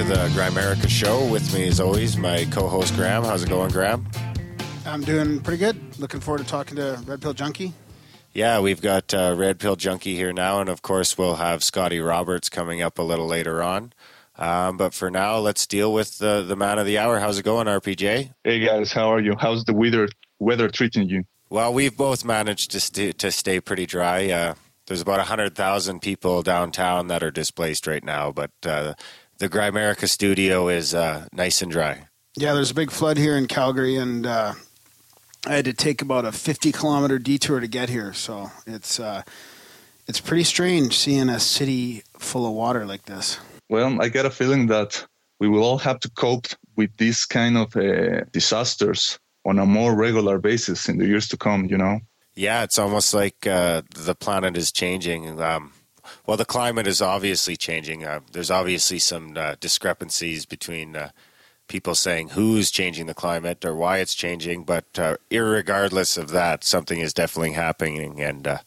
to the Grimerica Show. With me, as always, my co-host Graham. How's it going, Graham? I'm doing pretty good. Looking forward to talking to Red Pill Junkie. Yeah, we've got uh, Red Pill Junkie here now, and of course, we'll have Scotty Roberts coming up a little later on. Um, but for now, let's deal with the the man of the hour. How's it going, RPJ? Hey guys, how are you? How's the weather weather treating you? Well, we've both managed to st- to stay pretty dry. Uh, there's about hundred thousand people downtown that are displaced right now, but uh, the Grimerica studio is uh, nice and dry. Yeah, there's a big flood here in Calgary, and uh, I had to take about a 50 kilometer detour to get here. So it's uh, it's pretty strange seeing a city full of water like this. Well, I get a feeling that we will all have to cope with these kind of uh, disasters on a more regular basis in the years to come. You know. Yeah, it's almost like uh, the planet is changing. Um, well, the climate is obviously changing. Uh, there's obviously some uh, discrepancies between uh, people saying who's changing the climate or why it's changing, but uh, irregardless of that, something is definitely happening, and uh,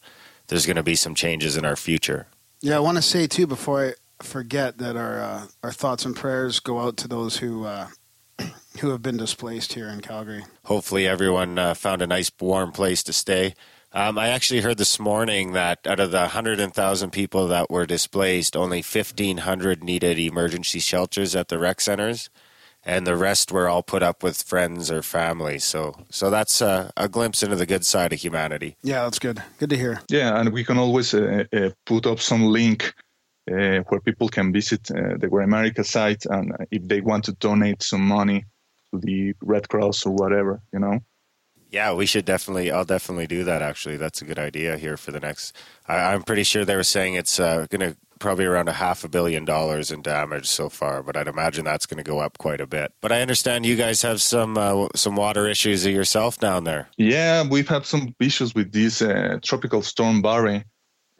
there's going to be some changes in our future. Yeah, I want to say too before I forget that our uh, our thoughts and prayers go out to those who uh, who have been displaced here in Calgary. Hopefully, everyone uh, found a nice warm place to stay. Um, I actually heard this morning that out of the 100,000 people that were displaced, only 1,500 needed emergency shelters at the rec centers, and the rest were all put up with friends or family. So, so that's uh, a glimpse into the good side of humanity. Yeah, that's good. Good to hear. Yeah, and we can always uh, uh, put up some link uh, where people can visit uh, the Grimerica site, and uh, if they want to donate some money to the Red Cross or whatever, you know. Yeah, we should definitely. I'll definitely do that. Actually, that's a good idea here for the next. I, I'm pretty sure they were saying it's uh, going to probably around a half a billion dollars in damage so far, but I'd imagine that's going to go up quite a bit. But I understand you guys have some uh, some water issues yourself down there. Yeah, we've had some issues with this uh, tropical storm Barry,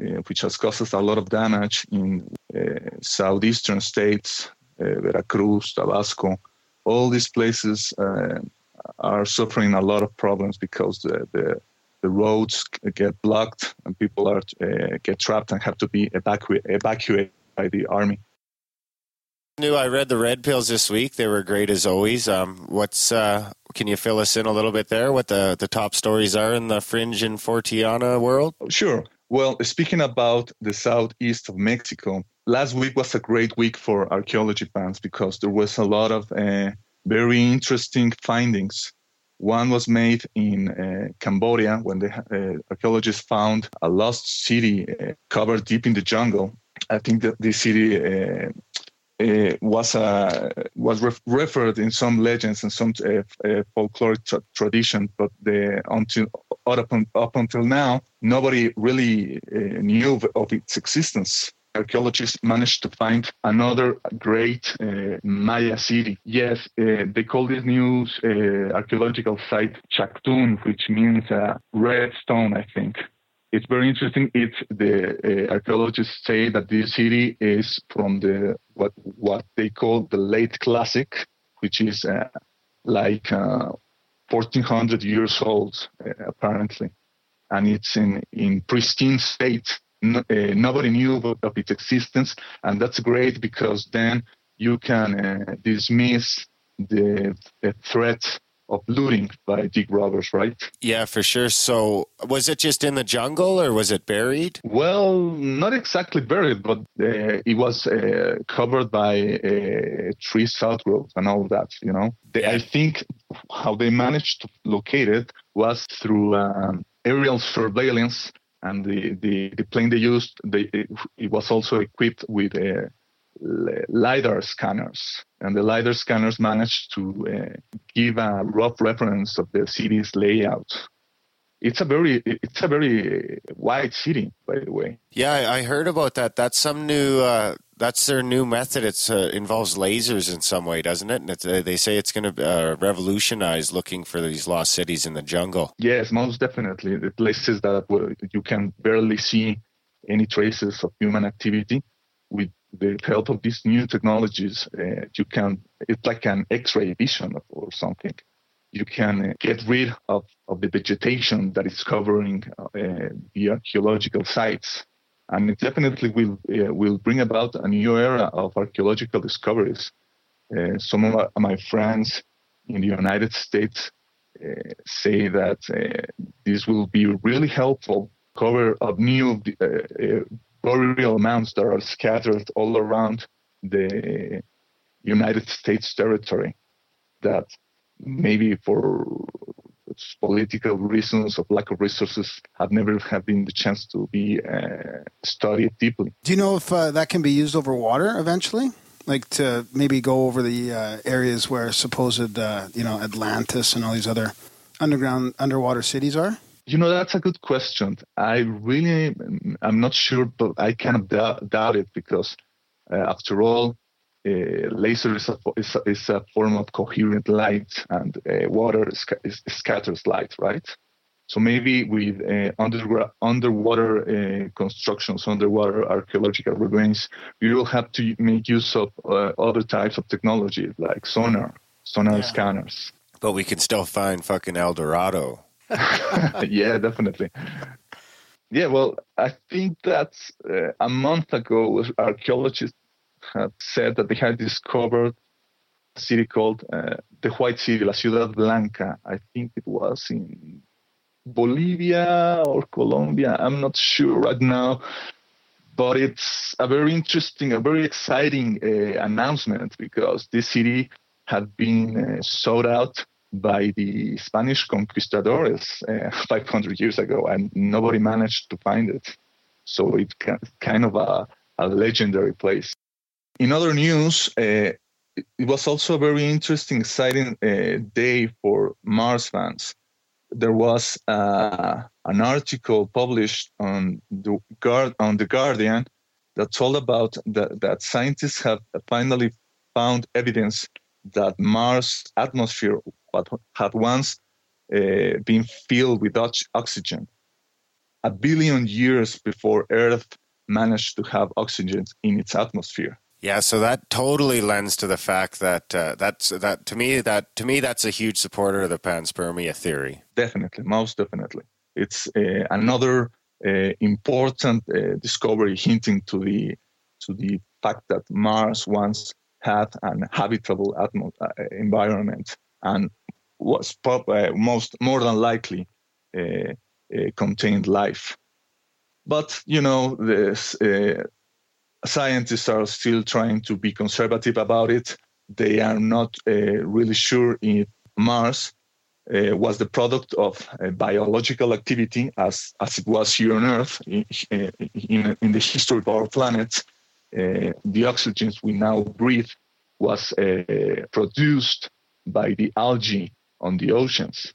uh, which has caused us a lot of damage in uh, southeastern states, uh, Veracruz, Tabasco. All these places uh, are suffering a lot of problems because the, the the roads get blocked and people are uh, get trapped and have to be evacu- evacuated by the army. New, I read the red pills this week. They were great as always. Um, what's uh, can you fill us in a little bit there? What the the top stories are in the fringe and Forteana world? Sure. Well, speaking about the southeast of Mexico, last week was a great week for archaeology fans because there was a lot of uh, very interesting findings. One was made in uh, Cambodia when the uh, archaeologists found a lost city uh, covered deep in the jungle. I think that this city uh, uh, was uh, was ref- referred in some legends and some folkloric tra- tradition, but the, until up, up until now, nobody really knew of its existence. Archaeologists managed to find another great uh, Maya city. Yes, uh, they call this new uh, archaeological site Chactun, which means uh, red stone, I think it's very interesting. It's the uh, archaeologists say that this city is from the what what they call the late classic, which is uh, like uh, 1400 years old apparently, and it's in in pristine state. No, uh, nobody knew of, its existence, and that's great because then you can uh, dismiss the, the threat of looting by dig robbers, right? Yeah, for sure. So, was it just in the jungle or was it buried? Well, not exactly buried, but uh, it was uh, covered by uh, trees, outgrowth, and all that. You know, they. I think how they managed to locate it was through um, aerial surveillance. And the, the, the plane they used, they, it, was also equipped with uh, lidar scanners. And the lidar scanners managed to uh, give a rough reference of the city's layout it's a very it's a very wide city by the way. Yeah i heard about that. That's some new uh, that's their new method. It uh, involves lasers in some way doesn't it? And uh, they say it's going to uh, revolutionize looking for these lost cities in the jungle. Yes most definitely. The places that you can barely see any traces of human activity. With the help of these new technologies, uh, you can, it's like an X-ray vision or something. You can uh, get rid of, of the vegetation that is covering uh, the archaeological sites. And it definitely will uh, will bring about a new era of archaeological discoveries. Uh, some of my friends in the United States uh, say that this will be really helpful cover up new burial mounds that are scattered all around the United States territory that maybe for political reasons of lack of resources have never had been the chance to be uh, studied deeply. Do you know if uh, that can be used over water eventually? Like to maybe go over the uh, areas where supposed, uh, you know, Atlantis and all these other underground underwater cities are? You know, that's a good question. I really, I'm not sure, but I kind of doubt, doubt it because, uh, after all, uh, laser is a, is, a, is a, form of coherent light, and uh, water is, is, scatters light, right? So maybe with uh, under, underwater uh, constructions, underwater archaeological remains, we will have to make use of uh, other types of technology like sonar, sonar yeah. scanners. But we can still find fucking El Dorado. yeah, definitely. Yeah, well, I think that uh, a month ago, archaeologists had said that they had discovered a city called uh, the White City, La Ciudad Blanca. I think it was in Bolivia or Colombia. I'm not sure right now. But it's a very interesting, a very exciting uh, announcement because this city had been uh, sought out by the Spanish conquistadores uh, 500 years ago, and nobody managed to find it. So it's kind of a, a legendary place. In other news, uh, it was also a very interesting, exciting uh, day for Mars fans. There was uh, an article published on the, Guard, on the Guardian that told about the, that scientists have finally found evidence that Mars' atmosphere had once uh, been filled with oxygen. A billion years before Earth managed to have oxygen in its atmosphere. Yeah, so that totally lends to the fact that uh, that's that to me that to me that's a huge supporter of the panspermia theory. Definitely, most definitely, it's uh, another uh, important uh, discovery hinting to the to the fact that Mars once had an habitable uh, environment and was uh, most more than likely contained life. But you know, this scientists are still trying to be conservative about it. They are not uh, really sure if Mars uh, was the product of biological activity as, as it was here on Earth in, in, in the history of our planet. Uh, the oxygen we now breathe was uh, produced by the algae on the oceans.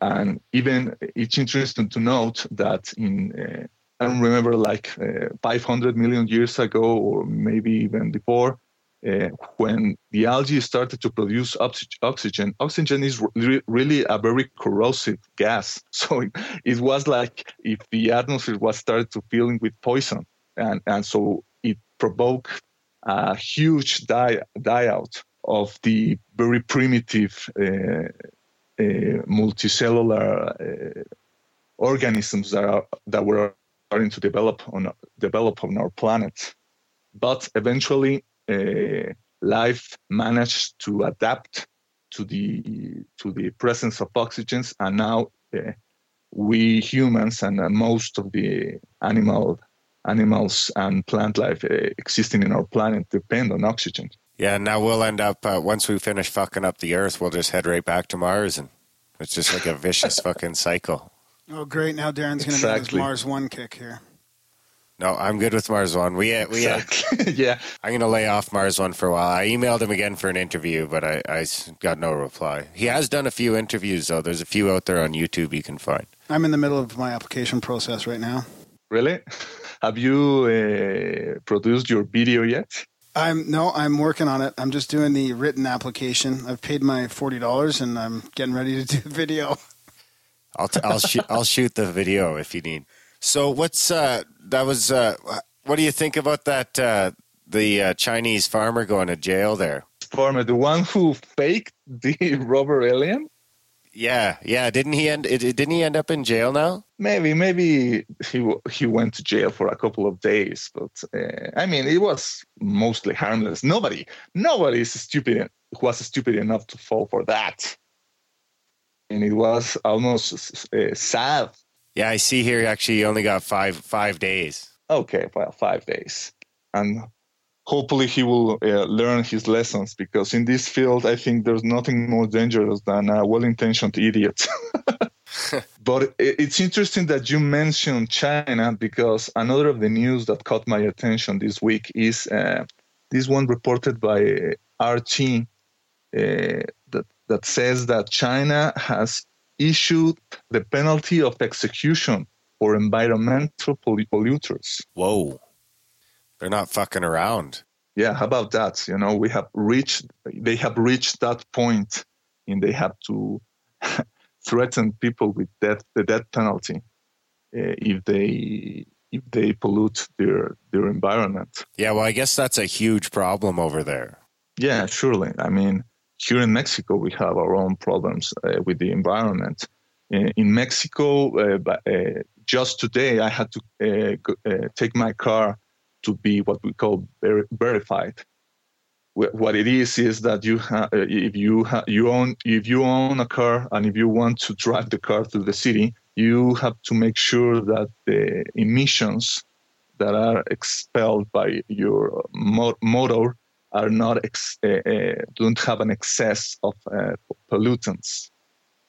And even it's interesting to note that in uh, I don't remember like uh, 500 million years ago, or maybe even before, uh, when the algae started to produce oxygen. Oxygen is re- really a very corrosive gas. So it, it, was like if the atmosphere was started to fill in with poison, and and so it provoked a huge die die out of the very primitive uh, uh multicellular uh, organisms that are that were starting to develop on develop on our planet. But eventually, uh, life managed to adapt to the to the presence of oxygens, and now uh, we humans and uh, most of the animal animals and plant life uh, existing in our planet depend on oxygen. Yeah, now we'll end up uh, once we finish fucking up the Earth, we'll just head right back to Mars, and it's just like a vicious fucking cycle. Oh, great! Now Darren's going to exactly. his Mars One kick here. No, I'm good with Mars One. We uh, we uh, yeah. I'm going to lay off Mars One for a while. I emailed him again for an interview, but I, I got no reply. He has done a few interviews though. There's a few out there on YouTube you can find. I'm in the middle of my application process right now. Really? Have you uh, produced your video yet? I'm no, I'm working on it. I'm just doing the written application. I've paid my forty dollars, and I'm getting ready to do the video. I'll t- I'll shoot I'll shoot the video if you need. So what's uh that was uh what do you think about that uh the uh, Chinese farmer going to jail there? Farmer, the one who faked the rubber alien? Yeah, yeah. Didn't he end? it- Didn't he end up in jail now? maybe maybe he he went to jail for a couple of days but uh, i mean it was mostly harmless nobody nobody is stupid who was stupid enough to fall for that and it was almost uh, sad Yeah, I see here. Actually, he only got five five days. okay well five days and hopefully he will uh, learn his lessons because in this field i think there's nothing more dangerous than a well-intentioned idiot but it's interesting that you mentioned china because another of the news that caught my attention this week is uh, this one reported by rt uh, that, says that china has issued the penalty of execution for environmental polluters. Whoa, they're not fucking around. yeah how about that? You know we have reached they have reached that point and they have to threaten people with death the death penalty uh, if they if they pollute their their environment. Yeah, well, I guess that's a huge problem over there. yeah surely. I mean here in mexico we have our own problems uh, with the environment. In, in mexico uh, but, uh, just today i had to uh, uh, take my car to be what we call ver- verified. Wh- what it is is that you ha- uh, if you ha- you own if you own a car and if you want to drive the car through the city you have to make sure that the emissions that are expelled by your mo- motor are not ex- uh, uh, don't have an excess of uh, pollutants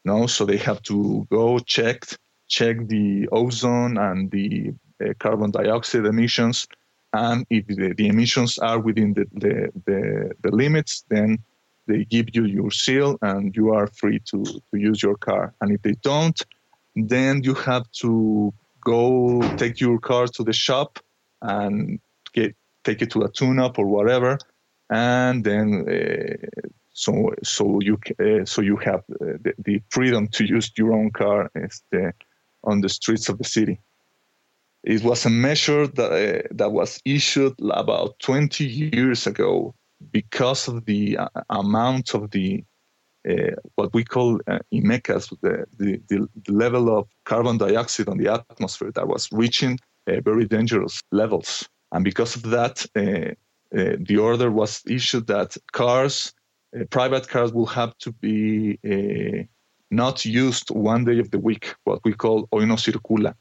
no? So they have to go check check the ozone and the carbon dioxide emissions. And if the, the emissions are within the, the, the, the limits then they give you your seal and you are free to, to use your car. And if they don't then you have to go take your car to the shop and get take it to a tune-up or whatever and then uh, so so you uh, so you have uh, the, the freedom to use your own car the, on the streets of the city. It was a measure that that was issued about 20 years ago because of the amount of the uh, what we call uh, IMECAS, the, the, the, the level of carbon dioxide on the atmosphere that was reaching uh, very dangerous levels. And because of that, uh, the order was issued that cars, uh, private cars, will have to be uh, not used one day of the week, what we call hoy no circula.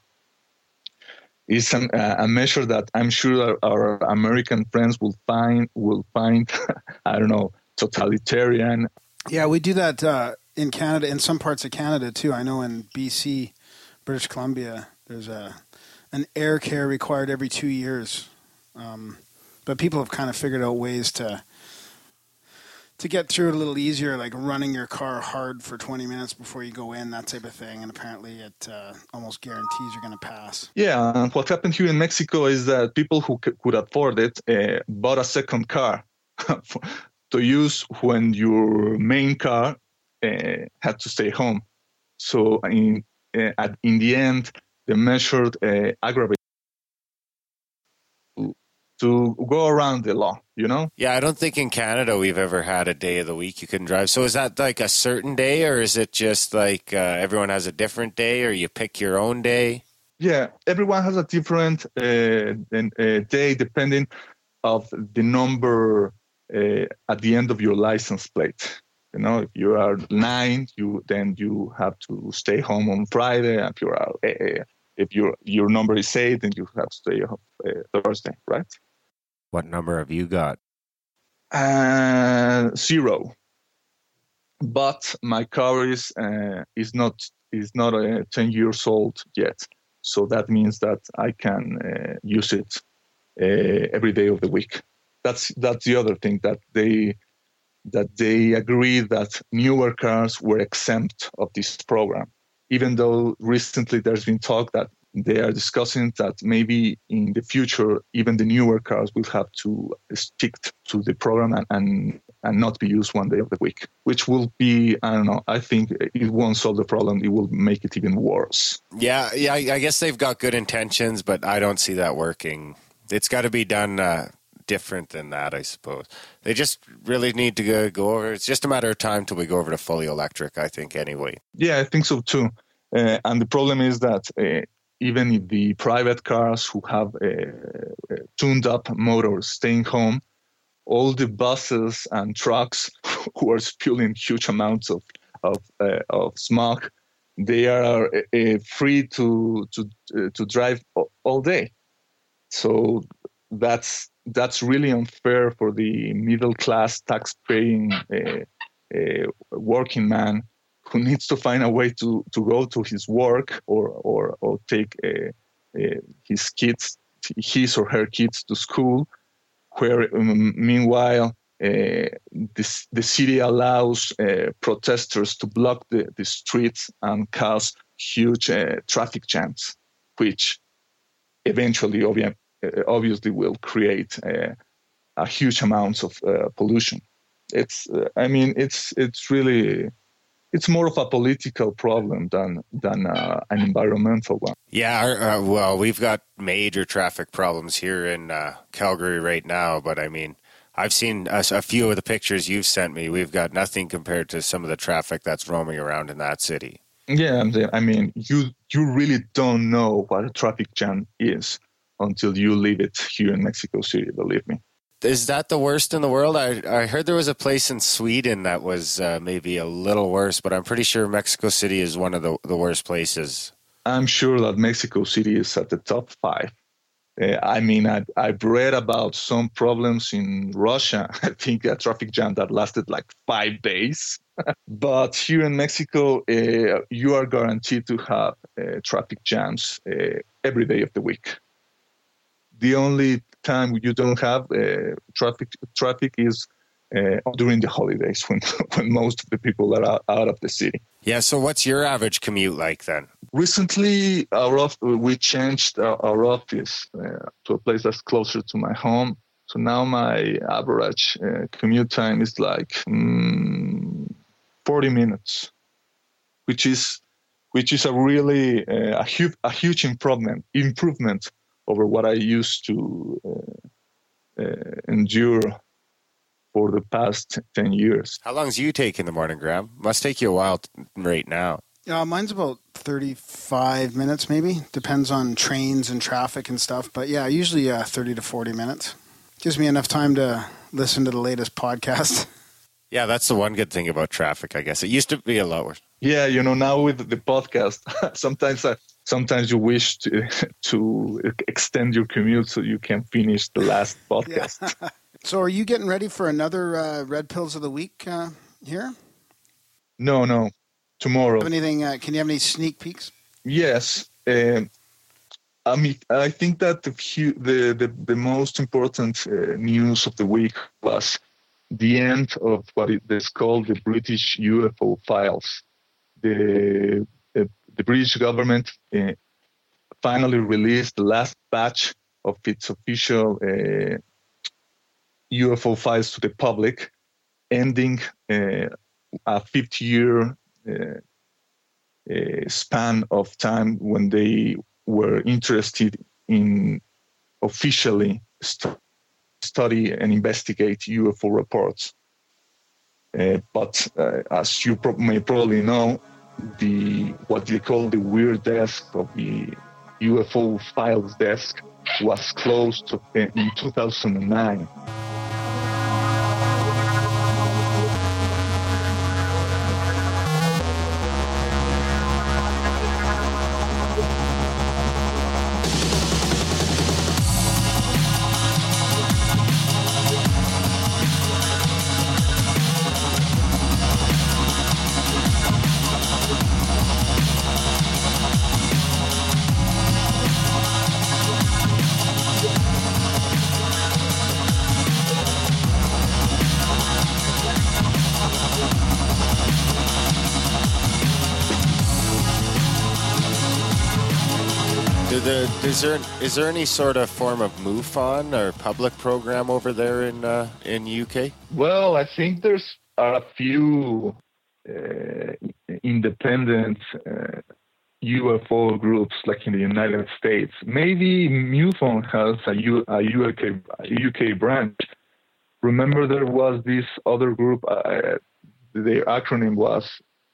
It's an, a measure that I'm sure our, our American friends will find will find, I don't know, totalitarian. Yeah, we do that uh, in Canada, in some parts of Canada too. I know in BC, British Columbia, there's a an air care required every two years, um, but people have kind of figured out ways to to get through it a little easier, like running your car hard for 20 minutes before you go in, that type of thing. And apparently, it uh, almost guarantees you're going to pass. Yeah, what happened here in Mexico is that people who c- could afford it uh, bought a second car to use when your main car uh, had to stay home. So in uh, in the end, the measure uh, aggravated to, go around the law. You know. Yeah, I don't think in Canada we've ever had a day of the week you can drive. So is that like a certain day, or is it just like uh, everyone has a different day, or you pick your own day? Yeah, everyone has a different uh, uh, day depending of the number uh, at the end of your license plate. You know, if you are nine, you then you have to stay home on Friday. If you are uh, if your your number is eight, then you have to stay home uh, Thursday, right? What number have you got? Uh, zero. But my car is uh, is not is not uh, ten years old yet, so that means that I can uh, use it uh, every day of the week. That's that's the other thing that they that they agree that newer cars were exempt of this program, even though recently there's been talk that they are discussing that maybe in the future even the newer cars will have to stick to the program and, and and not be used one day of the week, which will be I don't know. I think it won't solve the problem. It will make it even worse. Yeah, yeah. I guess they've got good intentions, but I don't see that working. It's got to be done uh, different than that, I suppose. They just really need to go, go over. It's just a matter of time till we go over to fully electric, I think, anyway. Yeah, I think so too. Uh, and the problem is that uh, even the private cars who have tuned up motors staying home, all the buses and trucks who are spewing huge amounts of of, uh, of smog, they are uh, free to to uh, to drive all day. So that's that's really unfair for the middle class tax-paying uh, uh, working man who needs to find a way to, to go to his work or or, or take uh, his kids his or her kids to school where um, meanwhile uh, this, the city allows uh, protesters to block the, the streets and cause huge uh, traffic jams, which eventually obvi- obviously will create a huge amounts of pollution. It's, I mean, it's it's really it's more of a political problem than than uh, an environmental one. Yeah, uh, well, we've got major traffic problems here in uh, Calgary right now, but I mean, I've seen a, a, few of the pictures you've sent me. We've got nothing compared to some of the traffic that's roaming around in that city. Yeah, I mean, you you really don't know what a traffic jam is until you leave it here in Mexico City. Believe me. Is that the worst in the world? I I heard there was a place in Sweden that was uh, maybe a little worse, but I'm pretty sure Mexico City is one of the the worst places. I'm sure that Mexico City is at the top five. Uh, I mean, I, I've read about some problems in Russia. I think a traffic jam that lasted like five days. but here in Mexico, uh, you are guaranteed to have uh, traffic jams uh, every day of the week. The only time you don't have uh, traffic traffic is uh, during the holidays when when most of the people are out, out of the city. Yeah. So, what's your average commute like then? Recently, our we changed our, our office uh, to a place that's closer to my home. So now my average uh, commute time is like mm, 40 minutes, which is which is a really uh, a huge a huge improvement improvement over what I used to uh, uh, endure for the past 10 years. How long do you take in the morning, Graham? Must take you a while right now. Yeah, mine's about 35 minutes, maybe. Depends on trains and traffic and stuff. But yeah, usually uh, 30 to 40 minutes. Gives me enough time to listen to the latest podcast. Yeah, that's the one good thing about traffic, I guess. It used to be a lot worse. Yeah, you know, now with the podcast, sometimes I, sometimes you wish to to extend your commute so you can finish the last podcast. Yeah. So, are you getting ready for another uh, Red Pills of the Week uh, here? No, no. Tomorrow. Have anything? Uh, can you have any sneak peeks? Yes. Um, I mean, I think that the the the, the most important uh, news of the week was the end of what is called the British UFO files. The the, British government uh, finally released the last batch of its official uh, UFO files to the public, ending uh, a 50 year uh, uh, span of time when they were interested in officially st- study and investigate UFO reports. Uh, but as you pro- may probably know, the what they call the weird desk of the UFO files desk was closed in 2009. Is there is there any sort of form of MUFON or public program over there in uh, in UK? Well, I think there's a few uh, independent uh, UFO groups like in the United States. Maybe MUFON has a, U, a UK, UK branch. Remember, there was this other group, uh, their acronym was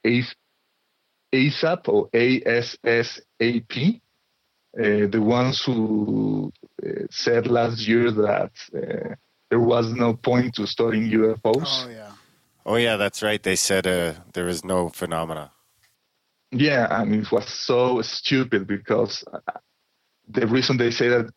ASAP or ASSAP. Uh, the ones who uh, said last year that uh, there was no point to studying UFOs. Oh yeah. Oh yeah, that's right. They said uh, there was no phenomena. Yeah, I mean it was so stupid because the reason they say that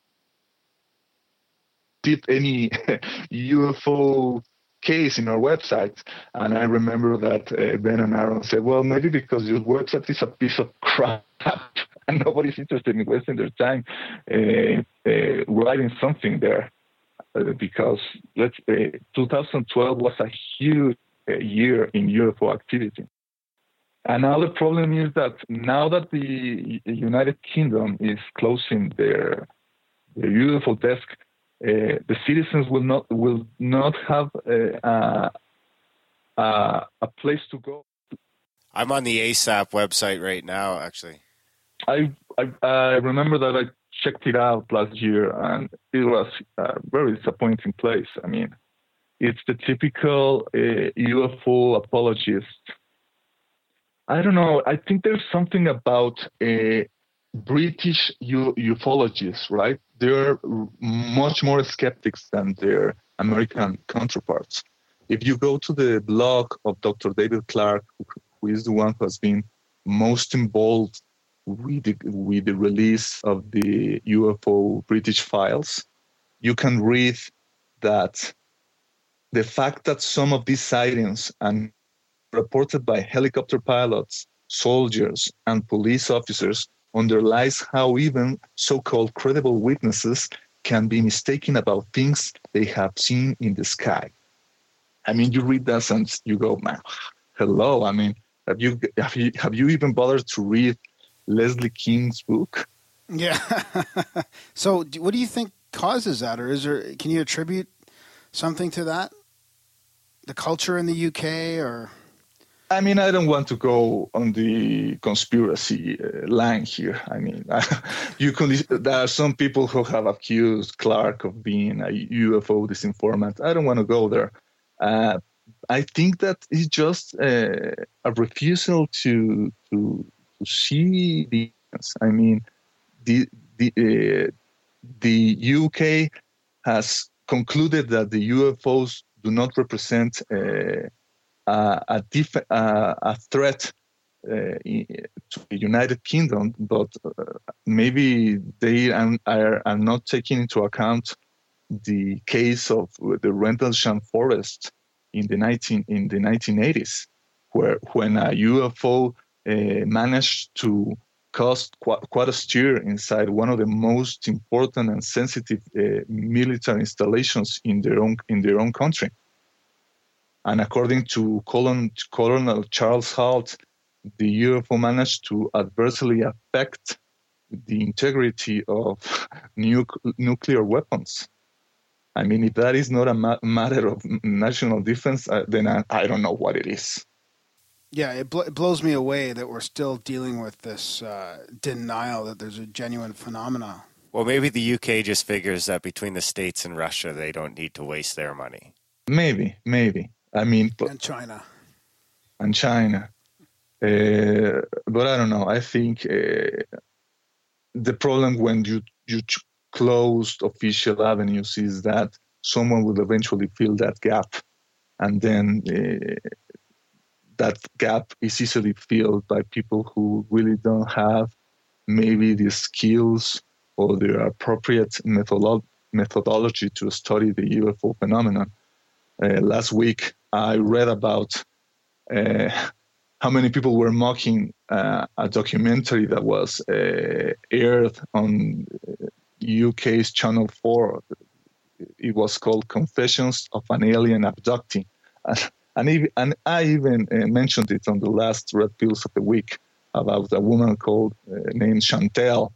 did any UFO case in our website, and I remember that uh, Ben and Aaron said, "Well, maybe because your website is a piece of crap." and nobody's interested in wasting their time uh, uh, writing something there uh, because let's 2012 was a huge year in UFO activity. And another problem is that now that the United Kingdom is closing their, their UFO desk, uh, the citizens will not will not have a, a, a place to go. I'm on the ASAP website right now, actually. I, I, I remember that I checked it out last year, and it was a very disappointing place. I mean, it's the typical uh, UFO apologist. I don't know. I think there's something about uh, British U- ufologists, right? They're much more skeptics than their American counterparts. If you go to the blog of Dr. David Clarke, who is the one who has been most involved with the, with the release of the UFO British files, you can read that the fact that some of these sightings are reported by helicopter pilots, soldiers, and police officers underlies how even so-called credible witnesses can be mistaken about things they have seen in the sky. I mean, you read that and you go, man, hello. I mean, have you have you have you even bothered to read Leslie Kean's book. Yeah. so, what do you think causes that, or is there? Can you attribute something to that? The culture in the UK, or? I mean, I don't want to go on the conspiracy uh, line here. I mean, you can. There are some people who have accused Clarke of being a UFO disinformant. I don't want to go there. Uh, I think that it's just uh, a refusal to to to see the. I mean, the the uh, the UK has concluded that the UFOs do not represent uh, a a, uh, a threat uh, to the United Kingdom, but uh, maybe they are, are, not taking into account the case of the Rendlesham Forest in the 19 in the 1980s, where when a UFO uh, managed to cause quite a stir inside one of the most important and sensitive uh, military installations in their own in their own country. And according to Colonel, Colonel Charles Halt, the UFO managed to adversely affect the integrity of nu- nuclear weapons. I mean, if that is not a ma- matter of national defense, uh, then I, I don't know what it is. Yeah, it, bl- it, blows me away that we're still dealing with this uh, denial that there's a genuine phenomena. Well, maybe the UK just figures that between the states and Russia, they don't need to waste their money. Maybe, maybe. I mean, and China. And China. Uh, but I don't know. I think uh, the problem when you you closed official avenues is that someone will eventually fill that gap, and then uh, that gap is easily filled by people who really don't have maybe the skills or the appropriate methodolo- methodology to study the UFO phenomenon. Uh, last week, I read about uh, how many people were mocking uh, a documentary that was aired on UK's Channel 4. It was called Confessions of an Alien Abductee. And, and I even mentioned it on the last Red Pills of the Week about a woman called uh, named Chantel,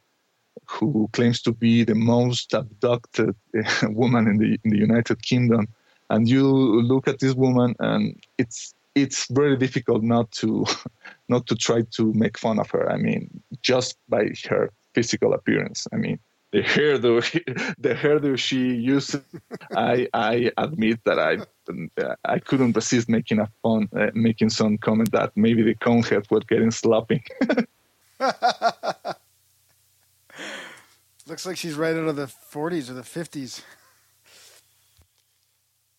who claims to be the most abducted woman in the in the United Kingdom. And you look at this woman, and it's it's very difficult not to not to try to make fun of her. I mean, just by her physical appearance. I mean, the hairdo, the hairdo she used, I I admit that I I couldn't resist making a fun, uh, making some comment that maybe the cone head was getting sloppy. Looks like she's right out of the 40s or the 50s.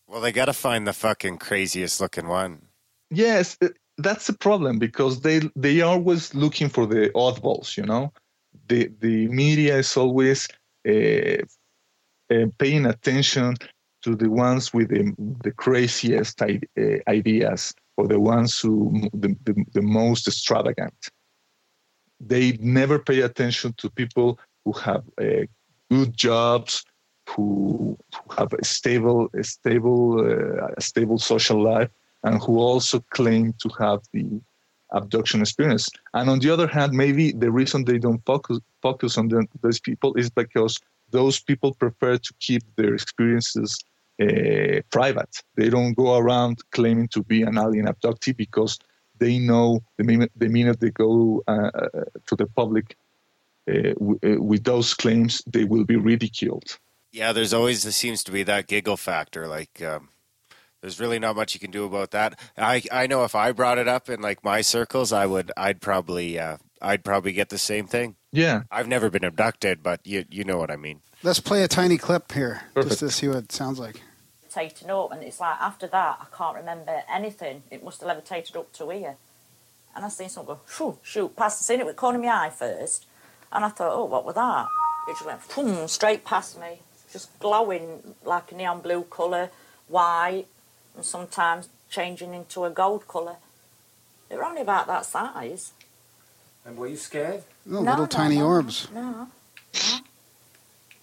Well, they got to find the fucking craziest looking one. Yes, that's the problem because they they are always looking for the oddballs. You know, the the media is always uh, uh, paying attention to the ones with the, the craziest uh, ideas or the ones who the, the, the most extravagant. They never pay attention to people who have uh, good jobs, who, have a stable, a stable, uh, a stable social life, and who also claim to have the abduction experience. And on the other hand, maybe the reason they don't focus focus on the, those people is because those people prefer to keep their experiences uh, private. They don't go around claiming to be an alien abductee because they know the minute, the minute they go uh, uh to the public uh, w- uh, with those claims, they will be ridiculed. Yeah, there's always there seems to be that giggle factor. Like, um, there's really not much you can do about that. I I know if I brought it up in like my circles, I would I'd probably uh, I'd probably get the same thing. Yeah, I've never been abducted, but you you know what I mean. Let's play a tiny clip here Perfect. just to see what it sounds like. Levitating up, and it's like after that, I can't remember anything. It must have levitated up to here. And I seen something go, shoo, shoot, past. I seen it with the corner of my eye first, and I thought, oh, what was that? It just went boom, straight past me, just glowing like a neon blue colour, white, and sometimes changing into a gold colour. They were only about that size. And were you scared? Oh, No, little no, tiny no, orbs. No, no.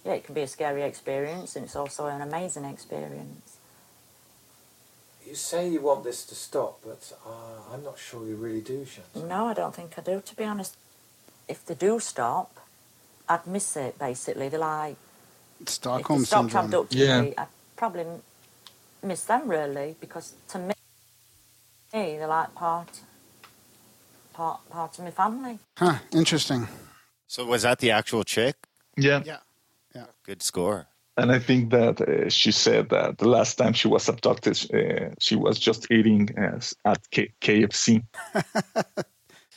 Yeah, it can be a scary experience, and it's also an amazing experience. You say you want this to stop, but uh, I'm not sure you really do, Shanti. No, I don't think I do, to be honest. If they do stop, I'd miss it, basically. They're like, Stockholm if they stopped syndrome. abducting Yeah. me, I'd probably miss them, really, because to me, they're like part, part, part of my family. Huh, interesting. So was that the actual chick? Yeah. Yeah. Yeah. Good score. And I think that uh, she said that the last time she was abducted, uh, she was just eating uh, at K- KFC.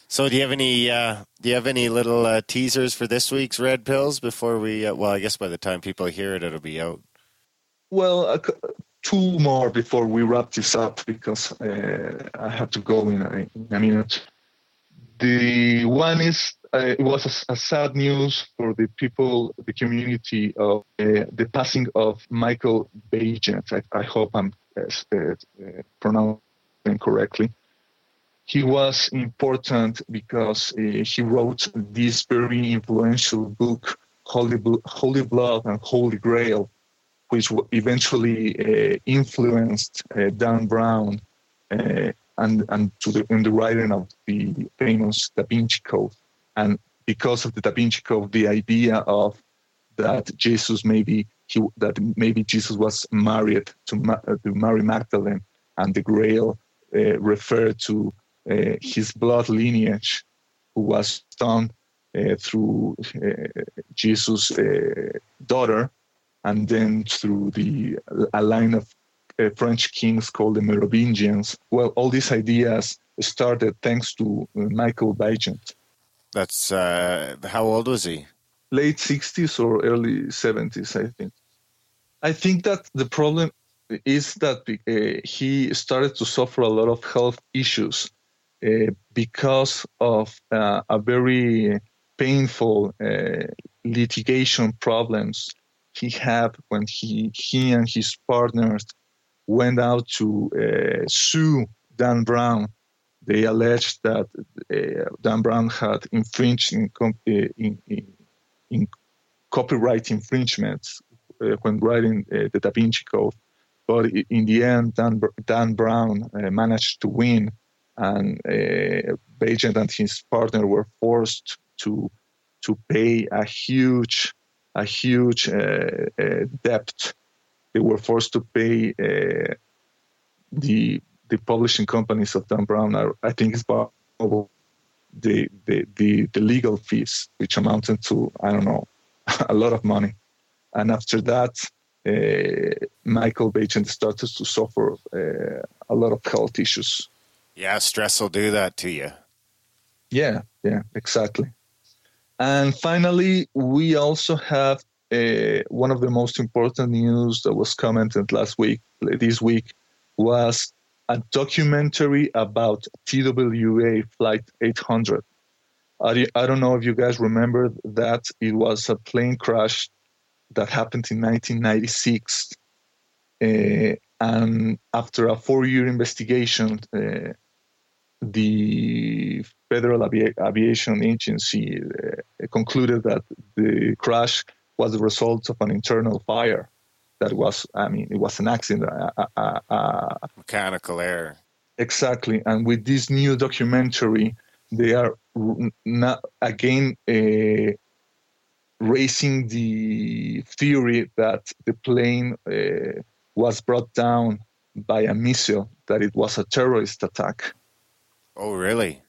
So do you have any uh, do you have any little uh, teasers for this week's Red Pills before we? Uh, well, I guess by the time people hear it, it'll be out. Well, two more before we wrap this up because uh, I have to go in a, in a minute. The one is uh, it was a, a sad news for the people, the community of uh, the passing of Michael Baigent. I, I hope I'm pronouncing correctly. He was important because uh, he wrote this very influential book, Holy, Holy Blood and Holy Grail, which eventually uh, influenced uh, Dan Brown uh, and and to the in the writing of the famous Da Vinci Code. And because of the Da Vinci Code, the idea of that Jesus maybe he that maybe Jesus was married to Ma- uh, to Mary Magdalene, and the Grail uh, referred to his blood lineage, who was done uh, through uh, Jesus' uh, daughter, and then through the a line of uh, French kings called the Merovingians. Well, all these ideas started thanks to uh, Michael Baigent. That's uh, how old was he? late 60s or early 70s, I think. I think that the problem is that uh, he started to suffer a lot of health issues uh, because of uh, a very painful uh, litigation problems he had when he he and his partners went out to uh, sue Dan Brown. They alleged that uh, Dan Brown had infringed in, com- uh, in, in in copyright infringements uh, when writing uh, the Da Vinci Code. But in the end, Dan, Dan Brown uh, managed to win, and uh, and his partner were forced to to pay a huge a huge uh, uh, debt. They were forced to pay uh, the the publishing companies of Dan Brown. I, I think it's about the, the, the, the legal fees, which amounted to, I don't know, a lot of money. And after that, uh, Michael Baigent started to suffer uh, a lot of health issues. Yeah, stress will do that to you. Yeah, yeah, exactly. And finally, we also have uh, one of the most important news that was commented last week, this week, was a documentary about TWA Flight 800. I, I don't know if you guys remember that it was a plane crash that happened in 1996. Uh, and after a four year investigation, uh, the Federal Avi- Aviation Agency uh, concluded that the crash was the result of an internal fire. That was, I mean, it was an accident. Mechanical error. Exactly. And with this new documentary, they are not, again uh, raising the theory that the plane uh, was brought down by a missile, that it was a terrorist attack. Oh, really?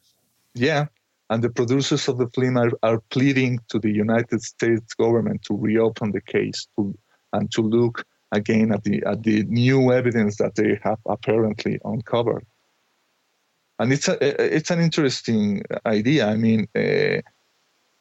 Yeah. And the producers of the film are, are pleading to the United States government to reopen the case to, and to look again at the at the new evidence that they have apparently uncovered. And it's a it's an interesting idea. I mean, uh,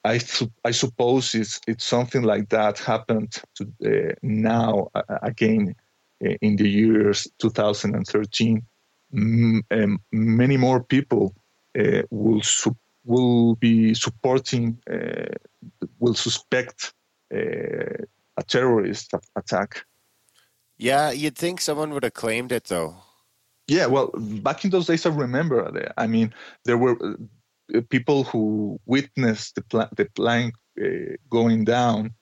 I I suppose it's it's something like that happened to uh, now uh, again in the years 2013. M- um, many more people uh, will su- will be supporting uh, will suspect uh, a terrorist attack. Yeah, you'd think someone would have claimed it though. Yeah, well, back in those days, I remember. I mean, there were uh, people who witnessed the, pl- the plane uh, going down.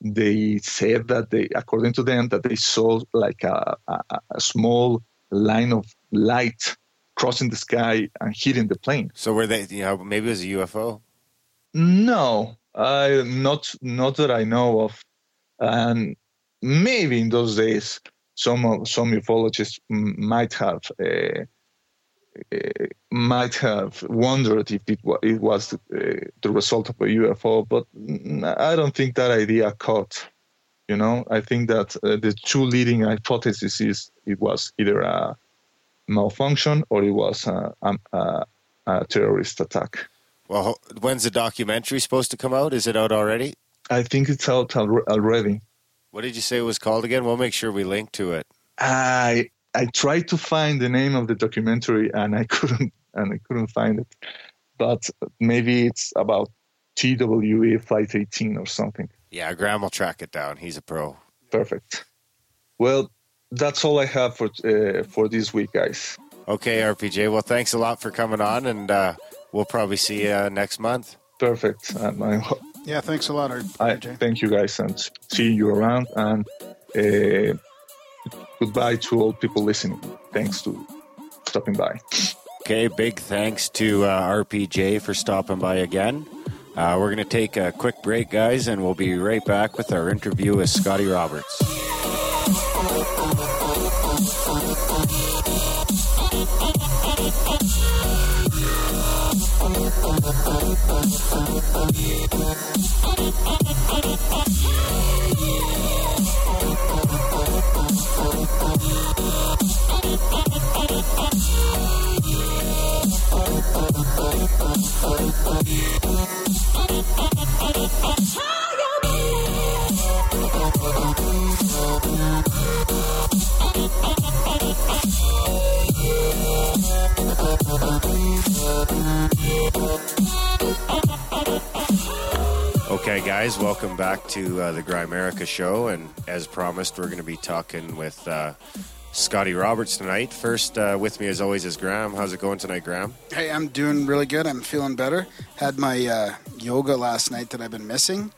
They said that they, according to them, that they saw like a, a, a small line of light crossing the sky and hitting the plane. So were they? You know, maybe it was a UFO. No, I not not that I know of, and maybe in those days some some ufologists might have uh, uh, might have wondered if it, wa- it was uh, the result of a UFO, but I don't think that idea caught. You know, I think that uh, the two leading hypotheses is it was either a malfunction or it was a, a, a terrorist attack. Well, when's the documentary supposed to come out? Is it out already? I think it's out already. What did you say it was called again? We'll make sure we link to it. I I tried to find the name of the documentary and I couldn't and I couldn't find it. But maybe it's about TWA Flight 18 or something. Yeah, Graham will track it down. He's a pro. Perfect. Well, that's all I have for uh, for this week, guys. Okay, RPJ. Well, thanks a lot for coming on, and uh, we'll probably see you next month. Perfect. And I, Yeah, thanks a lot, I thank you guys and see you around. And uh, goodbye to all people listening. Thanks to stopping by. Okay, big thanks to uh, RPJ for stopping by again. Uh, we're going to take a quick break, guys, and we'll be right back with our interview with Scotty Roberts. Oh! Okay, guys, welcome back to uh, the Grimerica show. And as promised, we're going to be talking with uh, Scotty Roberts tonight. First, uh, with me as always is Graham. How's it going tonight, Graham? Hey, I'm doing really good. I'm feeling better. Had my uh, yoga last night that I've been missing,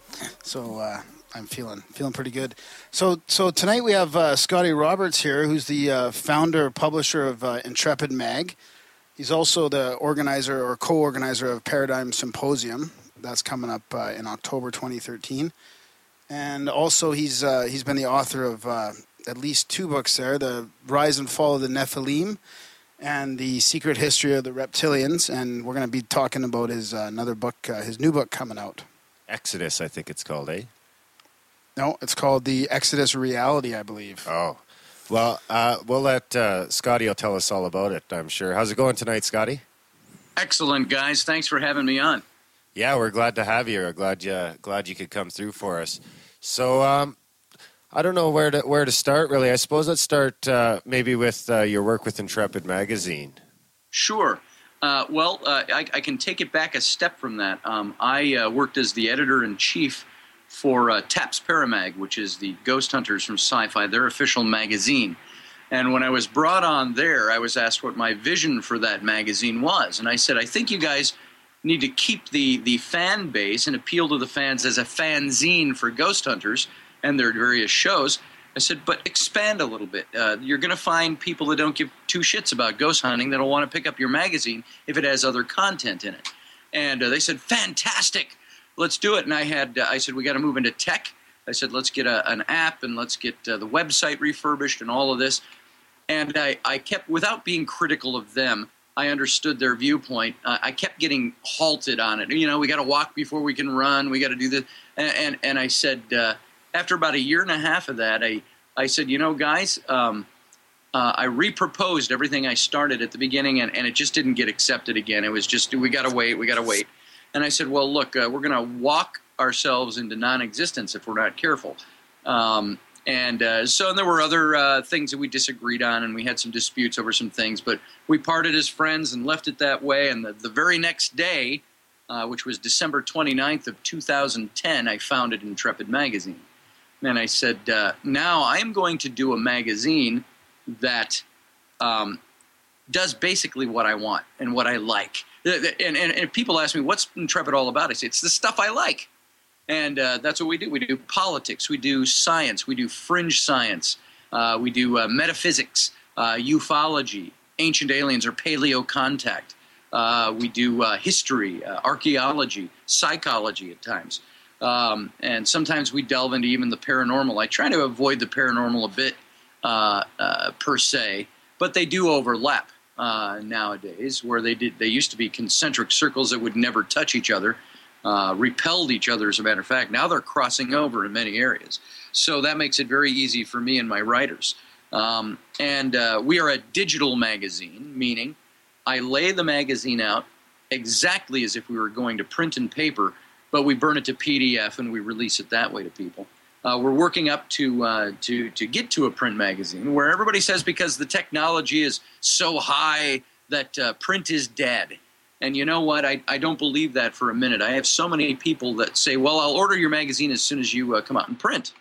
so uh, I'm feeling feeling pretty good. So so tonight we have uh, Scotty Roberts here, who's the uh, founder publisher of uh, Intrepid Mag. He's also the organizer or co-organizer of Paradigm Symposium. That's coming up uh, in October 2013, and also he's uh, he's been the author of uh, at least two books there: the Rise and Fall of the Nephilim and the secret history of the reptilians. And we're going to be talking about his another book, his new book coming out. Exodus, I think it's called, eh? No, it's called the Exodus Reality, I believe. Oh, well, uh, we'll let uh, Scotty will tell us all about it. I'm sure. How's it going tonight, Scotty? Excellent, guys. Thanks for having me on. Yeah, we're glad to have you. We're glad you glad you could come through for us. So, um, I don't know where to where to start. Really, I suppose let's start uh, maybe with uh, your work with Intrepid Magazine. Sure. Uh, well, uh, I, I, can take it back a step from that. Um, I uh, worked as the editor in chief for uh, TAPS Paramag, which is the Ghost Hunters from Sci-Fi, their official magazine. And when I was brought on there, I was asked what my vision for that magazine was, and I said, I think you guys need to keep the the fan base and appeal to the fans as a fanzine for Ghost Hunters and their various shows. I said, but expand a little bit. Uh, you're going to find people that don't give two shits about ghost hunting that'll want to pick up your magazine if it has other content in it. And uh, they said, fantastic, let's do it. And I had, uh, I said, we got to move into tech. I said, let's get a, an app and let's get uh, the website refurbished and all of this. And I, I kept, without being critical of them, I understood their viewpoint. Uh, I kept getting halted on it. You know, we got to walk before we can run. We got to do this. And, and, and I said, uh, after about a year and a half of that, I, I said, you know, guys, um, uh, I reproposed everything I started at the beginning, and, and it just didn't get accepted again. It was just, we got to wait, we got to wait. And I said, well, look, uh, we're going to walk ourselves into non existence if we're not careful. Um, and uh, so there were other uh, things that we disagreed on, and we had some disputes over some things, but we parted as friends and left it that way. And the, the very next day, uh, which was December 29th of 2010, I founded Intrepid Magazine and I said, uh, now I am going to do a magazine that um, does basically what I want and what I like. And, and, and, people ask me, what's Intrepid all about? I say, it's the stuff I like. And uh, that's what we do. We do politics, we do science, we do fringe science, uh, we do uh, metaphysics, uh, ufology, ancient aliens or paleo contact. Uh, we do history, archaeology, psychology at times. Um, and sometimes we delve into even the paranormal. I try to avoid the paranormal a bit uh, uh, per se, but they do overlap uh, nowadays. Where they did, they used to be concentric circles that would never touch each other, uh, repelled each other. As a matter of fact, now they're crossing over in many areas. So that makes it very easy for me and my writers. Um, and uh, we are a digital magazine, meaning I lay the magazine out exactly as if we were going to print and paper but we burn it to PDF and we release it that way to people. Uh, we're working up to uh, to to get to a print magazine where everybody says because the technology is so high that uh, print is dead. And you know what? I, I don't believe that for a minute. I have so many people that say, "Well, I'll order your magazine as soon as you uh, come out in print."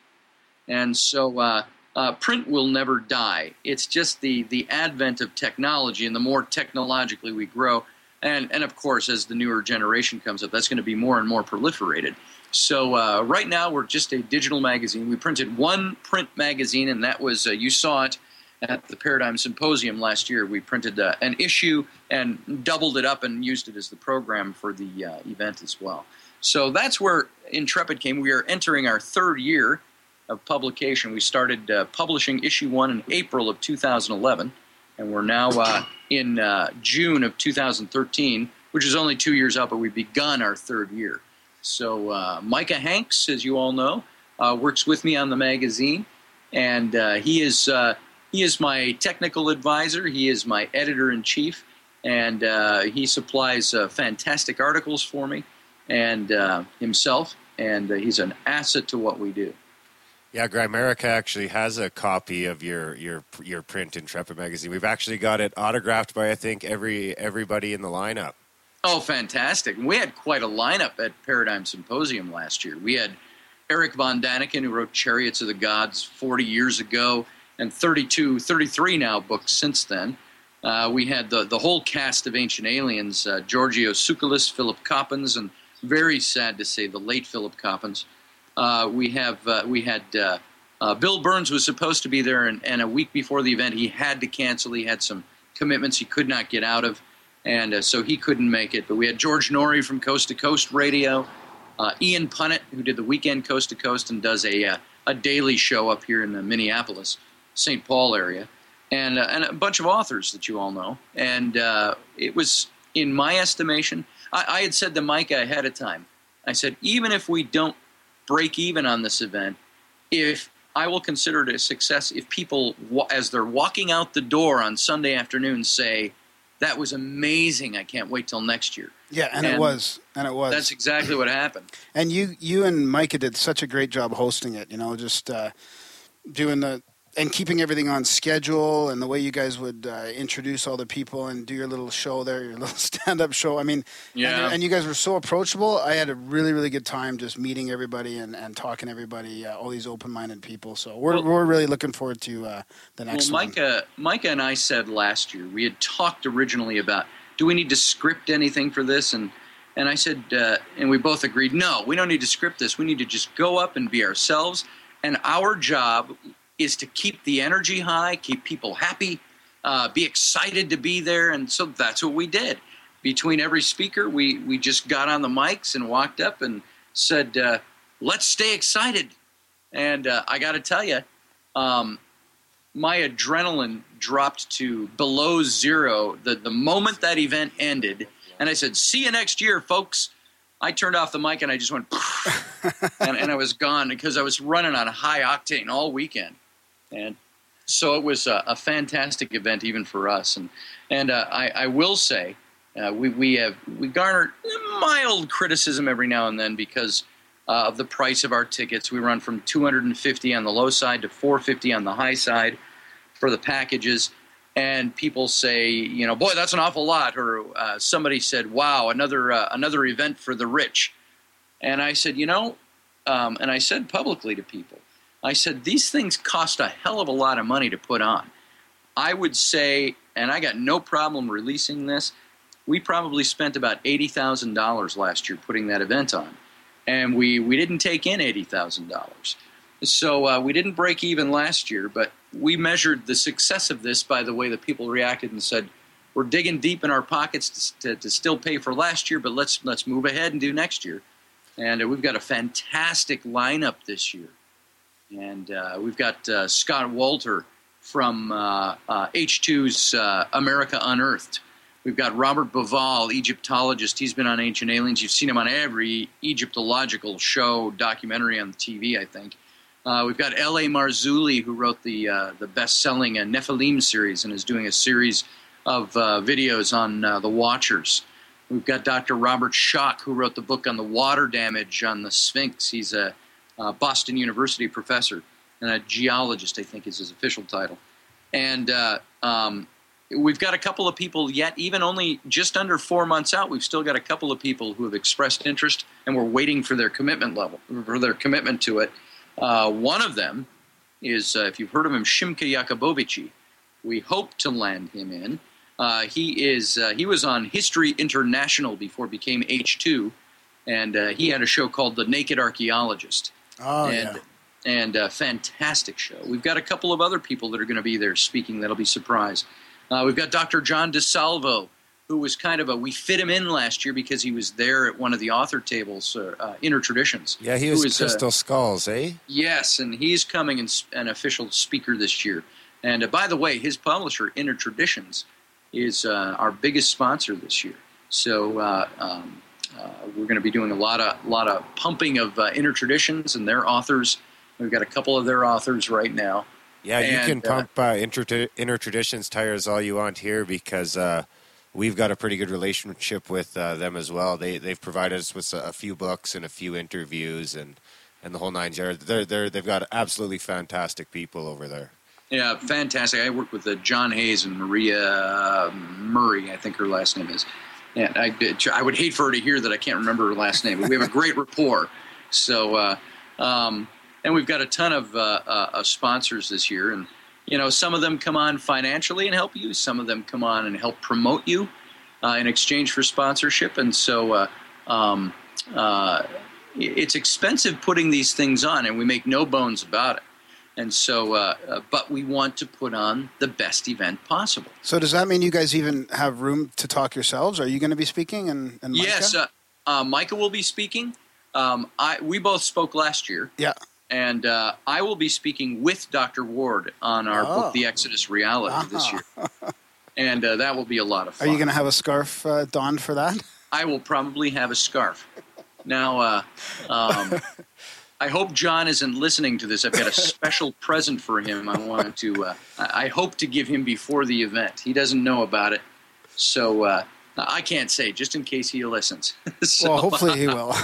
And so uh, uh, print will never die. It's just the the advent of technology, and the more technologically we grow, and and of course as the newer generation comes up that's going to be more and more proliferated so uh, right now we're just a digital magazine. We printed one print magazine and that was uh, you saw it at the paradigm symposium last year. We printed uh, an issue and doubled it up and used it as the program for the uh, event as well. So that's where intrepid came. We are entering our third year of publication. We started uh, publishing issue one in april of 2011 and we're now uh, in June of 2013, which is only two years out, but we've begun our third year. So uh, Micah Hanks, as you all know, uh, works with me on the magazine, and uh, he is uh, he is my technical advisor. He is my editor in chief, and he supplies fantastic articles for me and himself, and he's an asset to what we do. Yeah, Grimerica actually has a copy of your your your print Intrepid magazine. We've actually got it autographed by I think every everybody in the lineup. Oh, fantastic! We had quite a lineup at Paradigm Symposium last year. We had Erich von Däniken, who wrote Chariots of the Gods 40 years ago, and 32, 33 now books since then. Uh, we had the, the whole cast of Ancient Aliens, uh, Giorgio Tsoukalos, Philip Coppens, and very sad to say, the late Philip Coppens. Uh, we have uh, we had uh, uh, Bill Burns was supposed to be there, and, and, a week before the event, he had to cancel. He had some commitments he could not get out of, and uh, so he couldn't make it. But we had George Noory from Coast to Coast Radio, Ian Punnett, who did the weekend Coast to Coast and does a a daily show up here in the Minneapolis, St. Paul area. and uh, and a bunch of authors that you all know. And uh, it was, in my estimation, I, I had said to Micah ahead of time. I said, even if we don't break even on this event, if I will consider it a success if people, as they're walking out the door on Sunday afternoon, say, "That was amazing! I can't wait till next year." Yeah, and, it was, and it was. That's exactly what happened. And you, you and Micah did such a great job hosting it. You know, just uh, doing the and keeping everything on schedule, and the way you guys would uh, introduce all the people and do your little show there, your little stand-up show. I mean, Yeah. and, and you guys were so approachable. I had a really, really good time just meeting everybody and, and talking to everybody, uh, all these open-minded people. So we're Well- we're really looking forward to uh, the Well, next one. Micah, Micah and I said last year we had talked originally about do we need to script anything for this, and and I said, uh, and we both agreed, no, we don't need to script this. We need to just go up and be ourselves, and our job is to keep the energy high, keep people happy, uh, be excited to be there, and so that's what we did. Between every speaker, we we just got on the mics and walked up and said, uh, "Let's stay excited." And uh, I got to tell you. Um, my adrenaline dropped to below zero the, the moment that event ended. And I said, See you next year, folks. I turned off the mic and I just went, and, and I was gone because I was running on high octane all weekend. And so it was a, a fantastic event, even for us. And, and uh, I, I will say, uh, we, we have we garnered mild criticism every now and then because uh, of the price of our tickets. We run from 250 on the low side to 450 on the high side for the packages. And people say, you know, boy, that's an awful lot. Or uh, somebody said, wow, another uh, another event for the rich. And I said, you know, um, and I said publicly to people, I said these things cost a hell of a lot of money to put on. I would say, and I got no problem releasing this. We probably spent about eighty thousand dollars last year putting that event on and we we didn't take in eighty thousand dollars. So uh, we didn't break even last year, but we measured the success of this by the way that people reacted and said, "We're digging deep in our pockets to, to, to still pay for last year, but let's let's move ahead and do next year." And uh, we've got a fantastic lineup this year, and uh, we've got uh, Scott Walter from uh, uh, H2's uh, America Unearthed. We've got Robert Bauval, Egyptologist. He's been on Ancient Aliens. You've seen him on every Egyptological show, documentary on the TV, I think. Uh, we've got L.A. Marzulli, who wrote the uh, the best-selling uh, Nephilim series and is doing a series of videos on the Watchers. We've got Dr. Robert Schoch, who wrote the book on the water damage on the Sphinx. He's a, uh Boston University professor and a geologist, I think is his official title. And uh, um, we've got a couple of people yet, even only just under four months out, we've still got a couple of people who have expressed interest, and we're waiting for their commitment level, for their commitment to it. Uh, one of them is, uh, if you've heard of him, Shimka Jacobovici. We hope to land him in. Uh, he is uh, he was on History International before became H2, and uh, he had a show called The Naked Archaeologist oh and yeah. and a fantastic show. We've got a couple of other people that are going to be there speaking. That'll be surprise. Uh, we've got Dr. John DeSalvo, who was kind of a we fit him in last year because he was there at one of the author tables, uh, uh, Inner Traditions. Yeah, he Who was is, uh, Crystal Skulls, eh? Yes, and he's coming as an official speaker this year. And uh, by the way, his publisher, Inner Traditions, is uh, our biggest sponsor this year. So uh, um, uh, we're going to be doing a lot of lot of pumping of uh, Inner Traditions and their authors. We've got a couple of their authors right now. Yeah, you And, can uh, pump uh, inter, inner traditions tires all you want here because uh, we've got a pretty good relationship with uh, them as well. They they've provided us with a, few books and a few interviews and, and the whole nine yards. They're they're they've got absolutely fantastic people over there. Yeah, fantastic. I work with uh, John Hayes and Maria Murray, I think her last name is. I, I would hate for her to hear that I can't remember her last name, but we have a great rapport. So, uh, um, and we've got a ton of, uh, uh, sponsors this year. And, you know, some of them come on financially and help you, some of them come on and help promote you uh, in exchange for sponsorship. And so, uh, um, uh, it's expensive putting these things on, and we make no bones about it. And so, uh, uh, but we want to put on the best event possible. So does that mean you guys even have room to talk yourselves? Are you going to be speaking? And, and Micah? Yes, uh, uh, Micah will be speaking. Um, I we both spoke last year, yeah. And uh, I will be speaking with Dr. Ward on our Oh. book, The Exodus Reality, this year. And uh, that will be a lot of fun. Are you going to have a scarf uh, donned for that? I will probably have a scarf. Now, uh, um, I hope John isn't listening to this. I've got a special present for him. I want to. Uh, I hope to give him before the event. He doesn't know about it, so uh, I can't say just in case he listens. so, well, hopefully he will.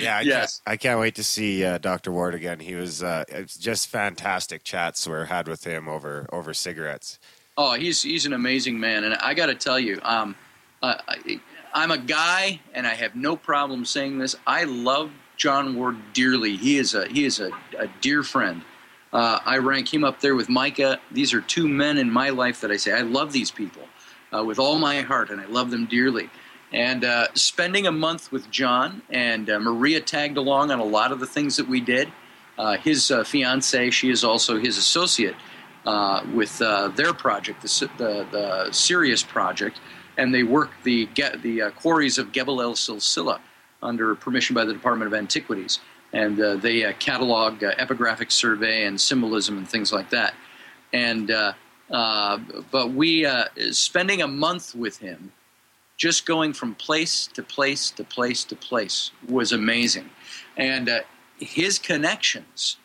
Yeah, I, Yes. can't, I can't wait to see uh, Dr. Ward again. He was uh, it's just fantastic chats we had with him over over cigarettes. Oh, he's he's an amazing man, and I got to tell you, um, uh, I, I'm a guy, and I have no problem saying this. I love John Ward dearly. He is a he is a, a dear friend. Uh, I rank him up there with Micah. These are two men in my life that I say I love these people uh, with all my heart, and I love them dearly. And uh, spending a month with John and uh, Maria tagged along on a lot of the things that we did. Uh, his uh, fiance, she is also his associate uh, with their project, the, the the Sirius project, and they work the the quarries of Gebel El Silsila under permission by the Department of Antiquities, and uh, they uh, catalog uh, epigraphic survey and symbolism and things like that. And uh, uh, but we uh, spending a month with him, just going from place to place to place to place was amazing, and his connections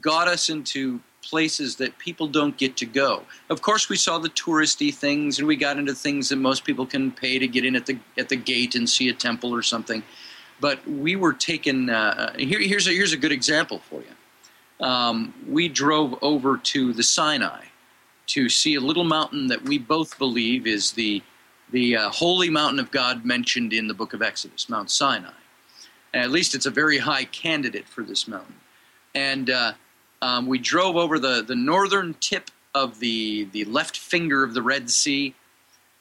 got us into places that people don't get to go. Of course, we saw the touristy things, and we got into things that most people can pay to get in at the at the gate and see a temple or something. But we were taken. Uh, here, here's a here's a good example for you. Um, we drove over to the Sinai to see a little mountain that we both believe is the the uh, holy mountain of God mentioned in the book of Exodus, Mount Sinai. At least it's a very high candidate for this mountain. And uh, um, we drove over the, the northern tip of the, the left finger of the Red Sea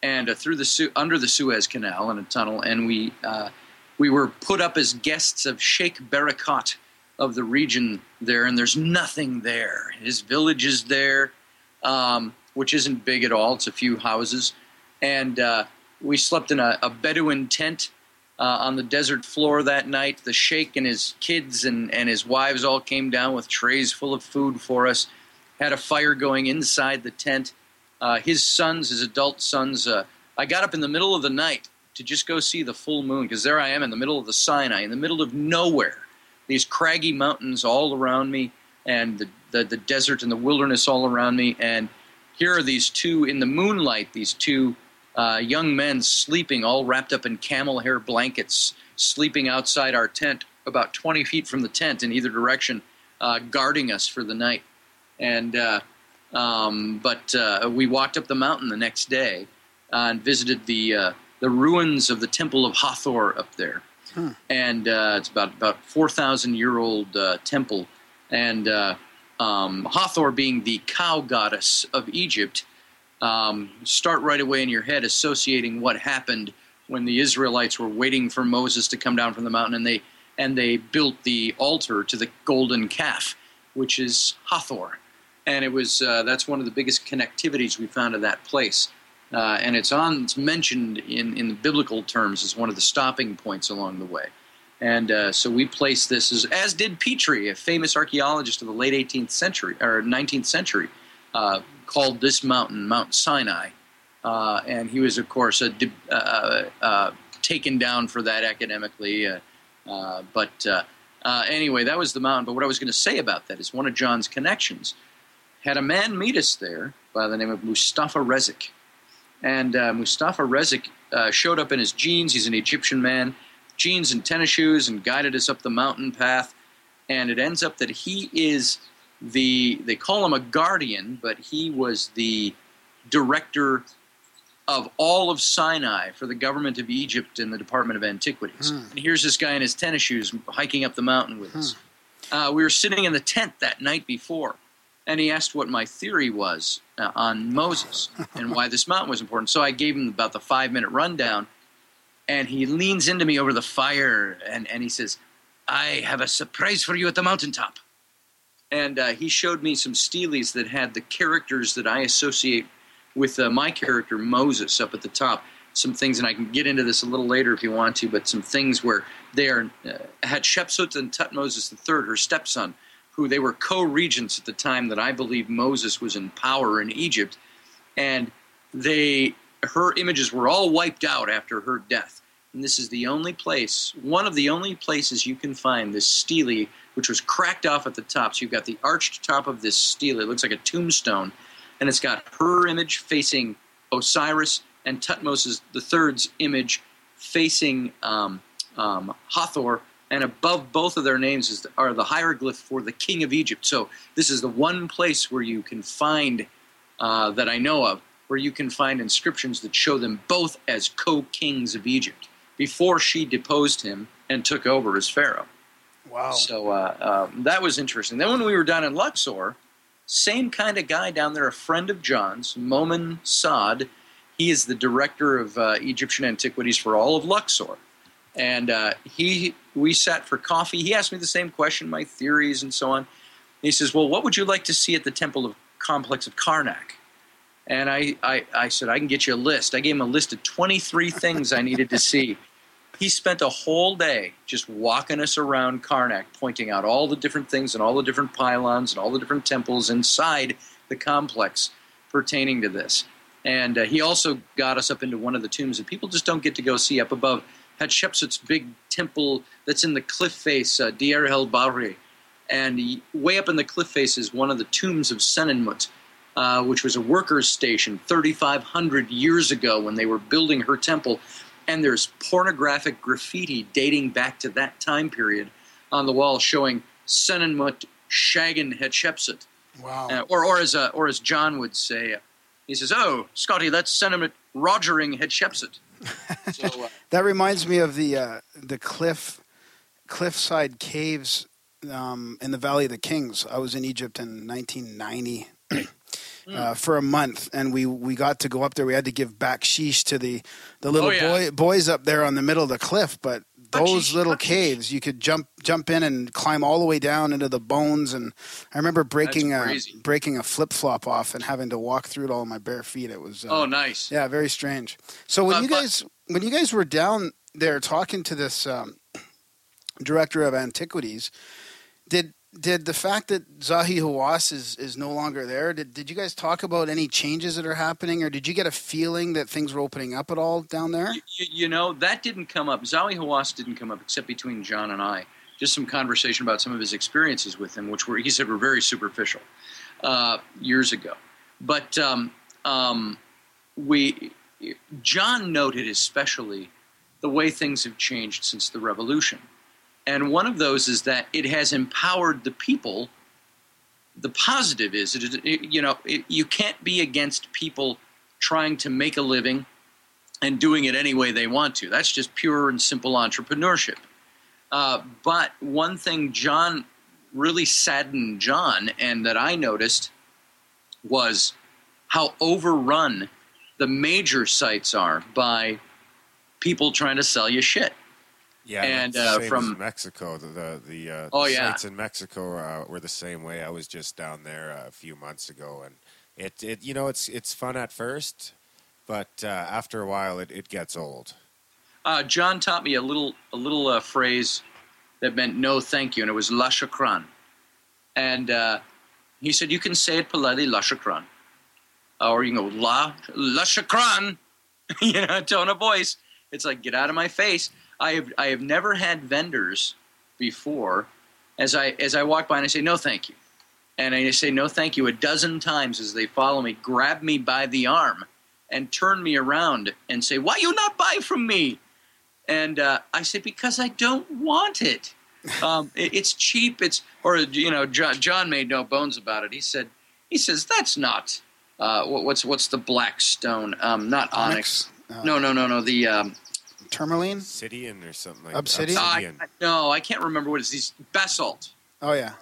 and uh, through the Su- under the Suez Canal in a tunnel, and we uh, we were put up as guests of Sheikh Barakat of the region there, and there's nothing there. His village is there, um, which isn't big at all. It's a few houses, and uh, we slept in a, a Bedouin tent uh, on the desert floor that night. The sheikh and his kids and, and his wives all came down with trays full of food for us. Had a fire going inside the tent. Uh, his sons, his adult sons, uh, I got up in the middle of the night to just go see the full moon because there I am in the middle of the Sinai, in the middle of nowhere. These craggy mountains all around me, and the, the, the desert and the wilderness all around me. And here are these two in the moonlight, these two uh, young men sleeping, all wrapped up in camel hair blankets, sleeping outside our tent, about 20 feet from the tent in either direction, uh, guarding us for the night. And uh, um, but uh, we walked up the mountain the next day uh, and visited the uh, the ruins of the Temple of Hathor up there, and uh, it's about about 4,000 year old uh, temple, and uh, um, Hathor being the cow goddess of Egypt um, start right away in your head associating what happened when the Israelites were waiting for Moses to come down from the mountain, and they and they built the altar to the golden calf, which is Hathor, and it was uh, that's one of the biggest connectivities we found of that place, uh, and it's on it's mentioned in in the biblical terms as one of the stopping points along the way. And uh, so we place this as, as did Petrie, a famous archaeologist of the late 18th century or 19th century, uh, called this mountain Mount Sinai. Uh, and he was, of course, a, uh, uh, taken down for that academically. Uh, uh, but uh, uh, anyway, that was the mountain. But what I was going to say about that is one of John's connections had a man meet us there by the name of Mustafa Rezik. And uh, Mustafa Rezik uh, showed up in his jeans. He's an Egyptian man, jeans and tennis shoes, and guided us up the mountain path. And it ends up that he is the, they call him a guardian, but he was the director of all of Sinai for the government of Egypt and the Department of Antiquities. And here's this guy in his tennis shoes hiking up the mountain with us. Uh, we were sitting in the tent that night before, and he asked what my theory was uh, on Moses and why this mountain was important. So I gave him about the five minute rundown, and he leans into me over the fire and, and he says, I have a surprise for you at the mountaintop. And uh, he showed me some steles that had the characters that I associate with uh, my character Moses up at the top. some things, and I can get into this a little later if you want to, but some things where they are uh, Hatshepsut and Tutmosis III, her stepson, who they were co-regents at the time that I believe Moses was in power in Egypt, and they her images were all wiped out after her death. And this is the only place, one of the only places you can find this stele, which was cracked off at the top. So you've got the arched top of this stele. It looks like a tombstone, and it's got her image facing Osiris and Tutmosis III's image facing um, um, Hathor, and above both of their names is, are the hieroglyph for the king of Egypt. So this is the one place where you can find uh, that I know of where you can find inscriptions that show them both as co-kings of Egypt before she deposed him and took over as pharaoh. Wow. So uh, um, that was interesting. Then when we were down in Luxor, same kind of guy down there, a friend of John's, Momin Saad. He is the director of uh, Egyptian antiquities for all of Luxor, and uh, he we sat for coffee. He asked me the same question, my theories and so on. He says, "Well, what would you like to see at the Temple of Complex of Karnak?" And I, I, I said, I can get you a list. I gave him a list of 23 things I needed to see. He spent a whole day just walking us around Karnak, pointing out all the different things and all the different pylons and all the different temples inside the complex pertaining to this. And uh, he also got us up into one of the tombs that people just don't get to go see up above Hatshepsut's big temple that's in the cliff face, uh, Deir el Bahri. And he, way up in the cliff face is one of the tombs of Senenmut uh, which was a workers' station 3,500 years ago when they were building her temple. And there's pornographic graffiti dating back to that time period on the wall showing Senenmut shagging Hatshepsut. Wow. Uh, or, or, as, uh, or as John would say, he says, Oh, Scotty, that's Senenmut rogering Hatshepsut. so, uh, that reminds me of the, uh, the cliff, cliffside caves um, in the Valley of the Kings. I was in Egypt in 1990. uh, for a month, and we, we got to go up there. We had to give baksheesh to the the little Oh, yeah. boy boys up there on the middle of the cliff. But those little caves, you could jump jump in and climb all the way down into the bones. And I remember breaking a breaking a flip flop off and having to walk through it all on my bare feet. It was uh, oh, nice. yeah, very strange. So when Uh, you but- guys when you guys were down there talking to this um, director of antiquities, did did the fact that Zahi Hawass is, is no longer there, did, did you guys talk about any changes that are happening, or did you get a feeling that things were opening up at all down there? You, you know, that didn't come up. Zahi Hawass didn't come up except between John and I. Just some conversation about some of his experiences with him, which were, he said, were very superficial uh, years ago. But um, um, we, John noted especially the way things have changed since the revolution. And one of those is that it has empowered the people. The positive is, it, it, you know, it, you can't be against people trying to make a living and doing it any way they want to. That's just pure and simple entrepreneurship. Uh, but one thing John really saddened John, and that I noticed, was how overrun the major sites are by people trying to sell you shit. Yeah, And, uh, from- Mexico, the the, the uh, Oh, the yeah. sites in Mexico uh, were the same way. I was just down there uh, a few months ago, and it, it you know it's it's fun at first, but uh, after a while it, it gets old. Uh, John taught me a little a little uh, phrase that meant no thank you, and it was la shukran. And uh, he said you can say it politely, la shukran, or you can go la la shukran, you know, tone of voice. It's like get out of my face. I have I have never had vendors before, as I as I walk by and I say no thank you, and I say no thank you a dozen times as they follow me, grab me by the arm, and turn me around and say why you not buy from me, and uh, I say because I don't want it. Um, it- it's cheap. It's or you know John, John made no bones about it. He said he says that's not uh, what, what's what's the black stone? Um, not onyx. Uh, No, no, no, no. The um, Tourmaline? Obsidian or something like Obsidian? I, Obsidian. I- no, I can't remember what it's these basalt. Oh yeah.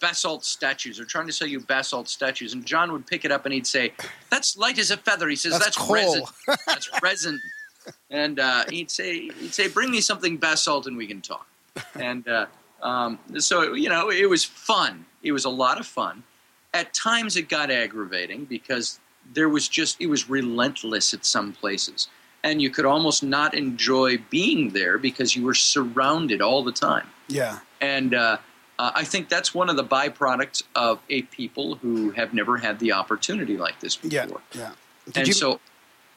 Basalt statues. They're trying to sell you basalt statues, and John would pick it up and he'd say, "That's light as a feather." He says, That's "That's, coal." resin. That's resin." And uh, he'd say, "He'd say, bring me something basalt, and we can talk." And uh, um, so you know, it was fun. It was a lot of fun. At times, it got aggravating because there was just it was relentless at some places. And you could almost not enjoy being there because you were surrounded all the time. Yeah. And uh, uh, I think that's one of the byproducts of a people who have never had the opportunity like this before. Yeah. Did and you so,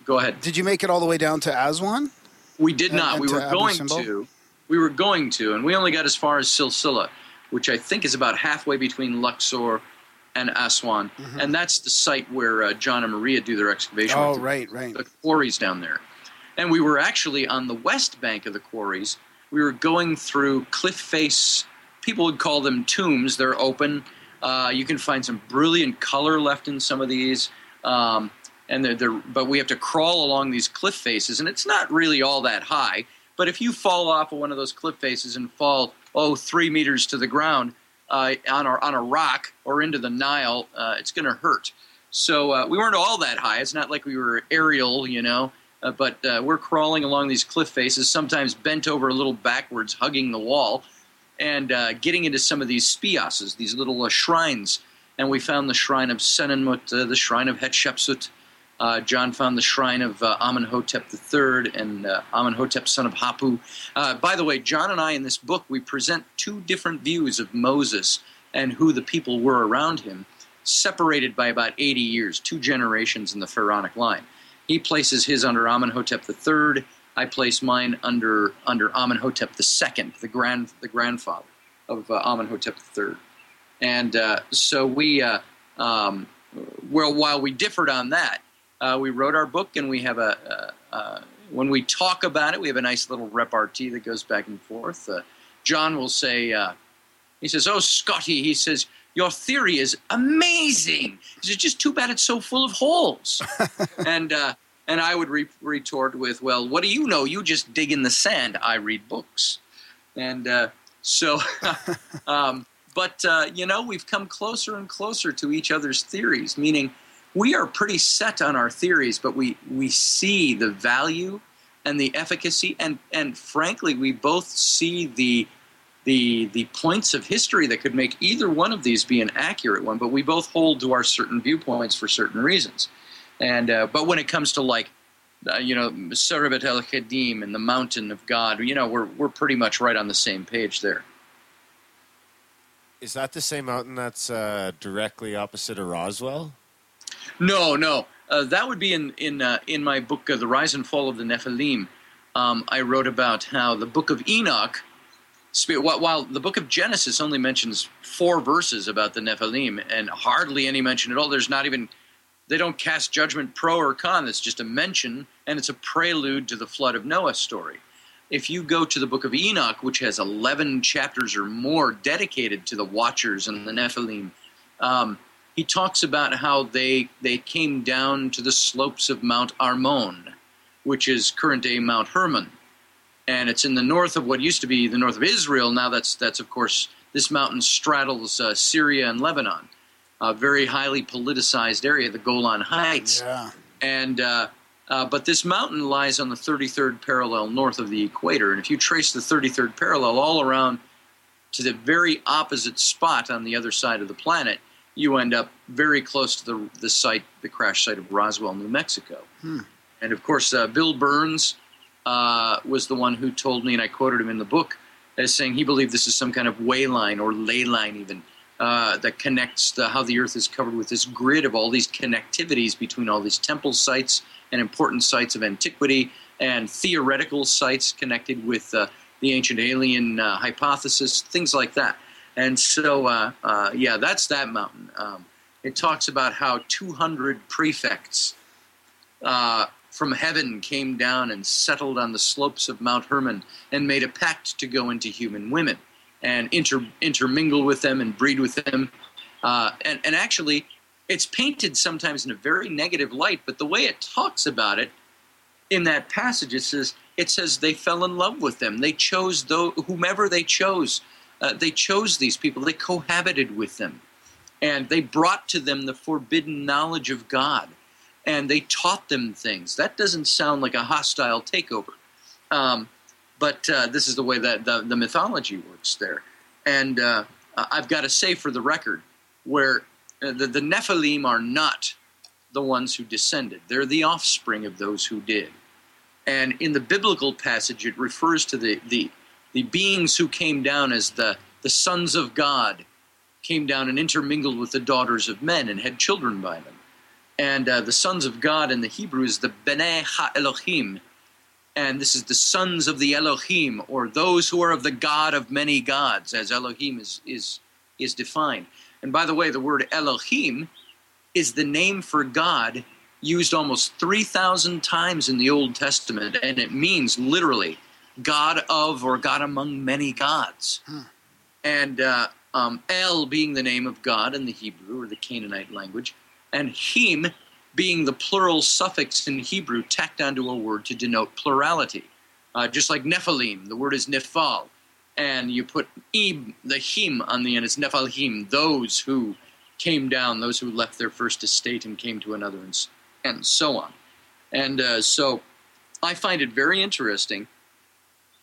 go ahead. did you make it all the way down to Aswan? We did And- not. and we were going to. We were going to, and we only got as far as Silsila, which I think is about halfway between Luxor and Aswan, and that's the site where uh, John and Maria do their excavation. Mm-hmm. Oh, right, right. the quarries down there. And we were actually on the west bank of the quarries. We were going through cliff face, people would call them tombs. They're open. Uh, you can find some brilliant color left in some of these. Um, and they're, they're, but we have to crawl along these cliff faces, and it's not really all that high. But if you fall off of one of those cliff faces and fall, oh, three meters to the ground uh, on, a, on a rock or into the Nile, uh, it's going to hurt. So uh, we weren't all that high. It's not like we were aerial, you know, uh, but uh, we're crawling along these cliff faces, sometimes bent over a little backwards, hugging the wall, and uh, getting into some of these spiases, these little uh, shrines. And we found the shrine of Senenmut, uh, the shrine of Hatshepsut. Uh, John found the shrine of Amenhotep III and Amenhotep, son of Hapu. By the way, John and I in this book, we present two different views of Moses and who the people were around him, separated by about 80 years, two generations in the pharaonic line. He places his under Amenhotep III. I place mine under under Amenhotep II, the grand the grandfather of uh, Amenhotep III. And uh, so we, uh, um, well, while we differed on that, uh, we wrote our book, and we have a. When we talk about it, we have a nice little repartee that goes back and forth. Uh, John will say, uh, he says, "Oh, Scotty," he says, "your theory is amazing. Says, just too bad it's so full of holes." and uh, and I would re- retort with, "Well, what do you know? You just dig in the sand. I read books." And uh, so, um, but uh, you know, we've come closer and closer to each other's theories. Meaning, we are pretty set on our theories, but we we see the value and the efficacy, and and frankly, we both see the the the points of history that could make either one of these be an accurate one. But we both hold to our certain viewpoints for certain reasons. And uh, but when it comes to like uh, you know Serabit el Khadim and the Mountain of God, you know we're we're pretty much right on the same page there. Is that the same mountain that's uh, directly opposite of Roswell? No, no, uh, that would be in in uh, in my book, uh, The Rise and Fall of the Nephilim. Um, I wrote about how the Book of Enoch, while, while the Book of Genesis only mentions four verses about the Nephilim and hardly any mention at all. There's not even they don't cast judgment pro or con. It's just a mention, and it's a prelude to the flood of Noah story. If you go to the book of Enoch, which has 11 chapters or more dedicated to the Watchers and the Nephilim, um, he talks about how they they came down to the slopes of Mount Armon, which is current day Mount Hermon, and it's in the north of what used to be the north of Israel. Now that's that's of course this mountain straddles uh, Syria and Lebanon, a very highly politicized area, the Golan Heights. Yeah. And uh, uh, but this mountain lies on the 33rd parallel north of the equator, and if you trace the 33rd parallel all around to the very opposite spot on the other side of the planet, you end up very close to the the site, the crash site of Roswell, New Mexico. And of course, uh, Bill Burns uh, was the one who told me, and I quoted him in the book as saying he believed this is some kind of way line or ley line, even uh, that connects the, how the Earth is covered with this grid of all these connectivities between all these temple sites and important sites of antiquity and theoretical sites connected with uh, the ancient alien uh, hypothesis, things like that. And so, uh, uh, yeah, that's that mountain. Um, it talks about how 200 prefects from heaven came down and settled on the slopes of Mount Hermon and made a pact to go into human women and inter- intermingle with them and breed with them. Uh, and, and actually, it's painted sometimes in a very negative light, but the way it talks about it in that passage, it says, it says they fell in love with them. They chose though, whomever they chose. Uh, they chose these people. They cohabited with them. And they brought to them the forbidden knowledge of God and they taught them things. That doesn't sound like a hostile takeover, um, but uh, this is the way that the, the mythology works there. And uh, I've got to say, for the record, where uh, the, the Nephilim are not the ones who descended; they're the offspring of those who did. And in the biblical passage, it refers to the, the, the beings who came down as the, the sons of God, came down and intermingled with the daughters of men and had children by them. And uh, the sons of God in the Hebrew is the B'nai Ha-Elohim. And this is the sons of the Elohim, or those who are of the God of many gods, as Elohim is, is, is defined. And by the way, the word Elohim is the name for God used almost 3,000 times in the Old Testament, and it means literally God of or God among many gods. Hmm. And uh, um, El being the name of God in the Hebrew or the Canaanite language, and Him being the plural suffix in Hebrew tacked onto a word to denote plurality. Uh, just like Nephilim, the word is Nephal. And you put Ib, the Him on the end, it's Nephalhim, those who came down, those who left their first estate and came to another, and, and so on. And uh, so I find it very interesting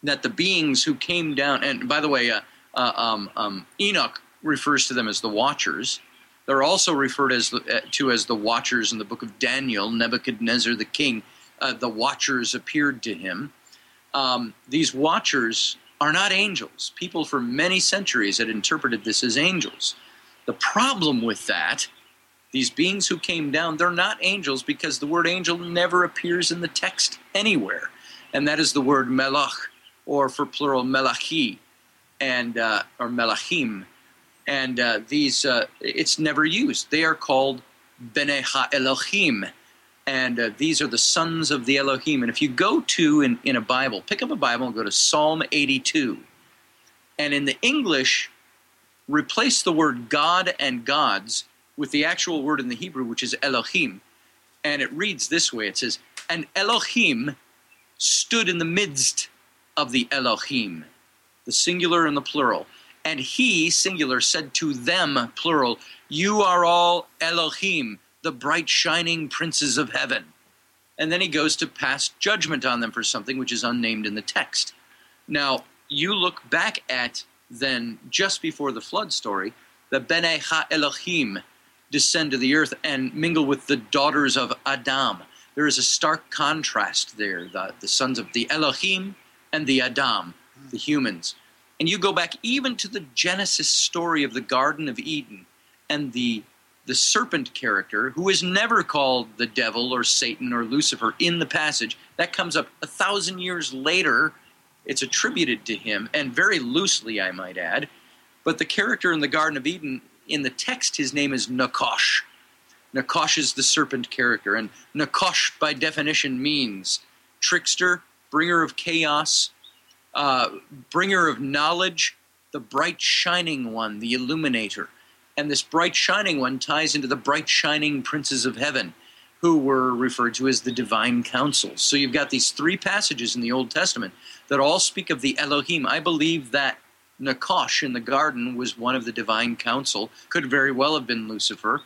that the beings who came down, and by the way, uh, uh, um, um, Enoch refers to them as the Watchers. They're also referred as the, uh, to as the Watchers in the book of Daniel. Nebuchadnezzar the king, uh, the Watchers appeared to him. Um, these Watchers are not angels. People for many centuries had interpreted this as angels. The problem with that, these beings who came down, they're not angels because the word angel never appears in the text anywhere. And that is the word melach, or for plural, melachi, and, uh, or melachim. And uh, these, uh, it's never used. They are called Bene Ha-Elohim. And uh, these are the sons of the Elohim. And if you go to, in, in a Bible, pick up a Bible and go to Psalm 82. And in the English, replace the word God and gods with the actual word in the Hebrew, which is Elohim. And it reads this way it says, And Elohim stood in the midst of the Elohim, the singular and the plural. And he, singular, said to them, plural, You are all Elohim, the bright shining princes of heaven. And then he goes to pass judgment on them for something which is unnamed in the text. Now, you look back at then just before the flood story, the Bene Ha Elohim descend to the earth and mingle with the daughters of Adam. There is a stark contrast there the, the sons of the Elohim and the Adam, the humans. And you go back even to the Genesis story of the Garden of Eden and the the serpent character, who is never called the devil or Satan or Lucifer in the passage, that comes up a thousand years later. It's attributed to him, and very loosely, I might add. But the character in the Garden of Eden, in the text, his name is Nakosh. Nakosh is the serpent character, and Nakosh, by definition, means trickster, bringer of chaos, uh, bringer of knowledge, the bright shining one, the illuminator. And this bright shining one ties into the bright shining princes of heaven, who were referred to as the divine councils. So you've got these three passages in the Old Testament that all speak of the Elohim. I believe that Nakosh in the garden was one of the divine council, could very well have been Lucifer,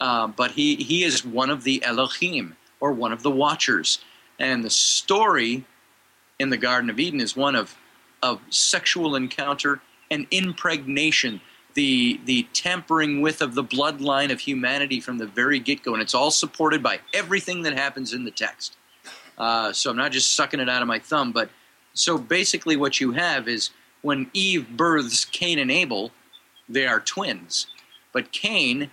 uh, but he, he is one of the Elohim, or one of the watchers. And the story in the Garden of Eden is one of, of sexual encounter and impregnation, the, the tampering with of the bloodline of humanity from the very get go. And it's all supported by everything that happens in the text. Uh, so I'm not just sucking it out of my thumb, but so basically what you have is when Eve births Cain and Abel, they are twins. But Cain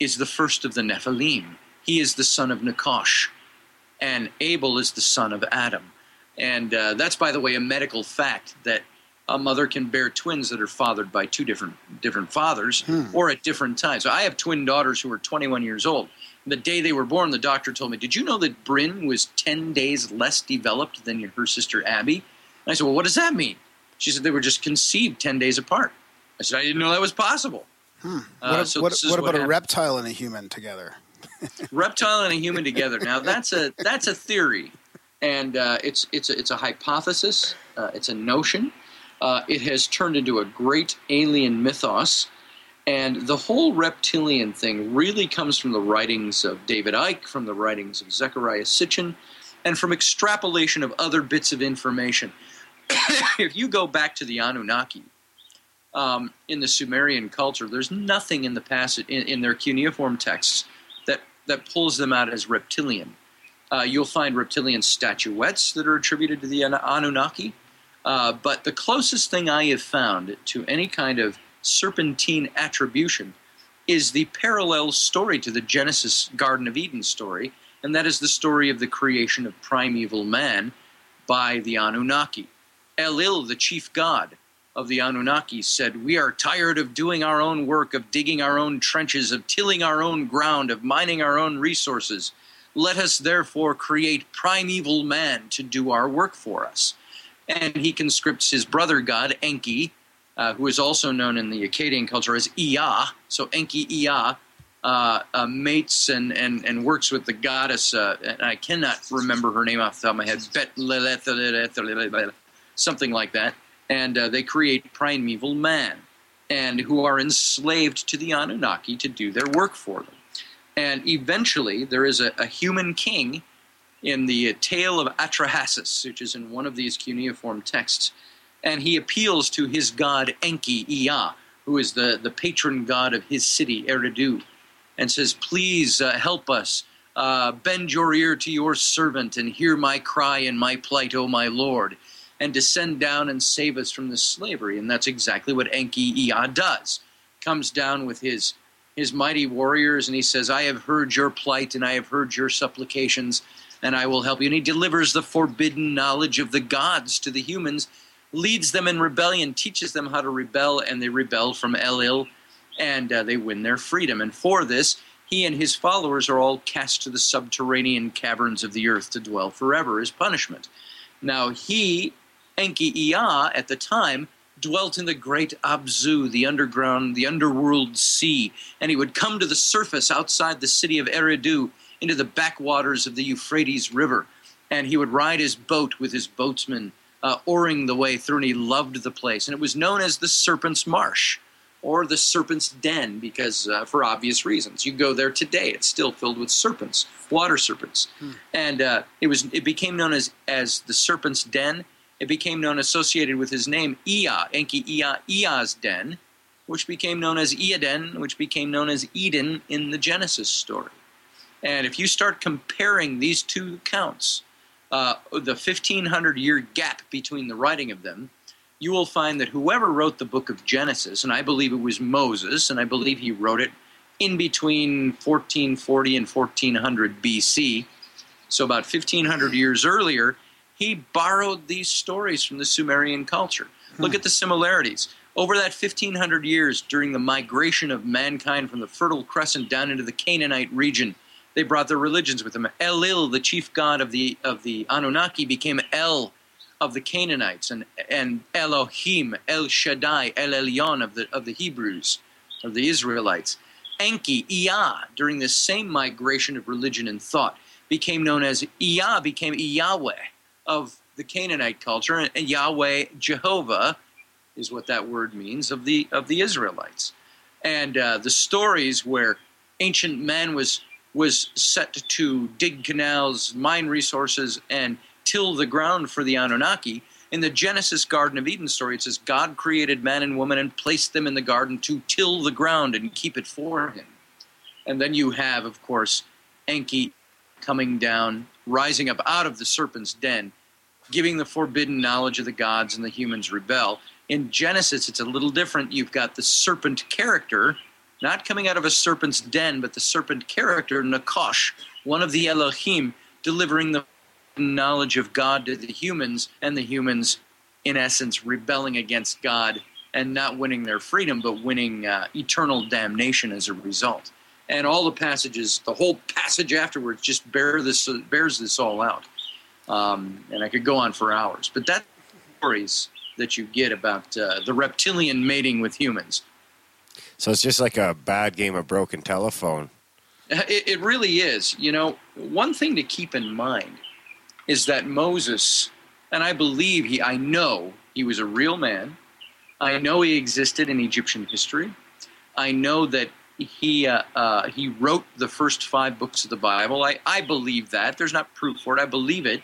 is the first of the Nephilim. He is the son of Nakosh, and Abel is the son of Adam. And uh, that's, by the way, a medical fact that a mother can bear twins that are fathered by two different different fathers or at different times. So I have twin daughters who are 21 years old. The day they were born, the doctor told me, "Did you know that Bryn was 10 days less developed than her sister Abby?" And I said, "Well, what does that mean?" She said they were just conceived 10 days apart. I said, "I didn't know that was possible." Uh, what so what, what about a reptile and a human together? reptile and a human together. Now that's a that's a theory, and uh, it's it's a, it's a hypothesis. Uh, it's a notion. Uh, it has turned into a great alien mythos, and the whole reptilian thing really comes from the writings of David Icke, from the writings of Zecharia Sitchin, and from extrapolation of other bits of information. if you go back to the Anunnaki, um, in the Sumerian culture, there's nothing in the passage in, in their cuneiform texts that that pulls them out as reptilian. Uh, you'll find reptilian statuettes that are attributed to the Anunnaki. Uh, but the closest thing I have found to any kind of serpentine attribution is the parallel story to the Genesis Garden of Eden story, and that is the story of the creation of primeval man by the Anunnaki. Elil, the chief god of the Anunnaki, said, We are tired of doing our own work, of digging our own trenches, of tilling our own ground, of mining our own resources. Let us therefore create primeval man to do our work for us. And he conscripts his brother god, Enki, uh, who is also known in the Akkadian culture as Ea. So Enki Ea uh, uh, mates and, and, and works with the goddess, uh, and I cannot remember her name off the top of my head, Bet something like that. And uh, they create primeval man, and who are enslaved to the Anunnaki to do their work for them. And eventually, there is a, a human king in the tale of Atrahasis, which is in one of these cuneiform texts, and he appeals to his god Enki Ea, who is the, the patron god of his city, Eridu, and says, Please uh, help us. Uh, bend your ear to your servant and hear my cry and my plight, O my Lord, and descend down and save us from this slavery. And that's exactly what Enki Ea does. Comes down with his his mighty warriors and he says, I have heard your plight and I have heard your supplications and I will help you. And he delivers the forbidden knowledge of the gods to the humans, leads them in rebellion, teaches them how to rebel, and they rebel from Elil and uh, they win their freedom. And for this, he and his followers are all cast to the subterranean caverns of the earth to dwell forever as punishment. Now, he, Enki Ea, at the time, dwelt in the great Abzu, the underground, the underworld sea, and he would come to the surface outside the city of Eridu into the backwaters of the Euphrates River, and he would ride his boat with his boatsmen, uh, oaring the way through, and he loved the place. And it was known as the Serpent's Marsh or the Serpent's Den because, uh, for obvious reasons, you go there today; it's still filled with serpents, water serpents, hmm. and uh, it was it became known as as the Serpent's Den. It became known associated with his name Ea, Enki Ea, Ea's Den, which became known as Eaden, which became known as Eden in the Genesis story. And if you start comparing these two accounts, uh, the 1500 year gap between the writing of them, you will find that whoever wrote the book of Genesis, and I believe it was Moses, and I believe he wrote it in between 1440 and 1400 BC, so about 1500 years earlier, he borrowed these stories from the Sumerian culture. Hmm. Look at the similarities. Over that 1500 years, during the migration of mankind from the Fertile Crescent down into the Canaanite region, they brought their religions with them. Elil, the chief god of the of the Anunnaki, became El of the Canaanites, and and Elohim, El Shaddai, El Elyon of the of the Hebrews, of the Israelites. Enki, Ea, during this same migration of religion and thought, became known as Ea, became Yahweh of the Canaanite culture, and Yahweh, Jehovah, is what that word means of the of the Israelites. And uh, the stories where ancient man was was set to dig canals, mine resources, and till the ground for the Anunnaki. In the Genesis Garden of Eden story, it says God created man and woman and placed them in the garden to till the ground and keep it for him. And then you have, of course, Enki coming down, rising up out of the serpent's den, giving the forbidden knowledge of the gods, and the humans rebel. In Genesis, it's a little different. You've got the serpent character not coming out of a serpent's den, but the serpent character, Nakosh, one of the Elohim, delivering the knowledge of God to the humans, and the humans, in essence, rebelling against God and not winning their freedom, but winning uh, eternal damnation as a result. And all the passages, the whole passage afterwards, just bear this bears this all out. Um, and I could go on for hours, but that's stories that you get about uh, the reptilian mating with humans. So it's just like a bad game of broken telephone. It, it really is. You know, one thing to keep in mind is that Moses, and I believe he, I know he was a real man. I know he existed in Egyptian history. I know that he uh, uh, he wrote the first five books of the Bible. I, I believe that. There's not proof for it. I believe it.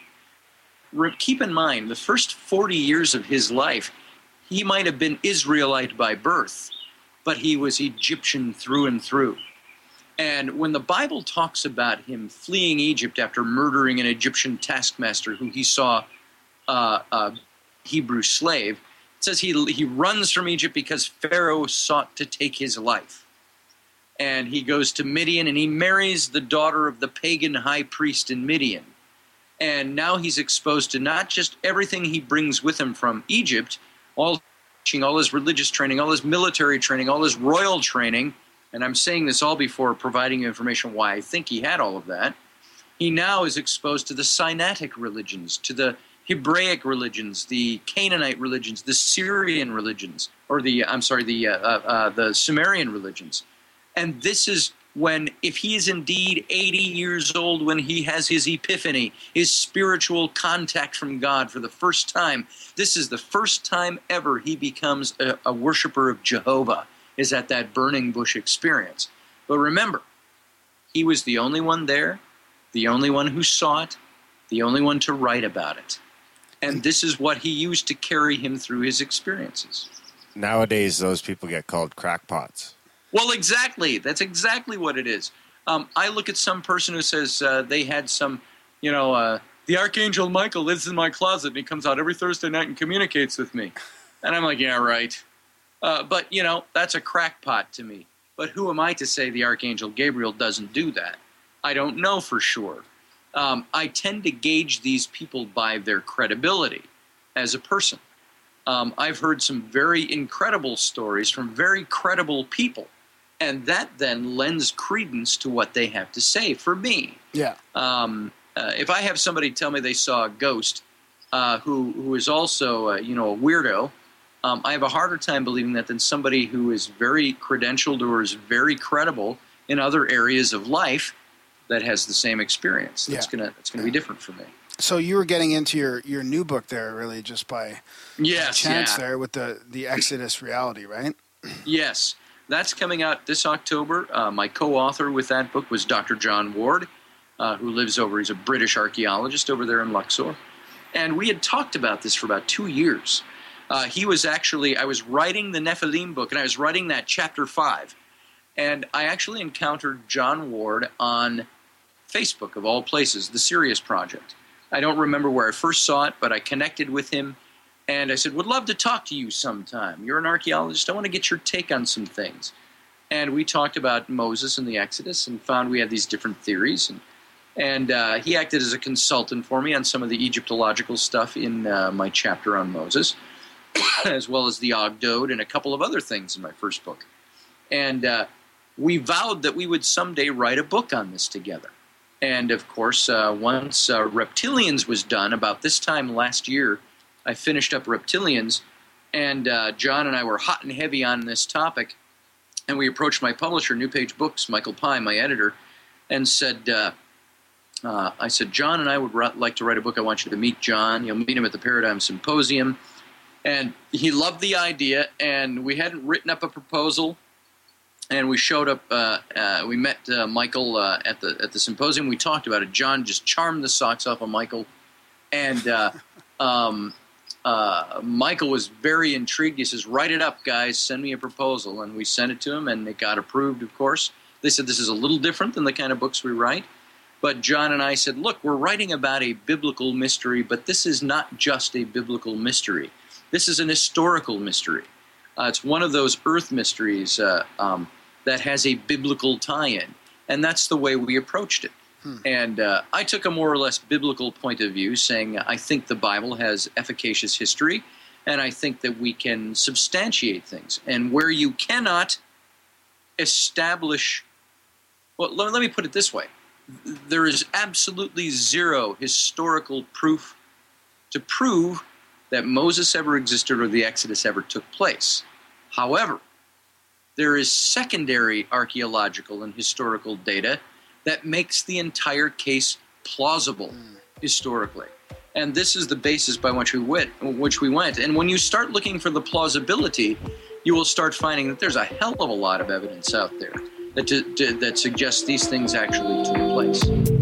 Keep in mind, the first 40 years of his life, he might have been Israelite by birth but he was Egyptian through and through. And when the Bible talks about him fleeing Egypt after murdering an Egyptian taskmaster who he saw uh, a Hebrew slave, it says he, he runs from Egypt because Pharaoh sought to take his life. And he goes to Midian and he marries the daughter of the pagan high priest in Midian. And now he's exposed to not just everything he brings with him from Egypt, all all his religious training, all his military training, all his royal training, and I'm saying this all before providing you information why I think he had all of that. He now is exposed to the Sinaitic religions, to the Hebraic religions, the Canaanite religions, the Syrian religions, or the I'm sorry, the uh, uh, uh, the Sumerian religions, and this is when, if he is indeed 80 years old, when he has his epiphany, his spiritual contact from God for the first time, this is the first time ever he becomes a, a worshiper of Jehovah, is at that burning bush experience. But remember, he was the only one there, the only one who saw it, the only one to write about it. And this is what he used to carry him through his experiences. Nowadays, those people get called crackpots. Well, exactly. That's exactly what it is. Um, I look at some person who says uh, they had some, you know, uh, the Archangel Michael lives in my closet and he comes out every Thursday night and communicates with me. And I'm like, yeah, right. Uh, but, you know, that's a crackpot to me. But who am I to say the Archangel Gabriel doesn't do that? I don't know for sure. Um, I tend to gauge these people by their credibility as a person. Um, I've heard some very incredible stories from very credible people and that then lends credence to what they have to say for me. Yeah. Um, uh, if I have somebody tell me they saw a ghost uh, who who is also uh, you know a weirdo, um, I have a harder time believing that than somebody who is very credentialed or is very credible in other areas of life that has the same experience. That's Yeah. gonna that's gonna be different for me. So you were getting into your, your new book there, really, just by Yes, chance yeah. there with the, the Exodus reality, right? Yes, that's coming out this October. Uh, my co-author with that book was Dr. John Ward, uh, who lives over. He's a British archaeologist over there in Luxor, and we had talked about this for about two years. Uh, he was actually I was writing the Nephilim book, and I was writing that chapter five, and I actually encountered John Ward on Facebook of all places, the Sirius Project. I don't remember where I first saw it, but I connected with him and I said, Would love to talk to you sometime. You're an archaeologist. I want to get your take on some things. And we talked about Moses and the Exodus and found we had these different theories. And, and uh, he acted as a consultant for me on some of the Egyptological stuff in uh, my chapter on Moses, as well as the Ogdoad and a couple of other things in my first book. And uh, we vowed that we would someday write a book on this together. And of course, uh, once uh, Reptilians was done, about this time last year, I finished up Reptilians, and uh, John and I were hot and heavy on this topic. And we approached my publisher, New Page Books, Michael Pye, my editor, and said, uh, uh, I said, John and I would like to write a book. I want you to meet John. You'll meet him at the Paradigm Symposium. And he loved the idea, and we hadn't written up a proposal. And we showed up. Uh, uh, we met uh, Michael at the at the symposium. We talked about it. John just charmed the socks off of Michael, and um, uh, Michael was very intrigued. He says, "Write it up, guys. Send me a proposal." And we sent it to him, and it got approved. Of course, they said this is a little different than the kind of books we write. But John and I said, "Look, we're writing about a biblical mystery, but this is not just a biblical mystery. This is an historical mystery. Uh, it's one of those Earth mysteries uh, um, that has a biblical tie-in, and that's the way we approached it." And uh, I took a more or less biblical point of view, saying I think the Bible has efficacious history, and I think that we can substantiate things. And where you cannot establish, well, let, let me put it this way there is absolutely zero historical proof to prove that Moses ever existed or the Exodus ever took place. However, there is secondary archaeological and historical data that makes the entire case plausible hmm. historically. And this is the basis by which we went, which we went. And when you start looking for the plausibility, you will start finding that there's a hell of a lot of evidence out there that, to, to, that suggests these things actually took place.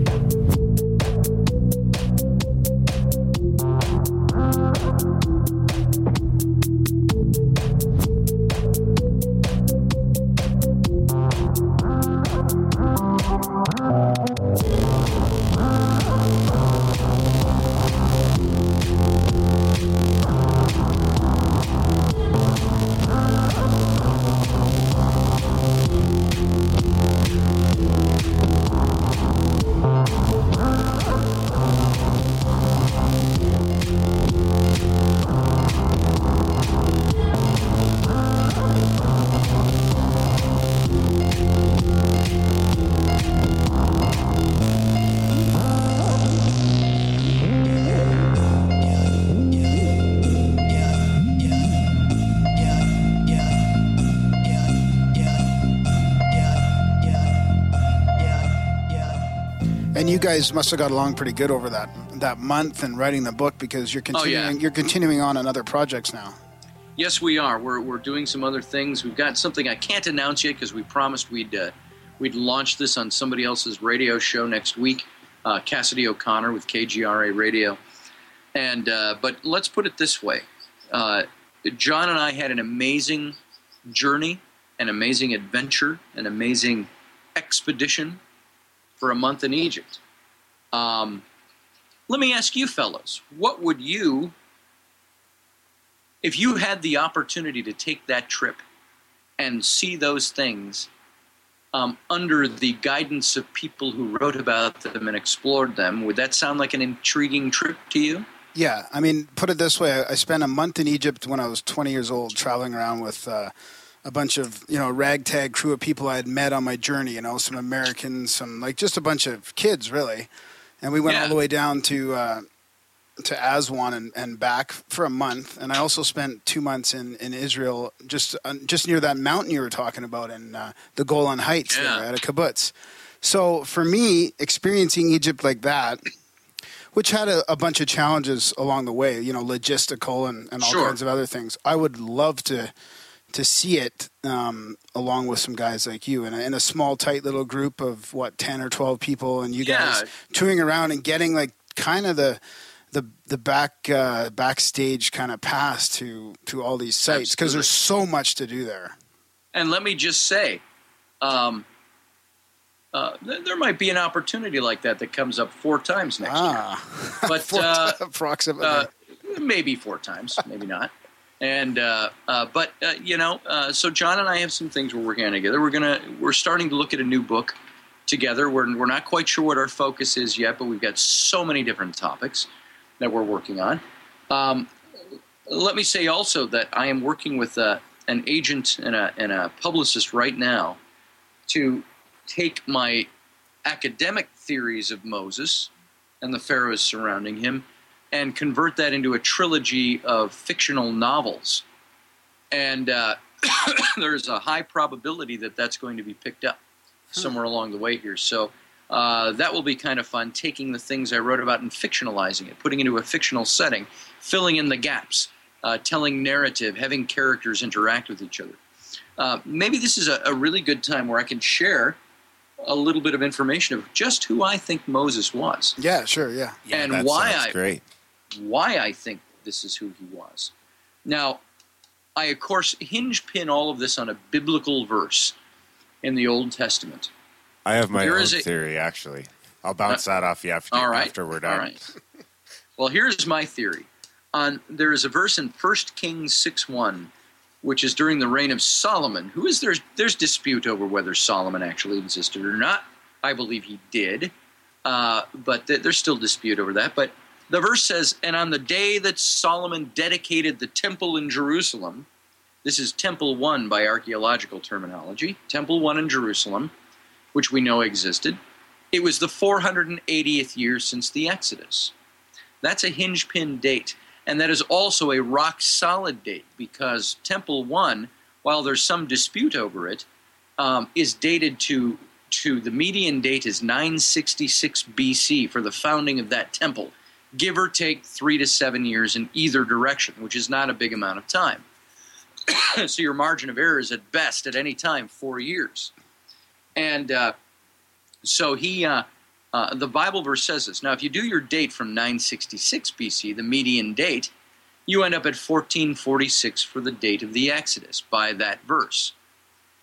Guys must have got along pretty good over that that month and writing the book because you're Oh, yeah. continuing you're continuing on on other projects now. Yes, we are. We're, we're doing some other things. We've got something I can't announce yet because we promised we'd uh, we'd launch this on somebody else's radio show next week. Uh, Cassidy O'Connor with KGRA Radio, and uh, but let's put it this way: uh, John and I had an amazing journey, an amazing adventure, an amazing expedition for a month in Egypt. Um, let me ask you, fellows, what would you if you had the opportunity to take that trip and see those things um, under the guidance of people who wrote about them and explored them, would that sound like an intriguing trip to you? Yeah, I mean, put it this way: I spent a month in Egypt when I was 20 years old, traveling around with uh, a bunch of you know ragtag crew of people I had met on my journey. You know, some Americans, some like just a bunch of kids, really. And we went Yeah. all the way down to uh, to Aswan and, and back for a month. And I also spent two months in, in Israel, just uh, just near that mountain you were talking about in uh, the Golan Heights Yeah. there at a kibbutz. So for me, experiencing Egypt like that, which had a, a bunch of challenges along the way, you know, logistical and, and all Sure. kinds of other things. I would love to to see it um, along with some guys like you in a, in a small, tight little group of what ten or twelve people, and you guys Yeah. touring around and getting like kind of the the the back uh, backstage kind of pass to to all these sites because there's so much to do there. And let me just say, um, uh, th- there might be an opportunity like that that comes up four times next year. Ah, But For- uh, approximately. uh, maybe four times, maybe not. And uh, uh, but uh, you know, uh, so John and I have some things we're working on together. We're gonna we're starting to look at a new book together. We're we're not quite sure what our focus is yet, but we've got so many different topics that we're working on. Um, let me say also that I am working with uh, an agent and a, and a publicist right now to take my academic theories of Moses and the pharaohs surrounding him and convert that into a trilogy of fictional novels. And uh, there's a high probability that that's going to be picked up somewhere along the way here. So uh, that will be kind of fun, taking the things I wrote about and fictionalizing it, putting it into a fictional setting, filling in the gaps, uh, telling narrative, having characters interact with each other. Uh, maybe this is a, a really good time where I can share a little bit of information of just who I think Moses was yeah, sure, yeah. and that why I great. Why I think this is who he was. Now, I of course hinge pin all of this on a biblical verse in the Old Testament. I have my There own a- theory, actually. I'll bounce that off you after, All right. after we're done. All right. Well, here's my theory. On there is a verse in 1 Kings 6 1, which is during the reign of Solomon, who is there's there's dispute over whether Solomon actually existed or not. I believe he did, uh, but th- there's still dispute over that. But the verse says, "And on the day that Solomon dedicated the temple in Jerusalem, this is Temple One by archaeological terminology, Temple One in Jerusalem, which we know existed." It was the 480th year since the Exodus. That's a hinge pin date. And that is also a rock solid date because Temple 1, while there's some dispute over it, um, is dated to, to the median date is 966 BC for the founding of that temple, give or take three to seven years in either direction, which is not a big amount of time. so your margin of error is at best at any time four years. And uh, so he, uh, uh, the Bible verse says this. Now, if you do your date from 966 BC, the median date, you end up at 1446 for the date of the Exodus by that verse.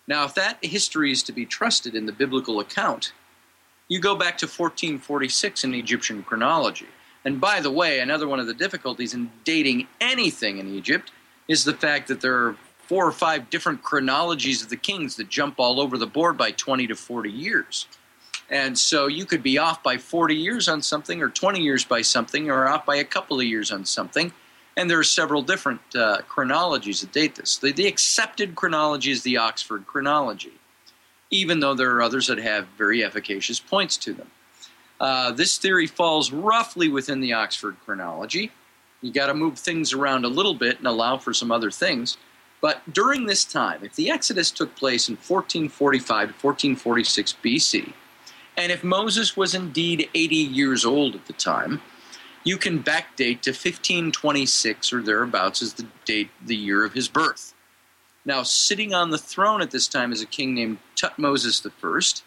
Now, if that history is to be trusted in the biblical account, you go back to 1446 in Egyptian chronology. And by the way, another one of the difficulties in dating anything in Egypt is the fact that there are four or five different chronologies of the kings that jump all over the board by 20 to 40 years. And so you could be off by 40 years on something, or 20 years by something, or off by a couple of years on something. And there are several different uh, chronologies that date this. The, the accepted chronology is the Oxford chronology, even though there are others that have very efficacious points to them. Uh, this theory falls roughly within the Oxford chronology. You got to move things around a little bit and allow for some other things. But during this time, if the Exodus took place in 1445 to 1446 BC, And if Moses was indeed 80 years old at the time, you can backdate to 1526 or thereabouts as the date, the year of his birth. Now, sitting on the throne at this time is a king named Tutmosis I.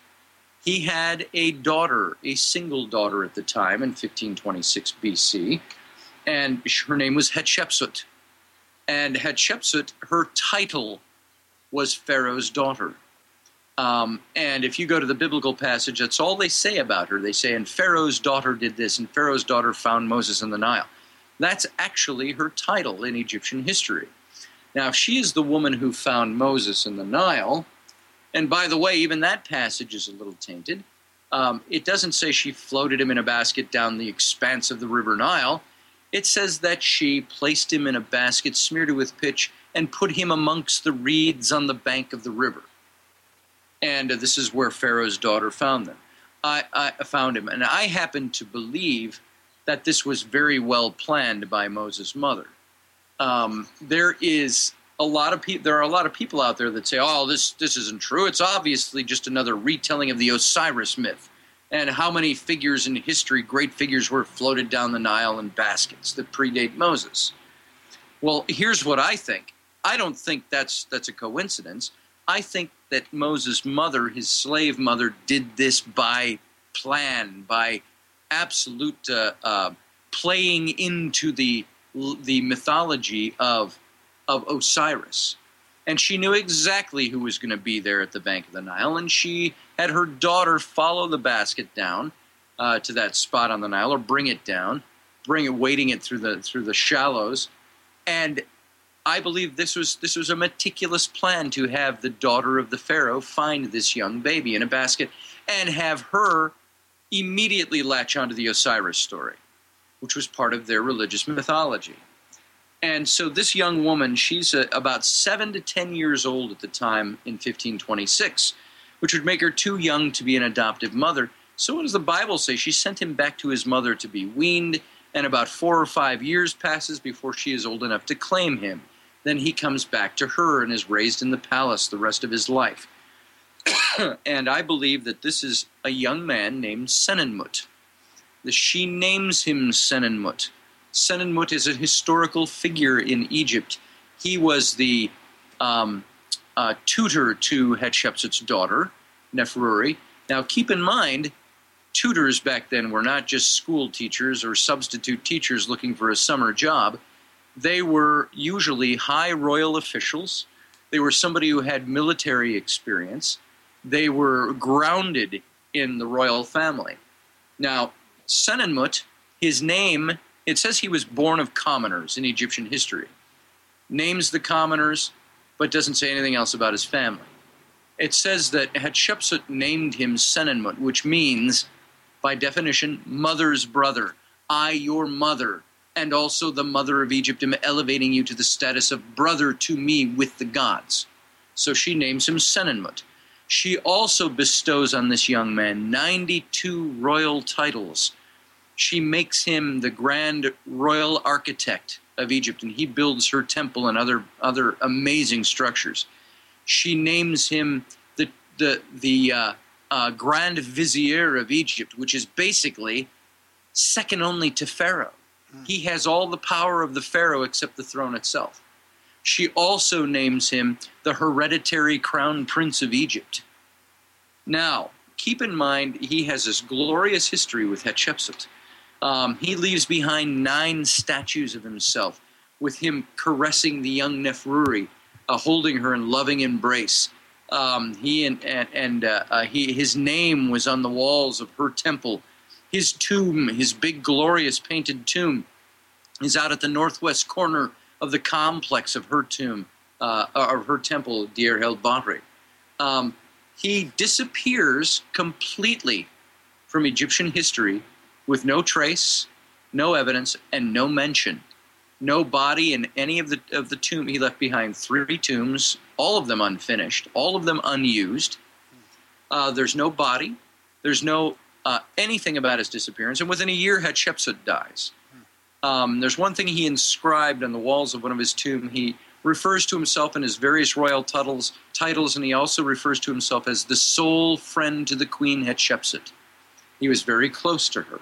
He had a daughter, a single daughter at the time in 1526 BC, and her name was Hatshepsut. And Hatshepsut, her title was Pharaoh's daughter. Um, and if you go to the biblical passage, that's all they say about her. They say, and Pharaoh's daughter did this, and Pharaoh's daughter found Moses in the Nile. That's actually her title in Egyptian history. Now, if she is the woman who found Moses in the Nile, and by the way, even that passage is a little tainted. Um, it doesn't say she floated him in a basket down the expanse of the River Nile. It says that she placed him in a basket smeared it with pitch and put him amongst the reeds on the bank of the river. And uh, this is where Pharaoh's daughter found them. I, I found him, and I happen to believe that this was very well planned by Moses' mother. Um, there is a lot of people. There are a lot of people out there that say, "Oh, this this isn't true. It's obviously just another retelling of the Osiris myth." And how many figures in history, great figures, were floated down the Nile in baskets that predate Moses? Well, here's what I think. I don't think that's that's a coincidence. I think that Moses' mother, his slave mother, did this by plan, by absolute uh, uh, playing into the the mythology of of Osiris. And she knew exactly who was going to be there at the bank of the Nile, and she had her daughter follow the basket down uh, to that spot on the Nile, or bring it down, bring it, wading it through the through the shallows, and I believe this was this was a meticulous plan to have the daughter of the pharaoh find this young baby in a basket and have her immediately latch onto the Osiris story, which was part of their religious mythology. And so this young woman, she's uh, about seven to ten years old at the time in 1526, which would make her too young to be an adoptive mother. So what does the Bible say? She sent him back to his mother to be weaned, and about four or five years passes before she is old enough to claim him. Then he comes back to her and is raised in the palace the rest of his life. and I believe that this is a young man named Senenmut. She names him Senenmut. Senenmut is a historical figure in Egypt. He was the um, uh, tutor to Hatshepsut's daughter, Neferure. Now, keep in mind, tutors back then were not just school teachers or substitute teachers looking for a summer job. They were usually high royal officials. They were somebody who had military experience. They were grounded in the royal family. Now, Senenmut, his name, it says he was born of commoners in Egyptian history. Names the commoners, but doesn't say anything else about his family. It says that Hatshepsut named him Senenmut, which means, by definition, mother's brother. I, your mother, and also the mother of Egypt, am elevating you to the status of brother to me with the gods. So she names him Senenmut. She also bestows on this young man 92 royal titles. She makes him the grand royal architect of Egypt, and he builds her temple and other, other amazing structures. She names him the, the, the uh, uh, grand vizier of Egypt, which is basically second only to Pharaoh. He has all the power of the Pharaoh except the throne itself. She also names him the hereditary crown prince of Egypt. Now, keep in mind, he has this glorious history with Hatshepsut. Um, he leaves behind nine statues of himself, with him caressing the young Neferure, uh, holding her in loving embrace. Um, he and, and, and uh, uh, he, his name was on the walls of her temple his tomb, his big, glorious painted tomb, is out at the northwest corner of the complex of her tomb, uh, of her temple, Deir el Bahri. Um, he disappears completely from Egyptian history with no trace, no evidence, and no mention. No body in any of the of the tomb. He left behind three tombs, all of them unfinished, all of them unused. Uh, there's no body. There's no uh, anything about his disappearance, and within a year, Hatshepsut dies. Um, there's one thing he inscribed on the walls of one of his tomb. He refers to himself in his various royal titles, titles, and he also refers to himself as the sole friend to the queen Hatshepsut. He was very close to her.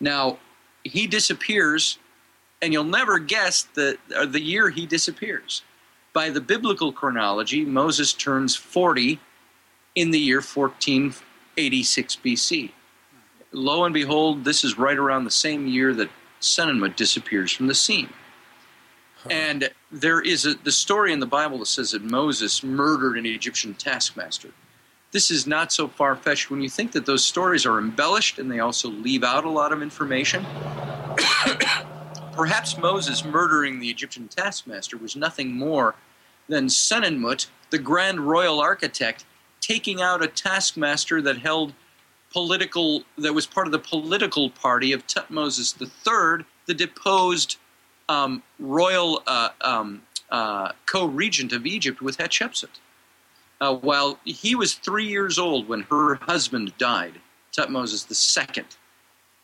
Now, he disappears, and you'll never guess the, the year he disappears. By the biblical chronology, Moses turns 40 in the year 1486 BC. Lo and behold, this is right around the same year that Senenmut disappears from the scene. And there is a, the story in the Bible that says that Moses murdered an Egyptian taskmaster. This is not so far fetched when you think that those stories are embellished and they also leave out a lot of information. Perhaps Moses murdering the Egyptian taskmaster was nothing more than Senenmut, the grand royal architect, taking out a taskmaster that held political, that was part of the political party of Tutmosis III, the deposed um, royal uh, um, uh, co-regent of Egypt with Hatshepsut. Uh, while he was three years old when her husband died, Tutmosis II,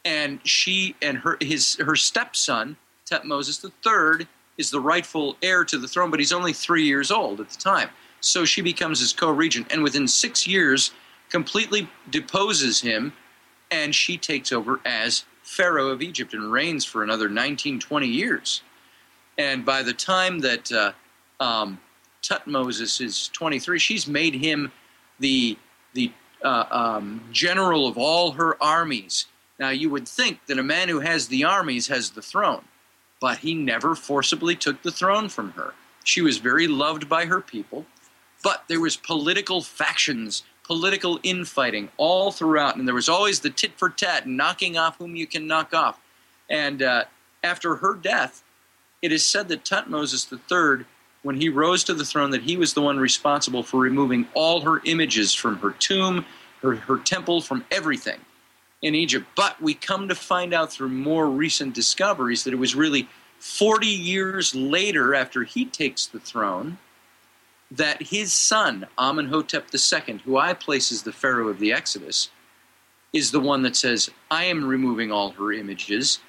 and she and her his her stepson Tutmosis III is the rightful heir to the throne, but he's only three years old at the time. So she becomes his co-regent, and within six years, completely deposes him, and she takes over as Pharaoh of Egypt and reigns for another 19, 20 years. And by the time that uh, um, Tutmosis is 23, she's made him the the uh, um, general of all her armies. Now, you would think that a man who has the armies has the throne, but he never forcibly took the throne from her. She was very loved by her people, but there was political factions, political infighting all throughout, and there was always the tit for tat, knocking off whom you can knock off. And uh, after her death, it is said that Tutmosis III, when he rose to the throne, that he was the one responsible for removing all her images from her tomb, her, her temple, from everything in Egypt. But we come to find out through more recent discoveries that it was really 40 years later, after he takes the throne, that his son, Amenhotep II, who I place as the Pharaoh of the Exodus, is the one that says, I am removing all her images.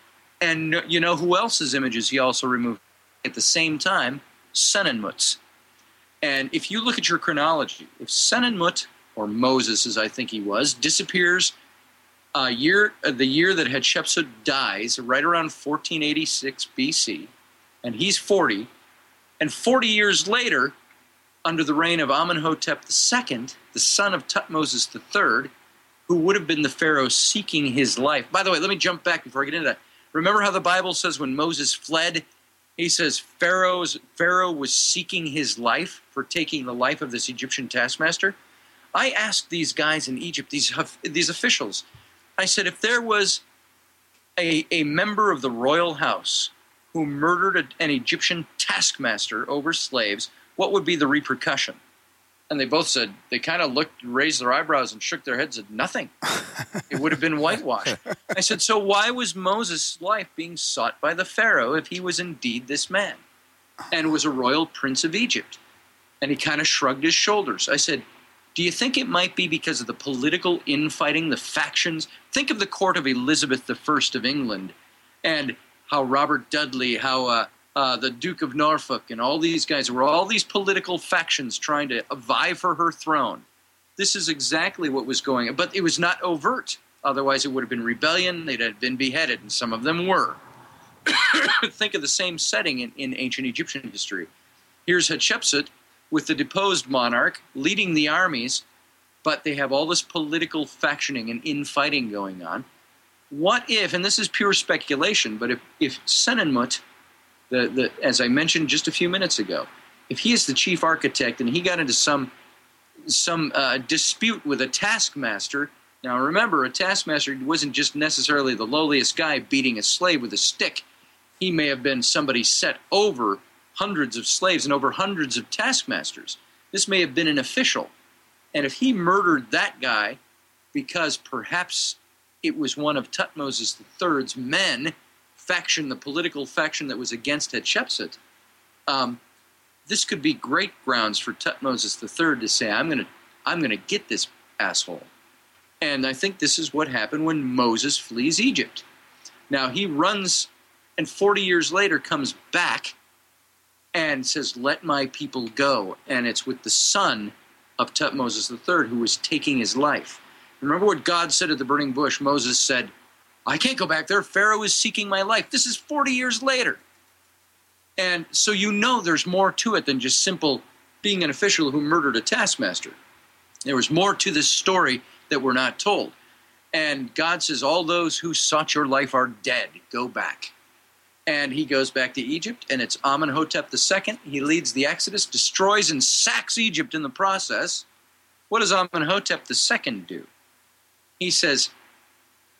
And you know who else's images he also removed at the same time? Senenmut's. And if you look at your chronology, if Senenmut, or Moses as I think he was, disappears uh, year, uh, the year that Hatshepsut dies, right around 1486 BC, and he's 40, and 40 years later, under the reign of Amenhotep II, the son of Tutmosis III, who would have been the Pharaoh seeking his life. By the way, let me jump back before I get into that. Remember how the Bible says when Moses fled, he says Pharaoh's Pharaoh was seeking his life for taking the life of this Egyptian taskmaster. I asked these guys in Egypt, these these officials, I said if there was a, a member of the royal house who murdered a, an Egyptian taskmaster over slaves, what would be the repercussion? And they both said, they kind of looked, raised their eyebrows, and shook their heads, said, nothing. it would have been whitewashed. I said, so why was Moses' life being sought by the Pharaoh if he was indeed this man and was a royal prince of Egypt? And he kind of shrugged his shoulders. I said, do you think it might be because of the political infighting, the factions? Think of the court of Elizabeth I of England and how Robert Dudley, how uh, uh, the Duke of Norfolk, and all these guys. were all these political factions trying to vie for her throne. This is exactly what was going on, but it was not overt. Otherwise, it would have been rebellion. They'd have been beheaded, and some of them were. Think of the same setting in, in ancient Egyptian history. Here's Hatshepsut with the deposed monarch leading the armies, but they have all this political factioning and infighting going on. What if, and this is pure speculation, but if, if Senenmut the, the, as I mentioned just a few minutes ago, if he is the chief architect and he got into some some uh, dispute with a taskmaster, now remember, a taskmaster wasn't just necessarily the lowliest guy beating a slave with a stick. He may have been somebody set over hundreds of slaves and over hundreds of taskmasters. This may have been an official. And if he murdered that guy because perhaps it was one of Tutmosis III's men, faction, the political faction that was against Hatshepsut, um, this could be great grounds for Tutmosis III to say, "I'm going to, I'm going to get this asshole." And I think this is what happened when Moses flees Egypt. Now he runs, and 40 years later comes back and says, "Let my people go." And it's with the son of Tutmosis III who was taking his life. Remember what God said at the burning bush? Moses said, I can't go back there. Pharaoh is seeking my life. This is 40 years later. And so you know there's more to it than just simple being an official who murdered a taskmaster. There was more to this story that we're not told. And God says, All those who sought your life are dead. Go back. And he goes back to Egypt, and it's Amenhotep II. He leads the Exodus, destroys and sacks Egypt in the process. What does Amenhotep II do? He says,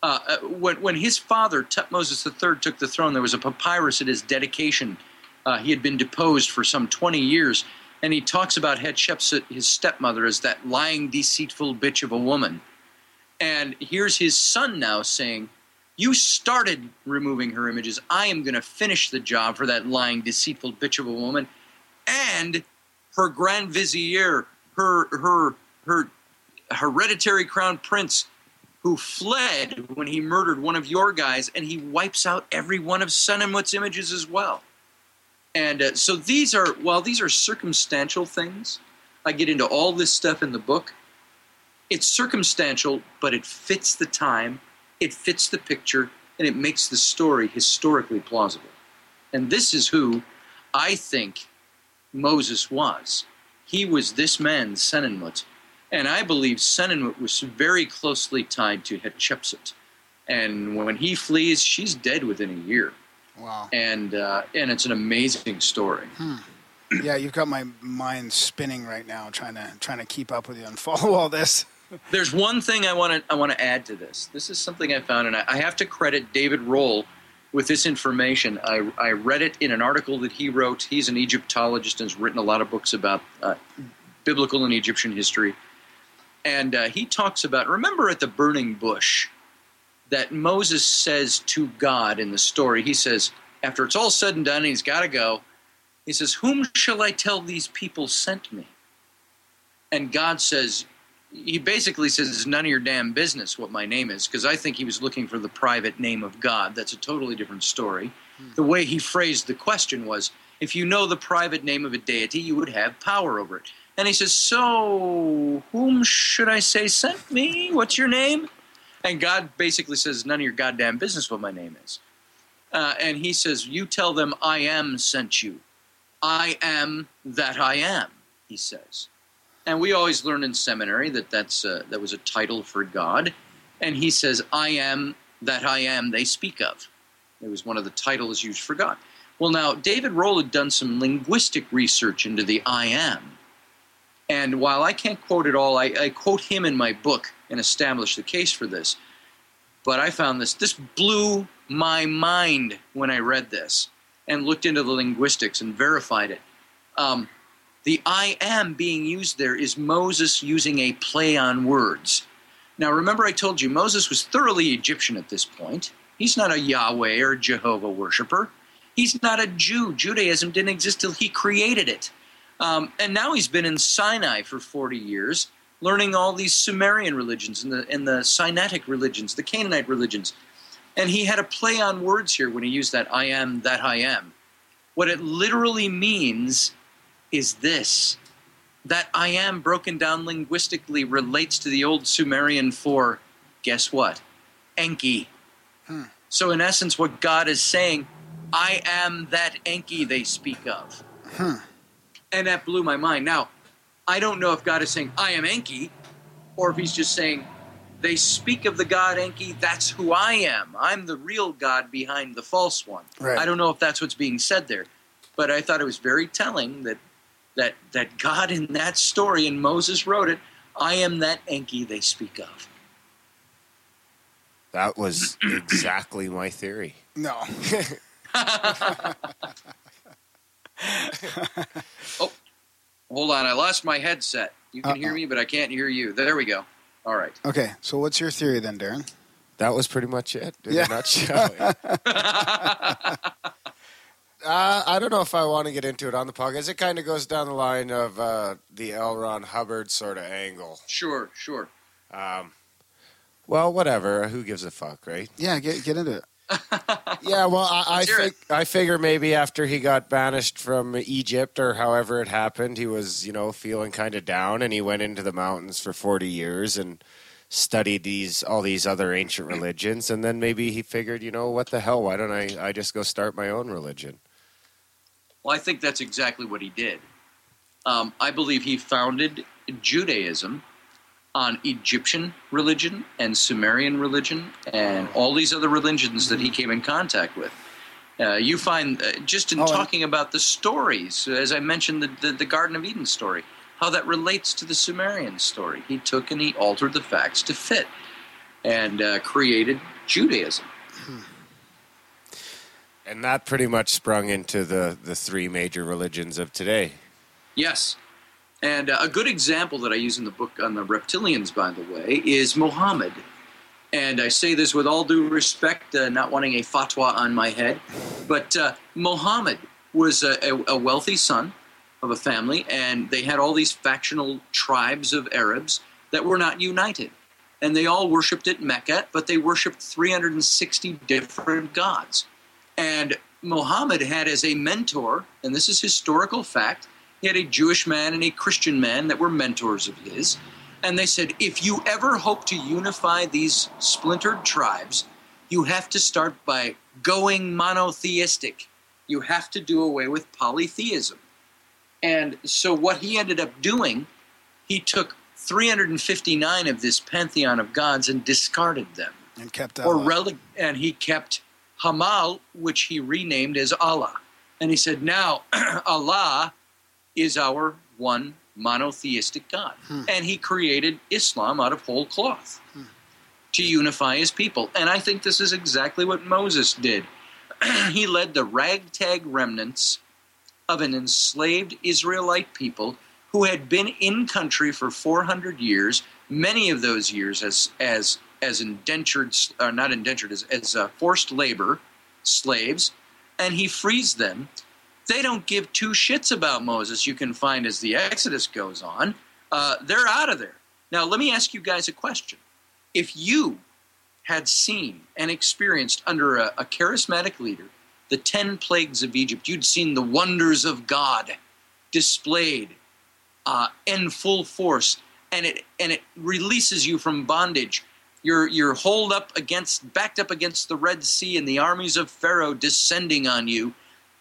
uh, uh, when, when his father, Tutmosis III, took the throne, there was a papyrus at his dedication. Uh, he had been deposed for some 20 years, and he talks about Hatshepsut, his stepmother, as that lying, deceitful bitch of a woman. And here's his son now saying, You started removing her images. I am going to finish the job for that lying, deceitful bitch of a woman. And her grand vizier, her, her, her hereditary crown prince, who fled when he murdered one of your guys, and he wipes out every one of Senenmut's images as well. And uh, so these are, while these are circumstantial things, I get into all this stuff in the book. It's circumstantial, but it fits the time, it fits the picture, and it makes the story historically plausible. And this is who I think Moses was. He was this man, Senenmut. And I believe Senenmut was very closely tied to Hatshepsut. And when he flees, she's dead within a year. Wow. And, uh, and it's an amazing story. Yeah, you've got my mind spinning right now, trying to trying to keep up with you and follow all this. There's one thing I want to I want to add to this. This is something I found, and I, I have to credit David Rohl with this information. I, I read it in an article that he wrote. He's an Egyptologist and has written a lot of books about uh, biblical and Egyptian history. And uh, he talks about remember at the burning bush that Moses says to God in the story. He says after it's all said and done, and he's got to go. He says, "Whom shall I tell these people sent me?" And God says, he basically says it's none of your damn business what my name is because I think he was looking for the private name of God. That's a totally different story. The way he phrased the question was if you know the private name of a deity, you would have power over it. And he says, So, whom should I say sent me? What's your name? And God basically says, None of your goddamn business what my name is. Uh, and he says, You tell them I am sent you. I am that I am, he says. And we always learn in seminary that that's uh, that was a title for God. And he says, "I am that I am." They speak of. It was one of the titles used for God. Well, now David Rohl had done some linguistic research into the "I am," and while I can't quote it all, I, I quote him in my book and establish the case for this. But I found this. This blew my mind when I read this and looked into the linguistics and verified it. Um, the I am being used there is Moses using a play on words. Now, remember, I told you Moses was thoroughly Egyptian at this point. He's not a Yahweh or Jehovah worshiper. He's not a Jew. Judaism didn't exist till he created it. Um, and now he's been in Sinai for 40 years, learning all these Sumerian religions and the, and the Sinaitic religions, the Canaanite religions. And he had a play on words here when he used that I am that I am. What it literally means is this that I am broken down linguistically relates to the old Sumerian for, guess what? Enki. So, in essence, what God is saying, I am that Enki they speak of. And that blew my mind. Now, I don't know if God is saying, I am Enki, or if he's just saying, they speak of the God Enki, that's who I am. I'm the real God behind the false one. Right. I don't know if that's what's being said there, but I thought it was very telling that that that God in that story, and Moses wrote it, I am that Enki they speak of. That was exactly my theory. No. Oh, hold on, I lost my headset. You can hear Uh-oh. me, but I can't hear you. There we go. All right. Okay, so what's your theory then, Darren? That was pretty much it in Yeah. a nutshell. uh, I don't know if I want to get into it on the podcast. It kind of goes down the line of uh, the L. Ron Hubbard sort of angle. Sure, sure. Um, well, whatever. Who gives a fuck, right? Yeah, get get into it. Yeah, well, I I, fig- I figure maybe after he got banished from Egypt or however it happened, he was, you know, feeling kind of down and he went into the mountains for 40 years and studied these all these other ancient religions, and then maybe he figured, you know, what the hell? Why don't I I just go start my own religion? Well, I think that's exactly what he did. Um, I believe he founded Judaism on Egyptian religion and Sumerian religion and all these other religions that he came in contact with. Uh, you find uh, just in Oh, talking about the stories, as I mentioned, the, the, the Garden of Eden story, how that relates to the Sumerian story. He took and he altered the facts to fit and uh, created Judaism. And that pretty much sprung into the the three major religions of today. Yes. And uh, a good example that I use in the book on the reptilians, by the way, is Muhammad. And I say this with all due respect, uh, not wanting a fatwa on my head, but uh, Muhammad was a, a, a wealthy son of a family, and they had all these factional tribes of Arabs that were not united. And they all worshipped at Mecca, but they worshipped 360 different gods. And Muhammad had as a mentor, and this is historical fact, he had a Jewish man and a Christian man that were mentors of his. And they said, if you ever hope to unify these splintered tribes, you have to start by going monotheistic. You have to do away with polytheism. And so, what he ended up doing, he took 359 of this pantheon of gods and discarded them and kept or Allah. rele- and he kept Hamal, which he renamed as Allah. And he said, now Allah is our one monotheistic God. And he created Islam out of whole cloth to unify his people. And I think this is exactly what Moses did. he led the ragtag remnants of an enslaved Israelite people who had been in country for 400 years, many of those years as as as indentured, uh, not indentured, as, as uh, forced labor slaves, and he frees them. They don't give two shits about Moses. You can find as the Exodus goes on, uh, they're out of there. Now, let me ask you guys a question: If you had seen and experienced under a, a charismatic leader the 10 plagues of Egypt. You'd seen the wonders of God displayed uh, in full force, and it and it releases you from bondage. You're you're holed up against, backed up against the Red Sea, and the armies of Pharaoh descending on you,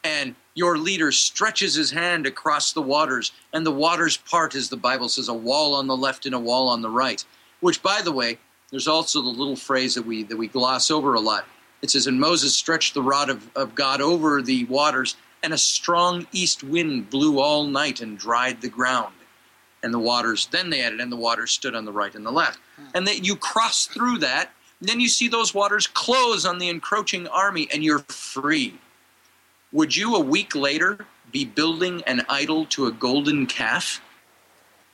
and your leader stretches his hand across the waters, and the waters part, as the Bible says, a wall on the left and a wall on the right. Which, by the way, there's also the little phrase that we that we gloss over a lot. It says, "And Moses stretched the rod of, of God over the waters, and a strong east wind blew all night and dried the ground." And the waters, then they added, and the waters stood on the right and the left. Hmm. And that you cross through that, and then you see those waters close on the encroaching army, and you're free. Would you a week later be building an idol to a golden calf?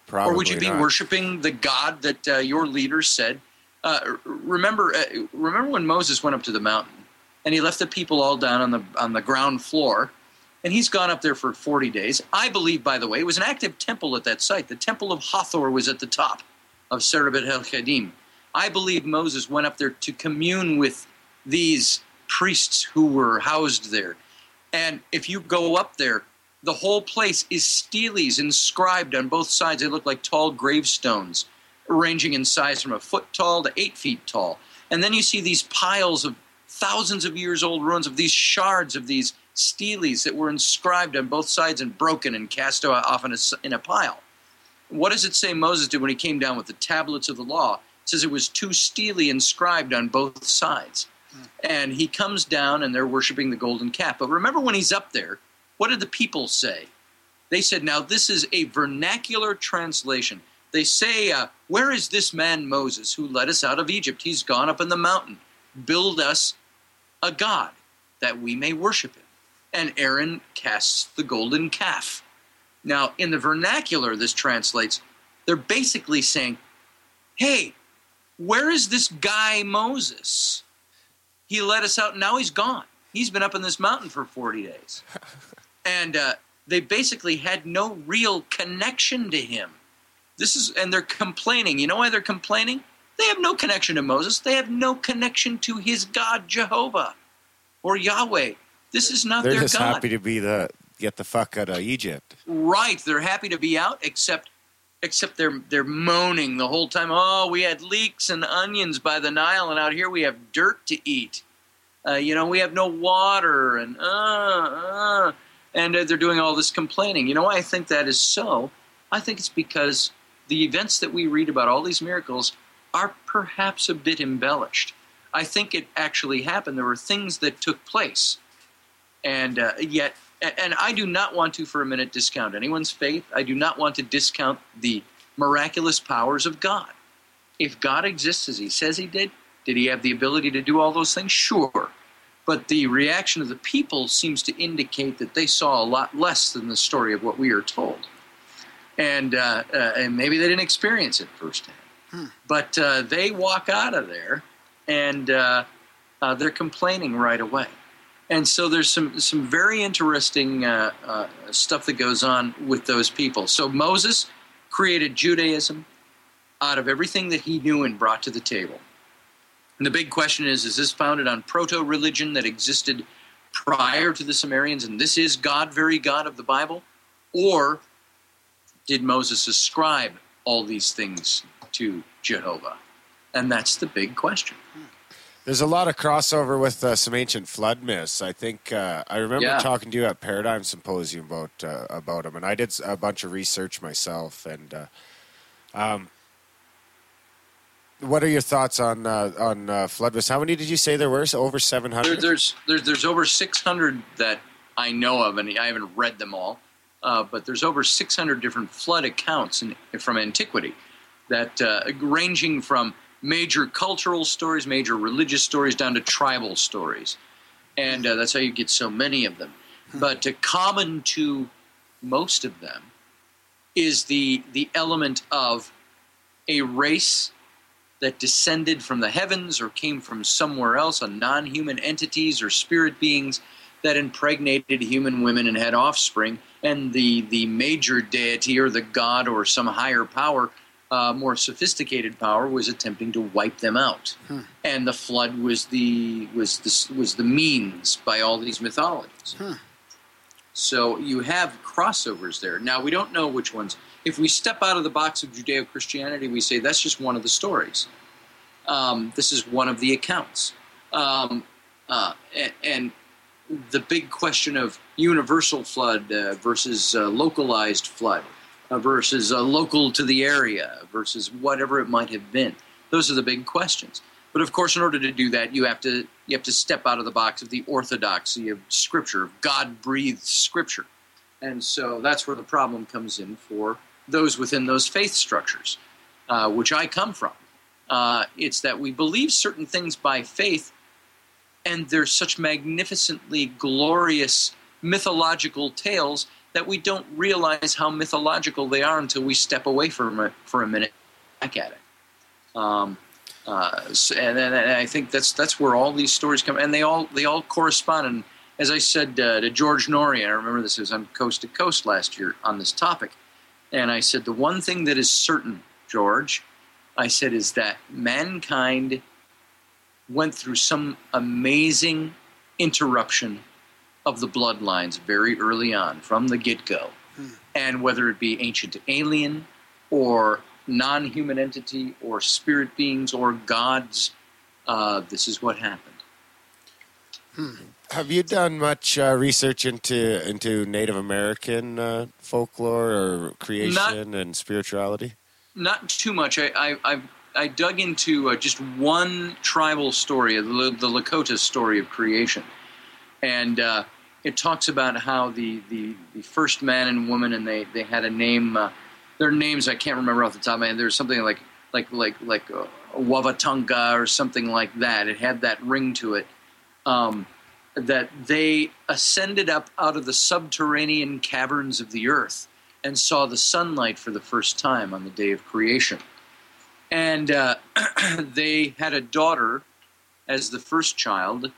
Probably or would you be not. worshiping the God that uh, your leader said? Uh, remember, uh, remember when Moses went up to the mountain and he left the people all down on the on the ground floor, and he's gone up there for forty days. I believe, by the way, it was an active temple at that site. The temple of Hathor was at the top of Serabit el Khadim. I believe Moses went up there to commune with these priests who were housed there. And if you go up there, the whole place is steles inscribed on both sides. They look like tall gravestones, ranging in size from a foot tall to eight feet tall. And then you see these piles of thousands of years old ruins of these shards of these steles that were inscribed on both sides and broken and cast off in a, in a pile. What does it say Moses did when he came down with the tablets of the law? It says it was two stele inscribed on both sides. And he comes down and they're worshiping the golden calf. But remember when he's up there, what did the people say? They said, now this is a vernacular translation. They say, uh, Where is this man Moses who led us out of Egypt? He's gone up in the mountain. Build us a God that we may worship him. And Aaron casts the golden calf. Now, in the vernacular, this translates, they're basically saying, Hey, where is this guy Moses? He let us out, and now he's gone. He's been up in this mountain for 40 days. and uh, they basically had no real connection to him. This is, and they're complaining. You know why they're complaining? They have no connection to Moses. They have no connection to his God, Jehovah or Yahweh. This is not their. They're their just God. happy to be the get the fuck out of Egypt. Right. They're happy to be out, except except they're they're moaning the whole time. Oh, we had leeks and onions by the Nile, and out here we have dirt to eat. Uh, you know, we have no water, and uh, uh, and uh, they're doing all this complaining. You know why I think that is so? I think it's because the events that we read about, all these miracles, are perhaps a bit embellished. I think it actually happened. There were things that took place, and uh, yet and I do not want to for a minute discount anyone's faith. I do not want to discount the miraculous powers of God. If God exists as he says he did, did he have the ability to do all those things? Sure. But the reaction of the people seems to indicate that they saw a lot less than the story of what we are told. And, uh, uh, and maybe they didn't experience it firsthand. Hmm. But uh, they walk out of there and uh, uh, they're complaining right away and so there's some some very interesting uh, uh, stuff that goes on with those people. So Moses created Judaism out of everything that he knew and brought to the table. And the big question is: Is this founded on proto religion that existed prior to the Sumerians, and this is God, very God of the Bible, or did Moses ascribe all these things to Jehovah? And that's the big question. There's a lot of crossover with uh, some ancient flood myths. I think uh, I remember yeah. talking to you at Paradigm Symposium about uh, about them, and I did a bunch of research myself. And uh, um, what are your thoughts on uh, on uh, flood myths? How many did you say there were? So over seven hundred. There, there's there's there's over six hundred that I know of, and I haven't read them all. but there's over six hundred different flood accounts in, from antiquity, that ranging from major cultural stories, major religious stories, down to tribal stories. And uh, that's how you get so many of them. Hmm. But uh, common to most of them is the, the element of a race that descended from the heavens or came from somewhere else, on non human entities or spirit beings that impregnated human women and had offspring. And the, the major deity or the god or some higher power uh, more sophisticated power was attempting to wipe them out, hmm. and the flood was the was the was the means by all these mythologies. Hmm. So you have crossovers there. Now we don't know which ones. If we step out of the box of Judeo Christianity, we say that's just one of the stories. Um, this is one of the accounts, um, uh, and, and, the big question of universal flood uh, versus uh, localized flood uh, versus uh, local to the area versus whatever it might have been. Those are the big questions. But of course, in order to do that, you have to you have to step out of the box of the orthodoxy of Scripture, of God-breathed Scripture, and so that's where the problem comes in for those within those faith structures, uh, which I come from. Uh, it's that we believe certain things by faith, and they're such magnificently glorious mythological tales that we don't realize how mythological they are until we step away from it for a minute back at it. Um, uh, so, and, and, I think that's that's where all these stories come, and they all they all correspond. And as I said uh, to George Noory, I remember this was on Coast to Coast last year on this topic, and I said the one thing that is certain, George, I said is that mankind went through some amazing interruption of the bloodlines very early on from the get go. Hmm. And whether it be ancient alien or non human entity or spirit beings or gods, uh, this is what happened. Hmm. Have you done much uh, research into into Native American uh, folklore or creation not, and spirituality? Not too much. I I, I, I dug into uh, just one tribal story, the, the Lakota story of creation, and uh, it talks about how the, the, the, first man and woman, and they, they had a name. Uh, their names I can't remember off the top of my head. There's something like like like like uh, or something like that. It had that ring to it. Um, that they ascended up out of the subterranean caverns of the earth and saw the sunlight for the first time on the day of creation. And uh, they had a daughter as the first child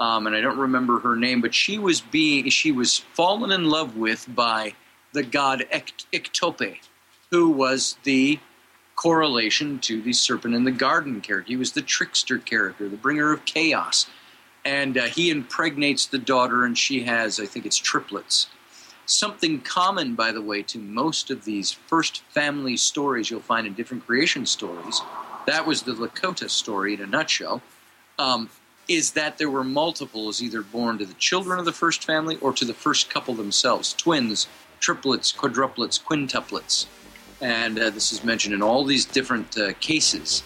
um, and I don't remember her name, but she was being she was fallen in love with by the god Iktomi, who was the correlation to the serpent in the garden character. He was the trickster character, the bringer of chaos, and uh, he impregnates the daughter, and she has I think it's triplets. Something common, by the way, to most of these first family stories you'll find in different creation stories, that was the Lakota story in a nutshell, um, is that there were multiples either born to the children of the first family or to the first couple themselves twins, triplets, quadruplets, quintuplets. And uh, this is mentioned in all these different uh, cases,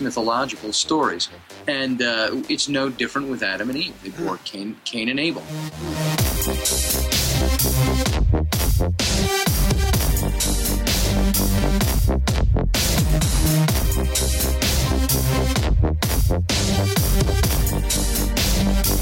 mythological stories. And uh, it's no different with Adam and Eve. They bore Cain, Cain and Abel.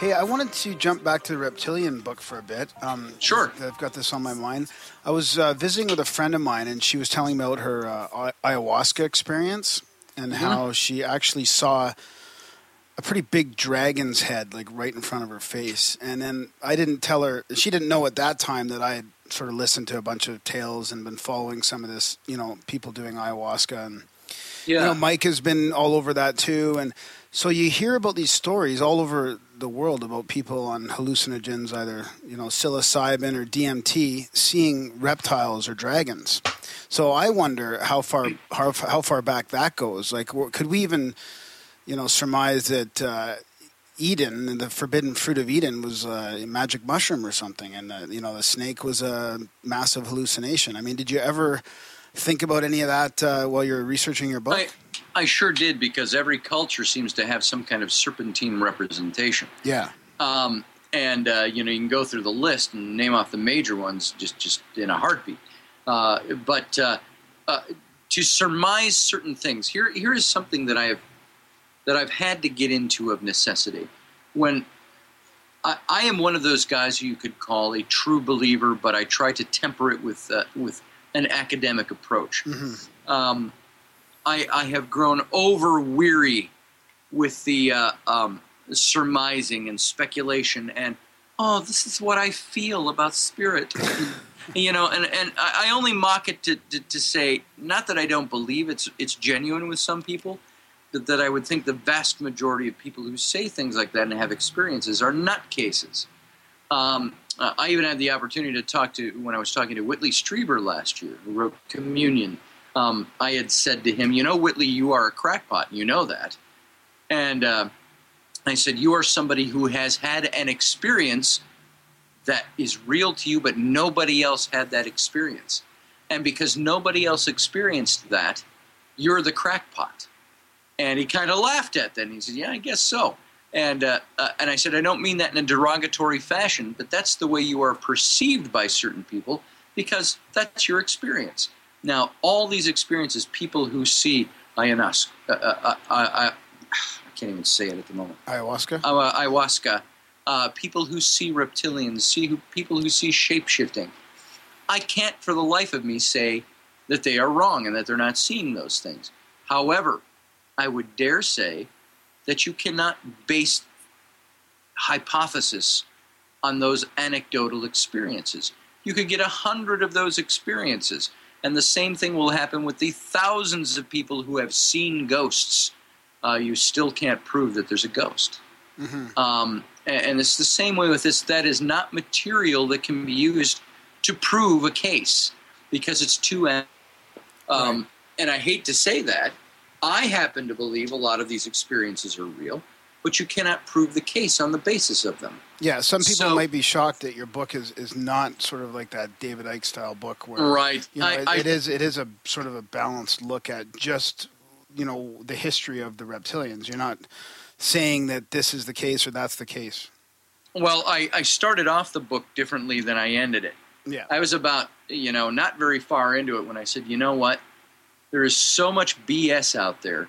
Hey, I wanted to jump back to the reptilian book for a bit. Um, Sure. I've got this on my mind. I was uh, visiting with a friend of mine, and she was telling me about her uh, ay- ayahuasca experience and how she actually saw a pretty big dragon's head, like right in front of her face. And then I didn't tell her; she didn't know at that time that I had sort of listened to a bunch of tales and been following some of this, you know, people doing ayahuasca and Yeah. you know, Mike has been all over that too, and so you hear about these stories all over the world about people on hallucinogens, either you know psilocybin or DMT, seeing reptiles or dragons. So I wonder how far how, how far back that goes. Like, could we even you know surmise that uh, Eden, the forbidden fruit of Eden, was a magic mushroom or something, and uh, you know the snake was a massive hallucination? I mean, did you ever think about any of that uh, while you're researching your book? I, I sure did because every culture seems to have some kind of serpentine representation. Yeah. Um, and uh, you know you can go through the list and name off the major ones just just in a heartbeat. Uh, but uh, uh, to surmise certain things, here here is something that I have that I've had to get into of necessity. When I, I am one of those guys who you could call a true believer, but I try to temper it with uh, with an academic approach. Um, I, I have grown over weary with the uh, um, surmising and speculation and oh this is what i feel about spirit. You know and, and I, only mock it to, to, to say not that i don't believe it's it's genuine with some people that, that i would think the vast majority of people who say things like that and have experiences are nutcases. Um, i even had the opportunity to talk to when i was talking to whitley strieber last year who wrote communion um, i had said to him you know whitley you are a crackpot you know that and uh, I said, You are somebody who has had an experience that is real to you, but nobody else had that experience. And because nobody else experienced that, you're the crackpot. And he kind of laughed at that. And he said, Yeah, I guess so. And, uh, uh, and I said, I don't mean that in a derogatory fashion, but that's the way you are perceived by certain people because that's your experience. Now, all these experiences, people who see ayahuasca, uh, uh, uh, I can't even say it at the moment. Ayahuasca? Uh, ayahuasca, uh, people who see reptilians, see who, people who see shape shifting. I can't for the life of me say that they are wrong and that they're not seeing those things. However, I would dare say that you cannot base hypothesis on those anecdotal experiences. You could get a hundred of those experiences, and the same thing will happen with the thousands of people who have seen ghosts. Uh, you still can't prove that there's a ghost. Um, and, and it's the same way with this. That is not material that can be used to prove a case because it's too. Um, And I hate to say that. I happen to believe a lot of these experiences are real, but you cannot prove the case on the basis of them. Yeah, some people So- might be shocked that your book is, is not sort of like that David Icke style book where Right. you know, I- it, I- it is it is a sort of a balanced look at just you know the history of the reptilians. You're not saying that this is the case or that's the case. Well, I, I started off the book differently than I ended it. Yeah. I was about, you know, not very far into it when I said, you know what? There is so much BS out there.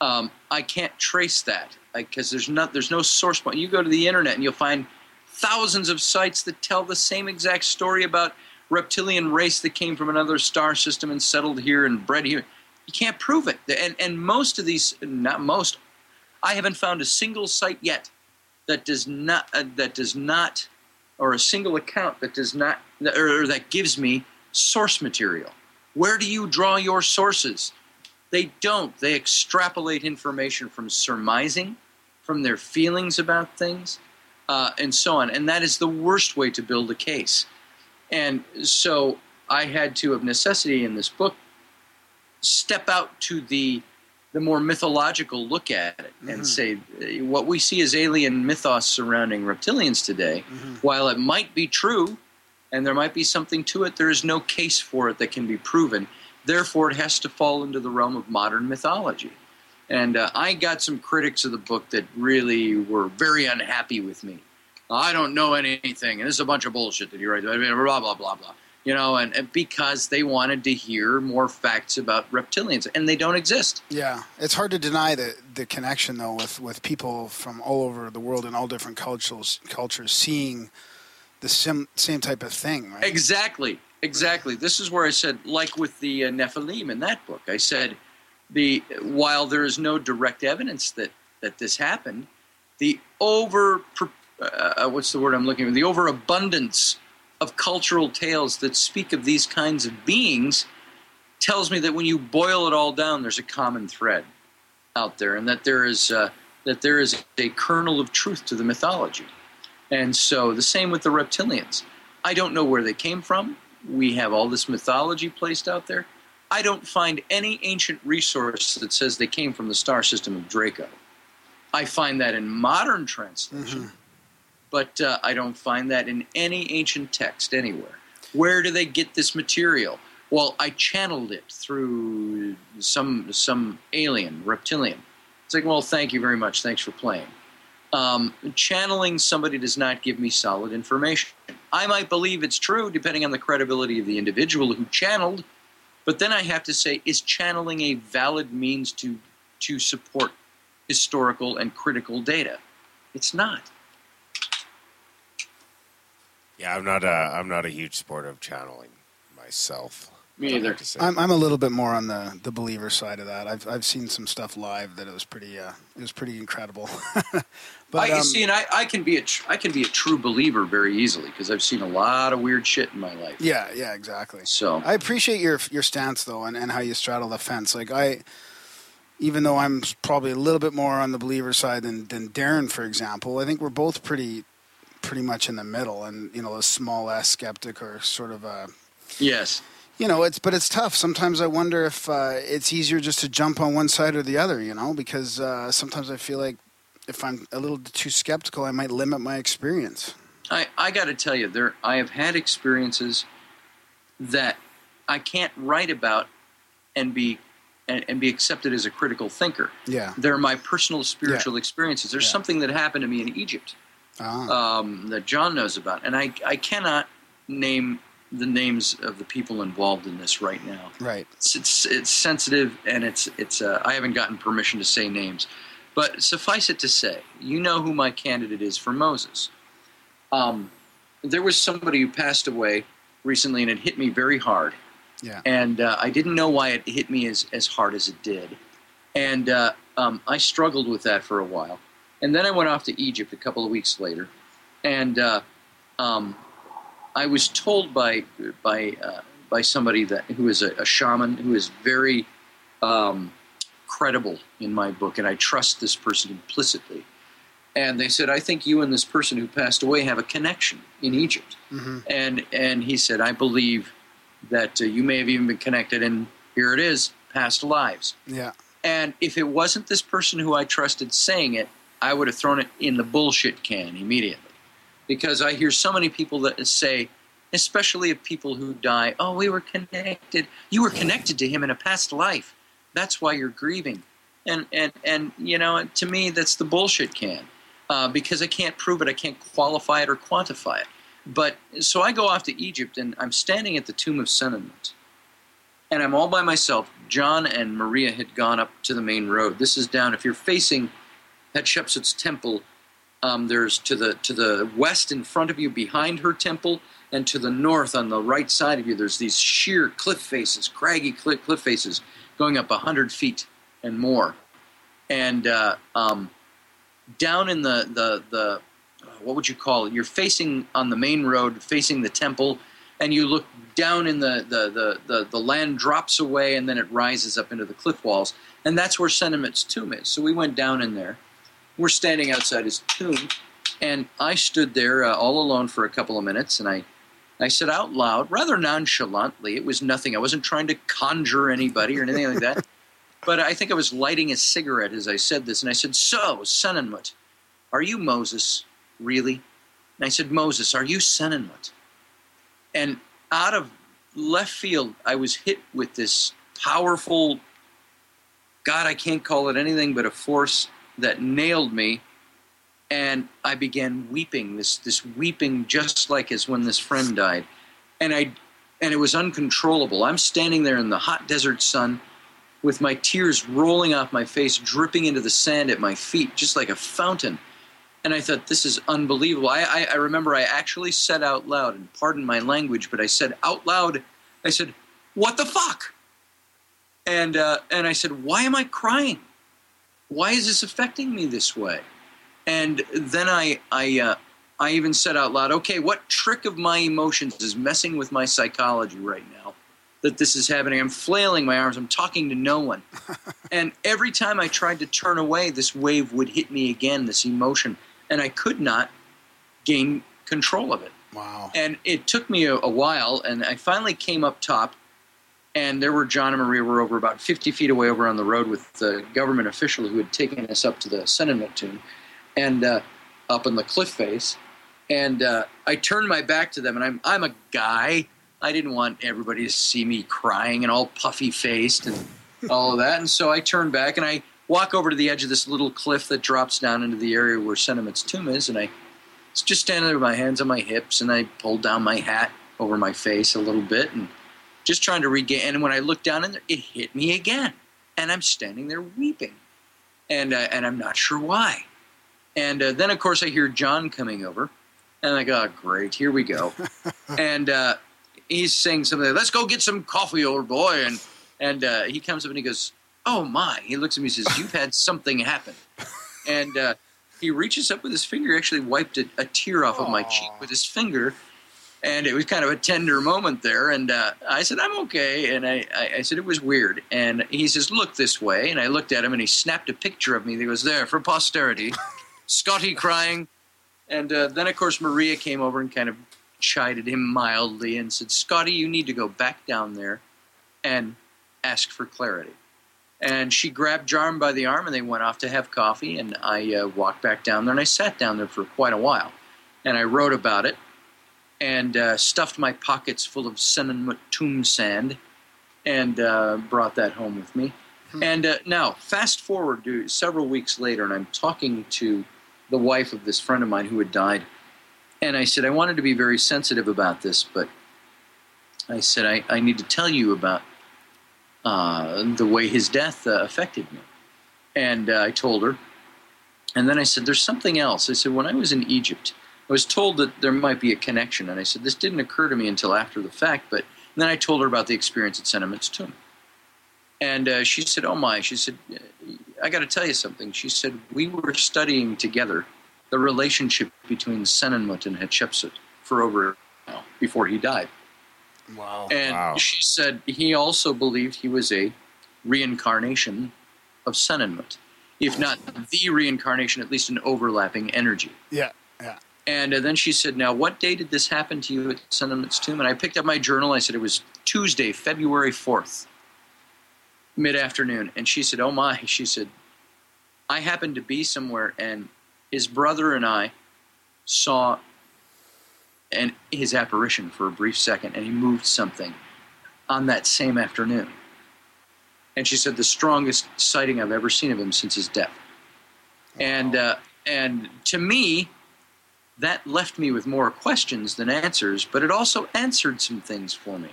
Um, I can't trace that because there's not there's no source point. You go to the internet and you'll find thousands of sites that tell the same exact story about reptilian race that came from another star system and settled here and bred here. You can't prove it. And and most of these, not most, I haven't found a single site yet that does not uh, that does not or a single account that does not or that gives me source material. Where do you draw your sources? They don't. They extrapolate information from surmising, from their feelings about things, uh, and so on. And that is the worst way to build a case. And so I had to, of necessity, in this book, step out to the the more mythological look at it and Mhm. say uh, what we see as alien mythos surrounding reptilians today, Mhm. while it might be true and there might be something to it, there is no case for it that can be proven. Therefore, it has to fall into the realm of modern mythology. And uh, I got some critics of the book that really were very unhappy with me. I don't know anything, and this is a bunch of bullshit that you write. I mean, blah blah blah blah. You know, and, and because they wanted to hear more facts about reptilians, and they don't exist. Yeah, it's hard to deny the the connection though with with people from all over the world and all different cultures cultures seeing the sim, same type of thing. Right? Exactly, exactly. This is where I said, like with the uh, Nephilim in that book, I said, the while there is no direct evidence that that this happened, the over uh, what's the word I'm looking for? The overabundance of cultural tales that speak of these kinds of beings tells me that when you boil it all down, there's a common thread out there, and that there is uh, that there is a kernel of truth to the mythology. And so the same with the reptilians. I don't know where they came from. We have all this mythology placed out there. I don't find any ancient resource that says they came from the star system of Draco. I find that in modern translation, but uh, I don't find that in any ancient text anywhere. Where do they get this material? Well, I channeled it through some some alien reptilian. It's like, well, thank you very much. Thanks for playing. Um, channeling somebody does not give me solid information. I might believe it's true depending on the credibility of the individual who channeled, but then I have to say, is channeling a valid means to to support historical and critical data? It's not. Yeah, I'm not a I'm not a huge supporter of channeling myself. Me I'd either. like to say. I'm I'm a little bit more on the the believer side of that. I've I've seen some stuff live that it was pretty uh it was pretty incredible. but I um, see, and I, I can be a tr- I can be a true believer very easily because I've seen a lot of weird shit in my life. yeah, yeah, exactly. So I appreciate your your stance though, and, and how you straddle the fence. Like I, even though I'm probably a little bit more on the believer side than than Darren, for example, I think we're both pretty pretty much in the middle, and you know, a small s skeptic or sort of a yes, you know, it's but it's tough. Sometimes I wonder if uh, it's easier just to jump on one side or the other. You know, because uh, sometimes I feel like if I'm a little too skeptical, I might limit my experience. I I got to tell you, there I have had experiences that I can't write about and be and, and be accepted as a critical thinker. Yeah. They're my personal spiritual experiences. There's Yeah. something that happened to me in Egypt Ah. um, that John knows about, and I I cannot name the names of the people involved in this right now. right. It's it's, it's sensitive and it's it's uh, I haven't gotten permission to say names, but suffice it to say, you know who my candidate is for Moses. Um, there was somebody who passed away recently, and it hit me very hard. Yeah. And uh, I didn't know why it hit me as as hard as it did, and uh, um, I struggled with that for a while. And then I went off to Egypt a couple of weeks later, and uh, um, I was told by by uh, by somebody that who is a, a shaman who is very um, credible in my book, and I trust this person implicitly. And they said, "I think you and this person who passed away have a connection in Egypt." hmm And and he said, "I believe that uh, you may have even been connected, and here it is, past lives." Yeah. And if it wasn't this person who I trusted saying it, I would have thrown it in the bullshit can immediately. Because I hear so many people that say, especially of people who die, oh, we were connected. You were connected to him in a past life. That's why you're grieving. And, and, and you know, to me, that's the bullshit can. uh, because I can't prove it, I can't qualify it or quantify it. But so I go off to Egypt and I'm standing at the tomb of Senenmut. And I'm all by myself. John and Maria had gone up to the main road. This is down, if you're facing Hatshepsut's temple, um, there's to the to the west in front of you behind her temple, and to the north on the right side of you, there's these sheer cliff faces, craggy cliff, cliff faces, going up hundred feet and more. And uh, um, down in the the the what would you call it? You're facing on the main road, facing the temple, and you look down in the the the the, the land drops away, and then it rises up into the cliff walls, and that's where Senenmut's tomb is. So we went down in there. We're standing outside his tomb, and I stood there uh, all alone for a couple of minutes, and I. I said out loud, rather nonchalantly, it was nothing. I wasn't trying to conjure anybody or anything like that. But I think I was lighting a cigarette as I said this, and I said, So, Senenmut, are you Moses? Really? And I said, Moses, are you Senenmut? And out of left field, I was hit with this powerful, God, I can't call it anything but a force that nailed me. And I began weeping, this, this weeping just like as when this friend died. And I and it was uncontrollable. I'm standing there in the hot desert sun with my tears rolling off my face, dripping into the sand at my feet, just like a fountain. And I thought, this is unbelievable. I, I, I remember I actually said out loud, and pardon my language, but I said out loud, I said, what the fuck? And, uh, and I said, why am I crying? Why is this affecting me this way? And then I, I, uh, I even said out loud, okay, what trick of my emotions is messing with my psychology right now that this is happening? I'm flailing my arms, I'm talking to no one. and every time I tried to turn away, this wave would hit me again, this emotion, and I could not gain control of it. Wow. And it took me a, a while, and I finally came up top, and there were John and Maria were over about 50 feet away over on the road with the government official who had taken us up to the Senenmut tomb, and uh, up on the cliff face. And uh, I turned my back to them, and I'm I'm a guy. I didn't want everybody to see me crying and all puffy faced and all of that. And so I turned back and I walk over to the edge of this little cliff that drops down into the area where Senenmut's tomb is, and I was just standing there with my hands on my hips, and I pulled down my hat over my face a little bit, and just trying to regain. And when I looked down in there, it hit me again, and I'm standing there weeping, and uh, and I'm not sure why. And uh, then, of course, I hear John coming over, and I go, oh, "Great, here we go." and uh, he's saying something. Let's go get some coffee, old boy. And and uh, he comes up and he goes, "Oh my!" He looks at me and says, "You've had something happen." And uh, he reaches up with his finger, actually wiped a, a tear off of my cheek with his finger, and it was kind of a tender moment there. And uh, I said, "I'm okay," and I, I, I said it was weird. And he says, "Look this way," and I looked at him, and he snapped a picture of me. He was there for posterity. Scotty crying, and uh, then of course Maria came over and kind of chided him mildly and said, "Scotty, you need to go back down there and ask for clarity." And she grabbed Jarm by the arm, and they went off to have coffee. And I uh, walked back down there, and I sat down there for quite a while, and I wrote about it, and uh, stuffed my pockets full of Senenmut tomb sand, and uh, brought that home with me. And uh, now, fast forward to several weeks later, and I'm talking to the wife of this friend of mine who had died, and I said I wanted to be very sensitive about this, but I said I, I need to tell you about uh, the way his death uh, affected me. And uh, I told her. And then I said, There's something else. I said, When I was in Egypt, I was told that there might be a connection. And I said, This didn't occur to me until after the fact. But then I told her about the experience at Senenmut's tomb. And uh, she said, Oh my. She said, I got to tell you something. She said, We were studying together the relationship between Senenmut and Hatshepsut for over before he died. Wow. And Wow. she said he also believed he was a reincarnation of Senenmut, if not the reincarnation, at least an overlapping energy. Yeah. Yeah. And uh, then she said, "Now, what day did this happen to you at Senenmut's tomb?" And I picked up my journal. I said it was Tuesday, February fourth, mid-afternoon. And she said, "Oh my!" She said, "I happened to be somewhere, and his brother and I saw and his apparition for a brief second, and he moved something on that same afternoon. And she said the strongest sighting I've ever seen of him since his death. And uh, and to me, that left me with more questions than answers, but it also answered some things for me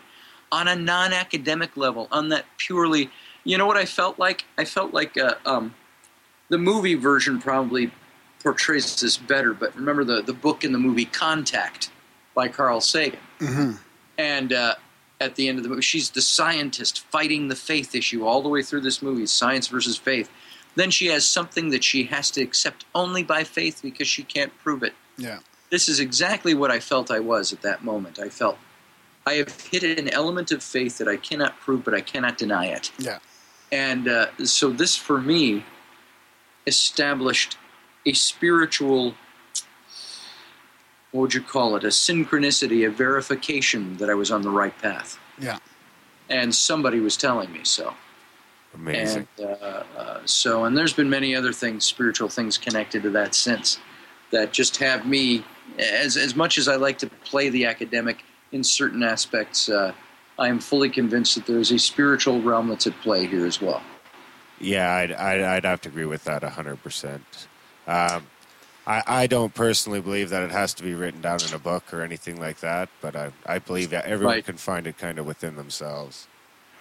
on a non academic level, on that purely, you know what I felt like? I felt like uh, um, the movie version probably portrays this better, but remember the, the book in the movie Contact by Carl Sagan. Mm-hmm. And uh, at the end of the movie, she's the scientist fighting the faith issue all the way through this movie science versus faith. Then she has something that she has to accept only by faith because she can't prove it. Yeah. This is exactly what I felt I was at that moment. I felt I have hit an element of faith that I cannot prove, but I cannot deny it. Yeah. And uh, so this, for me, established a spiritual, what would you call it, a synchronicity, a verification that I was on the right path. Yeah. And somebody was telling me so. Amazing. And uh, uh, so, and there's been many other things, spiritual things connected to that since, that just have me, as as much as I like to play the academic in certain aspects, uh, I am fully convinced that there is a spiritual realm that's at play here as well. Yeah, I'd, I'd, I'd have to agree with that 100%. Um, I, I don't personally believe that it has to be written down in a book or anything like that, but I, I believe that everyone Right. can find it kind of within themselves.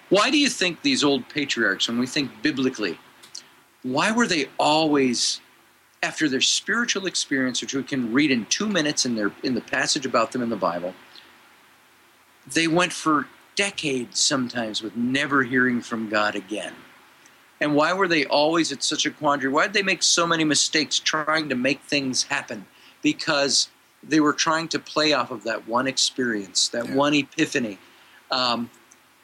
Why do you think these old patriarchs, when we think biblically, why were they always, after their spiritual experience, which we can read in two minutes in their in the passage about them in the Bible, they went for decades sometimes with never hearing from God again. And why were they always at such a quandary? Why did they make so many mistakes trying to make things happen? Because they were trying to play off of that one experience, that Yeah. one epiphany. Um,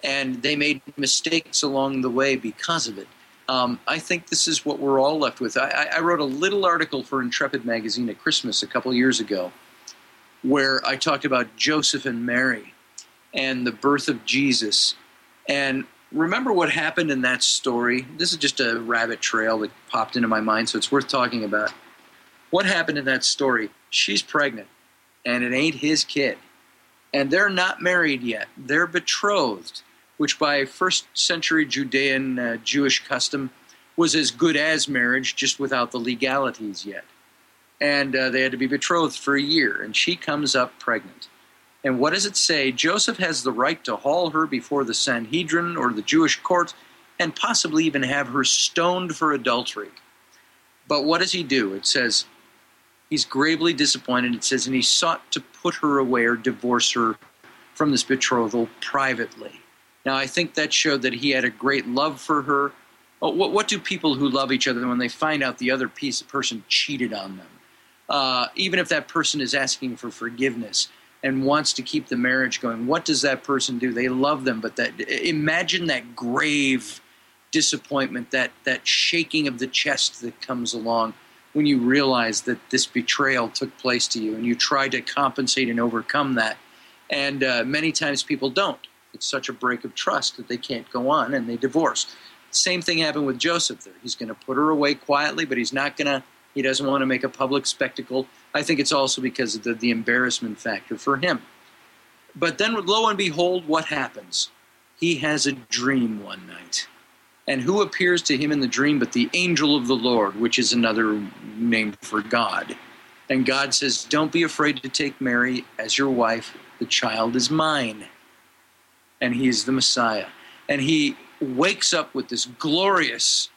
and they made mistakes along the way because of it. Um, I think this is what we're all left with. I, I- I wrote a little article for Intrepid magazine at Christmas a couple years ago where I talked about Joseph and Mary and the birth of Jesus. And remember what happened in that story? This is just a rabbit trail that popped into my mind, so it's worth talking about. What happened in that story? She's pregnant, and it ain't his kid. And they're not married yet. They're betrothed, which by first century Judean uh, Jewish custom was as good as marriage, just without the legalities yet. And uh, they had to be betrothed for a year, and she comes up pregnant. And what does it say? Joseph has the right to haul her before the Sanhedrin or the Jewish court and possibly even have her stoned for adultery. But what does he do? It says he's gravely disappointed. It says, and he sought to put her away or divorce her from this betrothal privately. Now, I think that showed that he had a great love for her. What, what do people who love each other when they find out the other piece person cheated on them? Uh, even if that person is asking for forgiveness and wants to keep the marriage going, what does that person do? They love them, but that imagine that grave disappointment, that that shaking of the chest that comes along when you realize that this betrayal took place to you, and you try to compensate and overcome that. And uh, many times people don't. It's such a break of trust that they can't go on, and they divorce. Same thing happened with Joseph. There, he's going to put her away quietly, but he's not going to. He doesn't want to make a public spectacle. I think it's also because of the, the embarrassment factor for him. But then, lo and behold, what happens? He has a dream one night. And who appears to him in the dream but the angel of the Lord, which is another name for God? And God says, Don't be afraid to take Mary as your wife. The child is mine. And he is the Messiah. And he wakes up with this glorious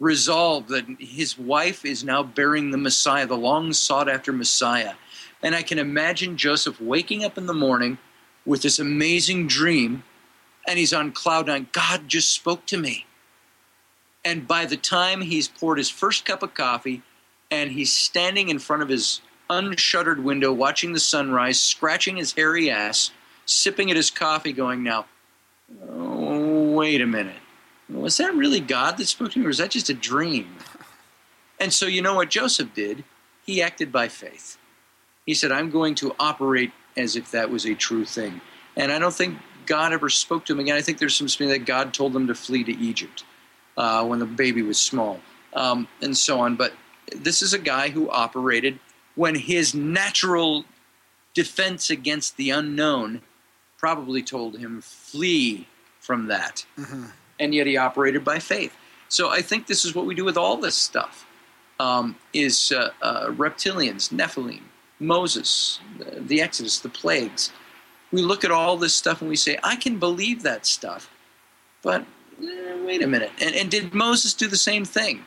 resolve that his wife is now bearing the Messiah, the long sought after Messiah. And I can imagine Joseph waking up in the morning with this amazing dream, and he's on cloud nine. God just spoke to me. And by the time he's poured his first cup of coffee and he's standing in front of his unshuttered window watching the sunrise, scratching his hairy ass, sipping at his coffee, going, Now, oh, wait a minute. Was that really God that spoke to me, or was that just a dream? And so, you know what Joseph did? He acted by faith. He said, I'm going to operate as if that was a true thing. And I don't think God ever spoke to him again. I think there's some that God told them to flee to Egypt uh, when the baby was small, um, and so on. But this is a guy who operated when his natural defense against the unknown probably told him flee from that and yet he operated by faith. So I think this is what we do with all this stuff. um, is uh, uh, reptilians, Nephilim, Moses, the, Exodus, the plagues. We look at all this stuff and we say, I can believe that stuff, but eh, wait a minute. And, and did Moses do the same thing?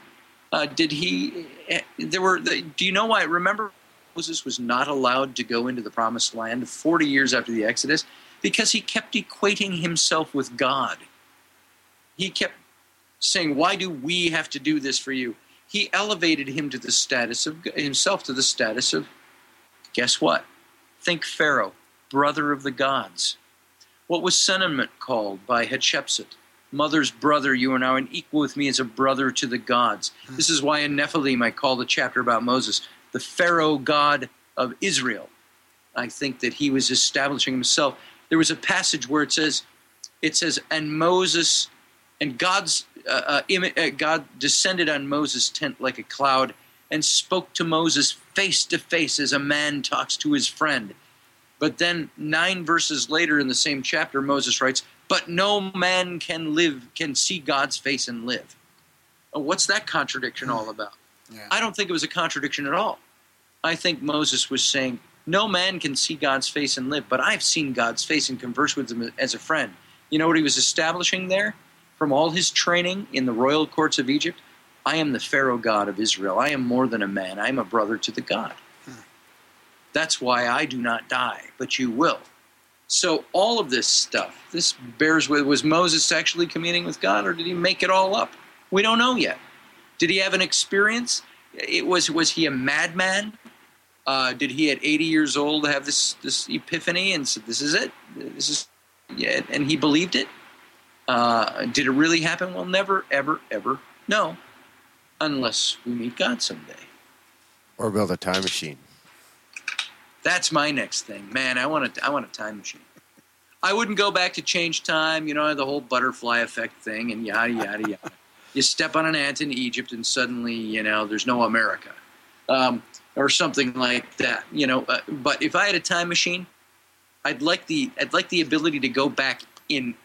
Uh, did he? eh, There were. Do you know why? Remember, Moses was not allowed to go into the Promised Land 40 years after the Exodus because he kept equating himself with God. He kept saying, "Why do we have to do this for you?" He elevated him to the status of himself to the status of guess what? Think Pharaoh, brother of the gods. What was Senenmut called by Hatshepsut? Mother's brother, you are now an equal with me as a brother to the gods. Hmm. This is why in Nephilim I call the chapter about Moses the Pharaoh god of Israel. I think that he was establishing himself. There was a passage where it says, it says, and Moses and God's uh, uh, uh, God descended on Moses' tent like a cloud and spoke to Moses face to face as a man talks to his friend. But then nine verses later in the same chapter, Moses writes, "But no man can live, can see God's face and live." Oh, what's that contradiction all about? Yeah. I don't think it was a contradiction at all. I think Moses was saying, "No man can see God's face and live, but I've seen God's face and converse with him as a friend." You know what he was establishing there? From all his training in the royal courts of Egypt, I am the Pharaoh God of Israel. I am more than a man. I am a brother to the God. That's why I do not die, but you will. So all of this stuff, this bears with was Moses actually communing with God, or did he make it all up? We don't know yet. Did he have an experience? It was was he a madman? Uh, did he at 80 years old have this this epiphany and said, "This is it. This is yeah," and he believed it? Uh, did it really happen? We'll never, ever, ever know, unless we meet God someday. Or build a time machine. That's my next thing, man. I want a, I want a time machine. I wouldn't go back to change time, you know, the whole butterfly effect thing, and yada yada yada. you step on an ant in Egypt, and suddenly, you know, there's no America, um, or something like that, you know. Uh, but if I had a time machine, I'd like the I'd like the ability to go back in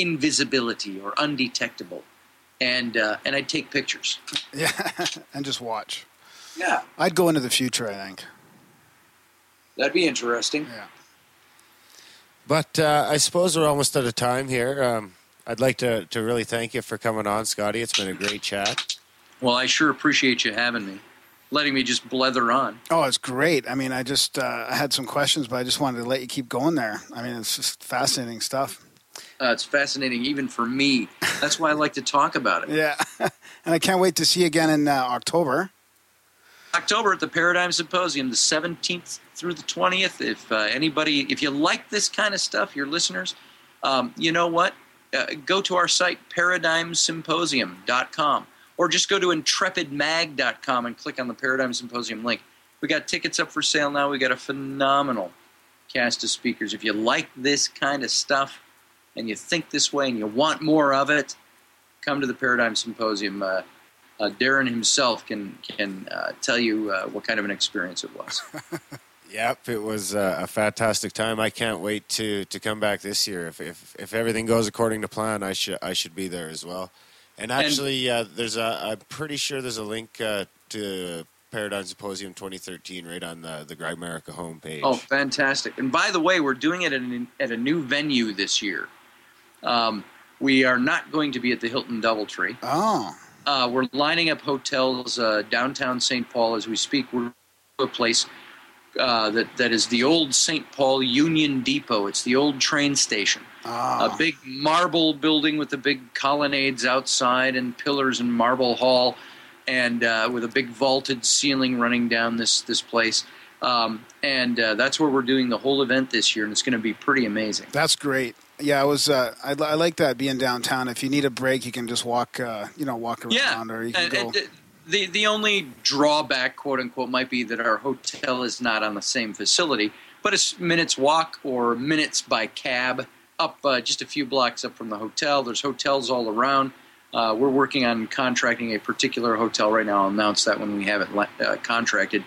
invisibility or undetectable, and uh, and I'd take pictures. Yeah, and just watch. Yeah, I'd go into the future. I think. that'd be interesting. Yeah. But uh, I suppose we're almost out of time here. Um, I'd like to, to really thank you for coming on, Scotty. It's been a great chat. Well, I sure appreciate you having me, letting me just blether on. Oh, it's great. I mean, I just uh, I had some questions, but I just wanted to let you keep going there. I mean, it's just fascinating stuff. Uh, it's fascinating, even for me. That's why I like to talk about it. Yeah, and I can't wait to see you again in uh, October. October at the Paradigm Symposium, the 17th through the 20th. If uh, anybody, if you like this kind of stuff, your listeners, um, you know what? Uh, go to our site, paradigmsymposium.com, or just go to intrepidmag.com and click on the Paradigm Symposium link. We got tickets up for sale now. We got a phenomenal cast of speakers. If you like this kind of stuff and you think this way and you want more of it, come to the Paradigm Symposium. Uh, uh, Darren himself can can uh, tell you uh, what kind of an experience it was. Yep, it was uh, a fantastic time. I can't wait to, to come back this year. If, if if everything goes according to plan, I should I should be there as well. And actually, uh, there's a I'm pretty sure there's a link uh, to Paradigm Symposium 2013 right on the the Grimerica homepage. Oh, fantastic! And by the way, we're doing it at, an, at a new venue this year. Um, we are not going to be at the Hilton DoubleTree. Oh, Uh, we're lining up hotels uh, downtown St. Paul as we speak. We're to a place uh, that that is the old St. Paul Union Depot. It's the old train station. oh. a big marble building with the big colonnades outside and pillars and marble hall, and uh, with a big vaulted ceiling running down this this place. Um, and uh, that's where we're doing the whole event this year, and it's going to be pretty amazing. That's great. Yeah, I was. Uh, I, I like that being downtown. If you need a break, you can just walk. Uh, you know, walk around, Yeah, or you can go. the the only drawback, quote unquote, might be that our hotel is not on the same facility, but it's minutes walk or minutes by cab up uh, just a few blocks up from the hotel. There's hotels all around. Uh, we're working on contracting a particular hotel right now. I'll announce that when we have it uh, contracted.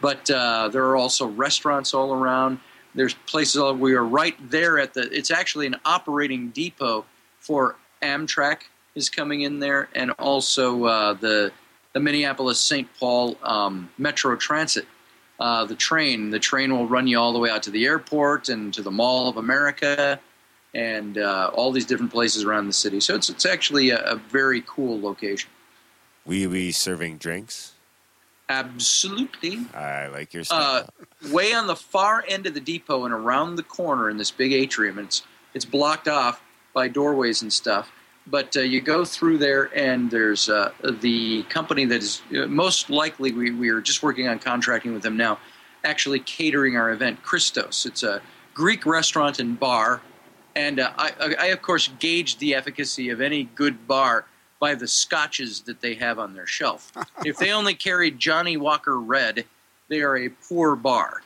But uh, there are also restaurants all around. There's places all, we are right there at the. It's actually an operating depot for Amtrak is coming in there, and also uh, the the Minneapolis St. Paul um, Metro Transit. Uh, the train, the train will run you all the way out to the airport and to the Mall of America, and uh, all these different places around the city. So it's it's actually a, a very cool location. We we serving drinks. Absolutely. I like your Uh, way on the far end of the depot and around the corner in this big atrium. And it's it's blocked off by doorways and stuff. But uh, you go through there, and there's uh, the company that is uh, most likely we, we are just working on contracting with them now, actually catering our event, Christos. It's a Greek restaurant and bar, and uh, I, I, I of course gauge the efficacy of any good bar by the scotches that they have on their shelf. if they only carried Johnnie Walker Red, they are a poor bar.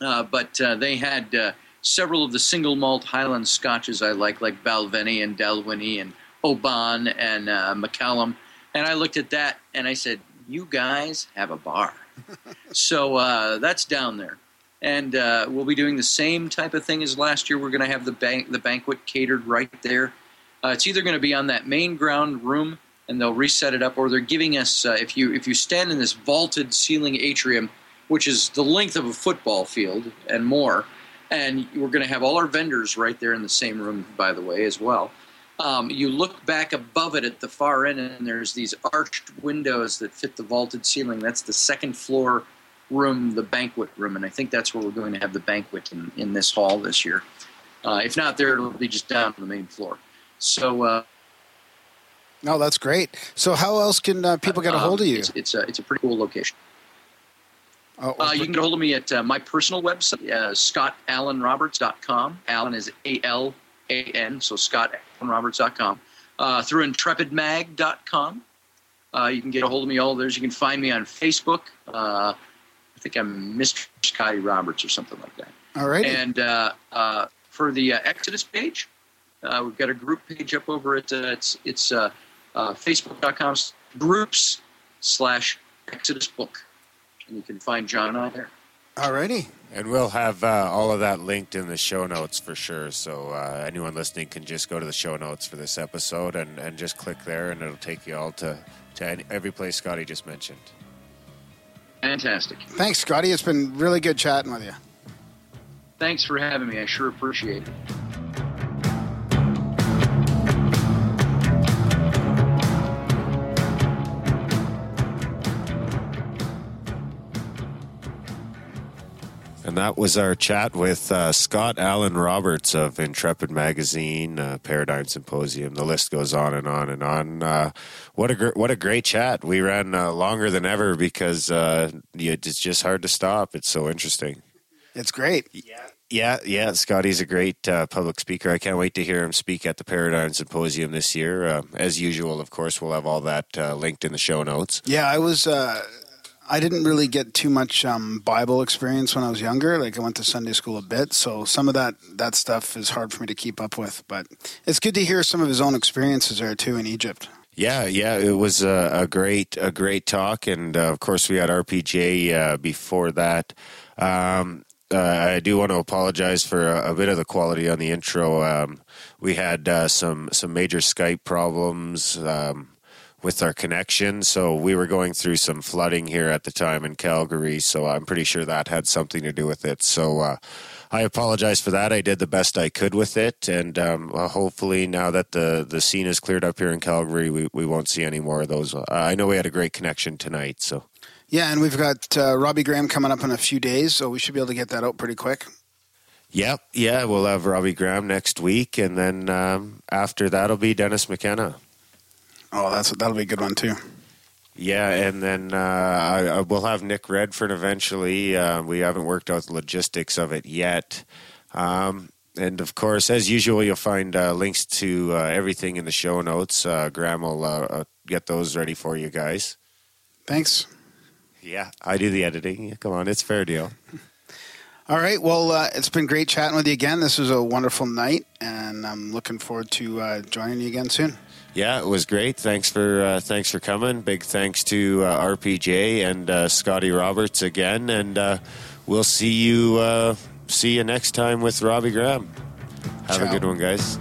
Uh, but uh, they had uh, several of the single malt Highland scotches I like, like Balvenie and Dalwhinnie and Oban and uh, Macallan. And I looked at that and I said, "You guys have a bar." so uh, that's down there, and uh, we'll be doing the same type of thing as last year. We're going to have the bank, the banquet catered right there. Uh, it's either going to be on that main ground room, and they'll reset it up, or they're giving us uh, if you if you stand in this vaulted ceiling atrium, which is the length of a football field and more, and we're going to have all our vendors right there in the same room, by the way, as well. Um, you look back above it at the far end, and there's these arched windows that fit the vaulted ceiling. That's the second floor room, the banquet room, and I think that's where we're going to have the banquet in, in this hall this year. Uh, if not there, it'll be just down on the main floor. So uh, No, that's great. So how else can uh, people get a hold of um, you? It's, it's, a, it's a pretty cool location. Oh, Uh, you can get a hold of me at uh, my personal website, uh, scottalanroberts.com. Alan is A L A N, so scottalanroberts.com. Uh, through intrepidmag.com. Uh, you can get a hold of me all there. You can find me on Facebook. Uh, I think I'm Mr. Scotty Roberts or something like that. all right. And uh, uh, for the uh, Exodus page, uh, we've got a group page up over at uh, it's it's uh, uh, facebook.com groups slash Exodus book, and you can find John and I there. All righty. And we'll have uh, all of that linked in the show notes for sure. So uh, anyone listening can just go to the show notes for this episode and, and just click there, and it'll take you all to, to any, every place Scotty just mentioned. Fantastic. Thanks, Scotty. It's been really good chatting with you. Thanks for having me. I sure appreciate it. And that was our chat with uh, Scott Alan Roberts of Intrepid Magazine, uh, Paradigm Symposium. The list goes on and on and on. Uh, what a gr- what a great chat! We ran uh, longer than ever because uh, it's just hard to stop. It's so interesting. It's great. Yeah. Yeah, yeah. Scotty's a great uh, public speaker. I can't wait to hear him speak at the Paradigm Symposium this year. Uh, as usual, of course, we'll have all that uh, linked in the show notes. Yeah, I was. I didn't really get too much um, Bible experience when I was younger. Like I went to Sunday school a bit, so some of that that stuff is hard for me to keep up with. But it's good to hear some of his own experiences there too in Egypt. Yeah, yeah, it was a, a great, a great talk, and uh, of course we had RPJ uh, before that. Um, uh, I do want to apologize for a, a bit of the quality on the intro. Um, we had uh, some some major Skype problems um, with our connection, so we were going through some flooding here at the time in Calgary. So I'm pretty sure that had something to do with it. So. Uh, I apologize for that. I did the best I could with it, and um, well, hopefully now that the, the scene is cleared up here in Calgary, we, we won't see any more of those. Uh, I know we had a great connection tonight, so Yeah, and we've got uh, Robbie Graham coming up in a few days, so we should be able to get that out pretty quick. Yep, yeah, we'll have Robbie Graham next week, and then um, after that'll be Dennis McKenna. Oh, that's that'll be a good one too. Yeah, and then uh, I, I will have Nick Redfern eventually. Uh, we haven't worked out the logistics of it yet. Um, and of course, as usual, you'll find uh, links to uh, everything in the show notes. Uh, Graham will uh, get those ready for you guys. Thanks. Yeah, I do the editing. Come on, it's fair deal. All right. Well, uh, it's been great chatting with you again. This was a wonderful night, and I'm looking forward to uh, joining you again soon. Yeah, it was great. Thanks for uh, thanks for coming. Big thanks to uh, RPJ and uh, Scotty Roberts again, and uh, we'll see you uh, see you next time with Robbie Graham. Have Ciao. a good one, guys.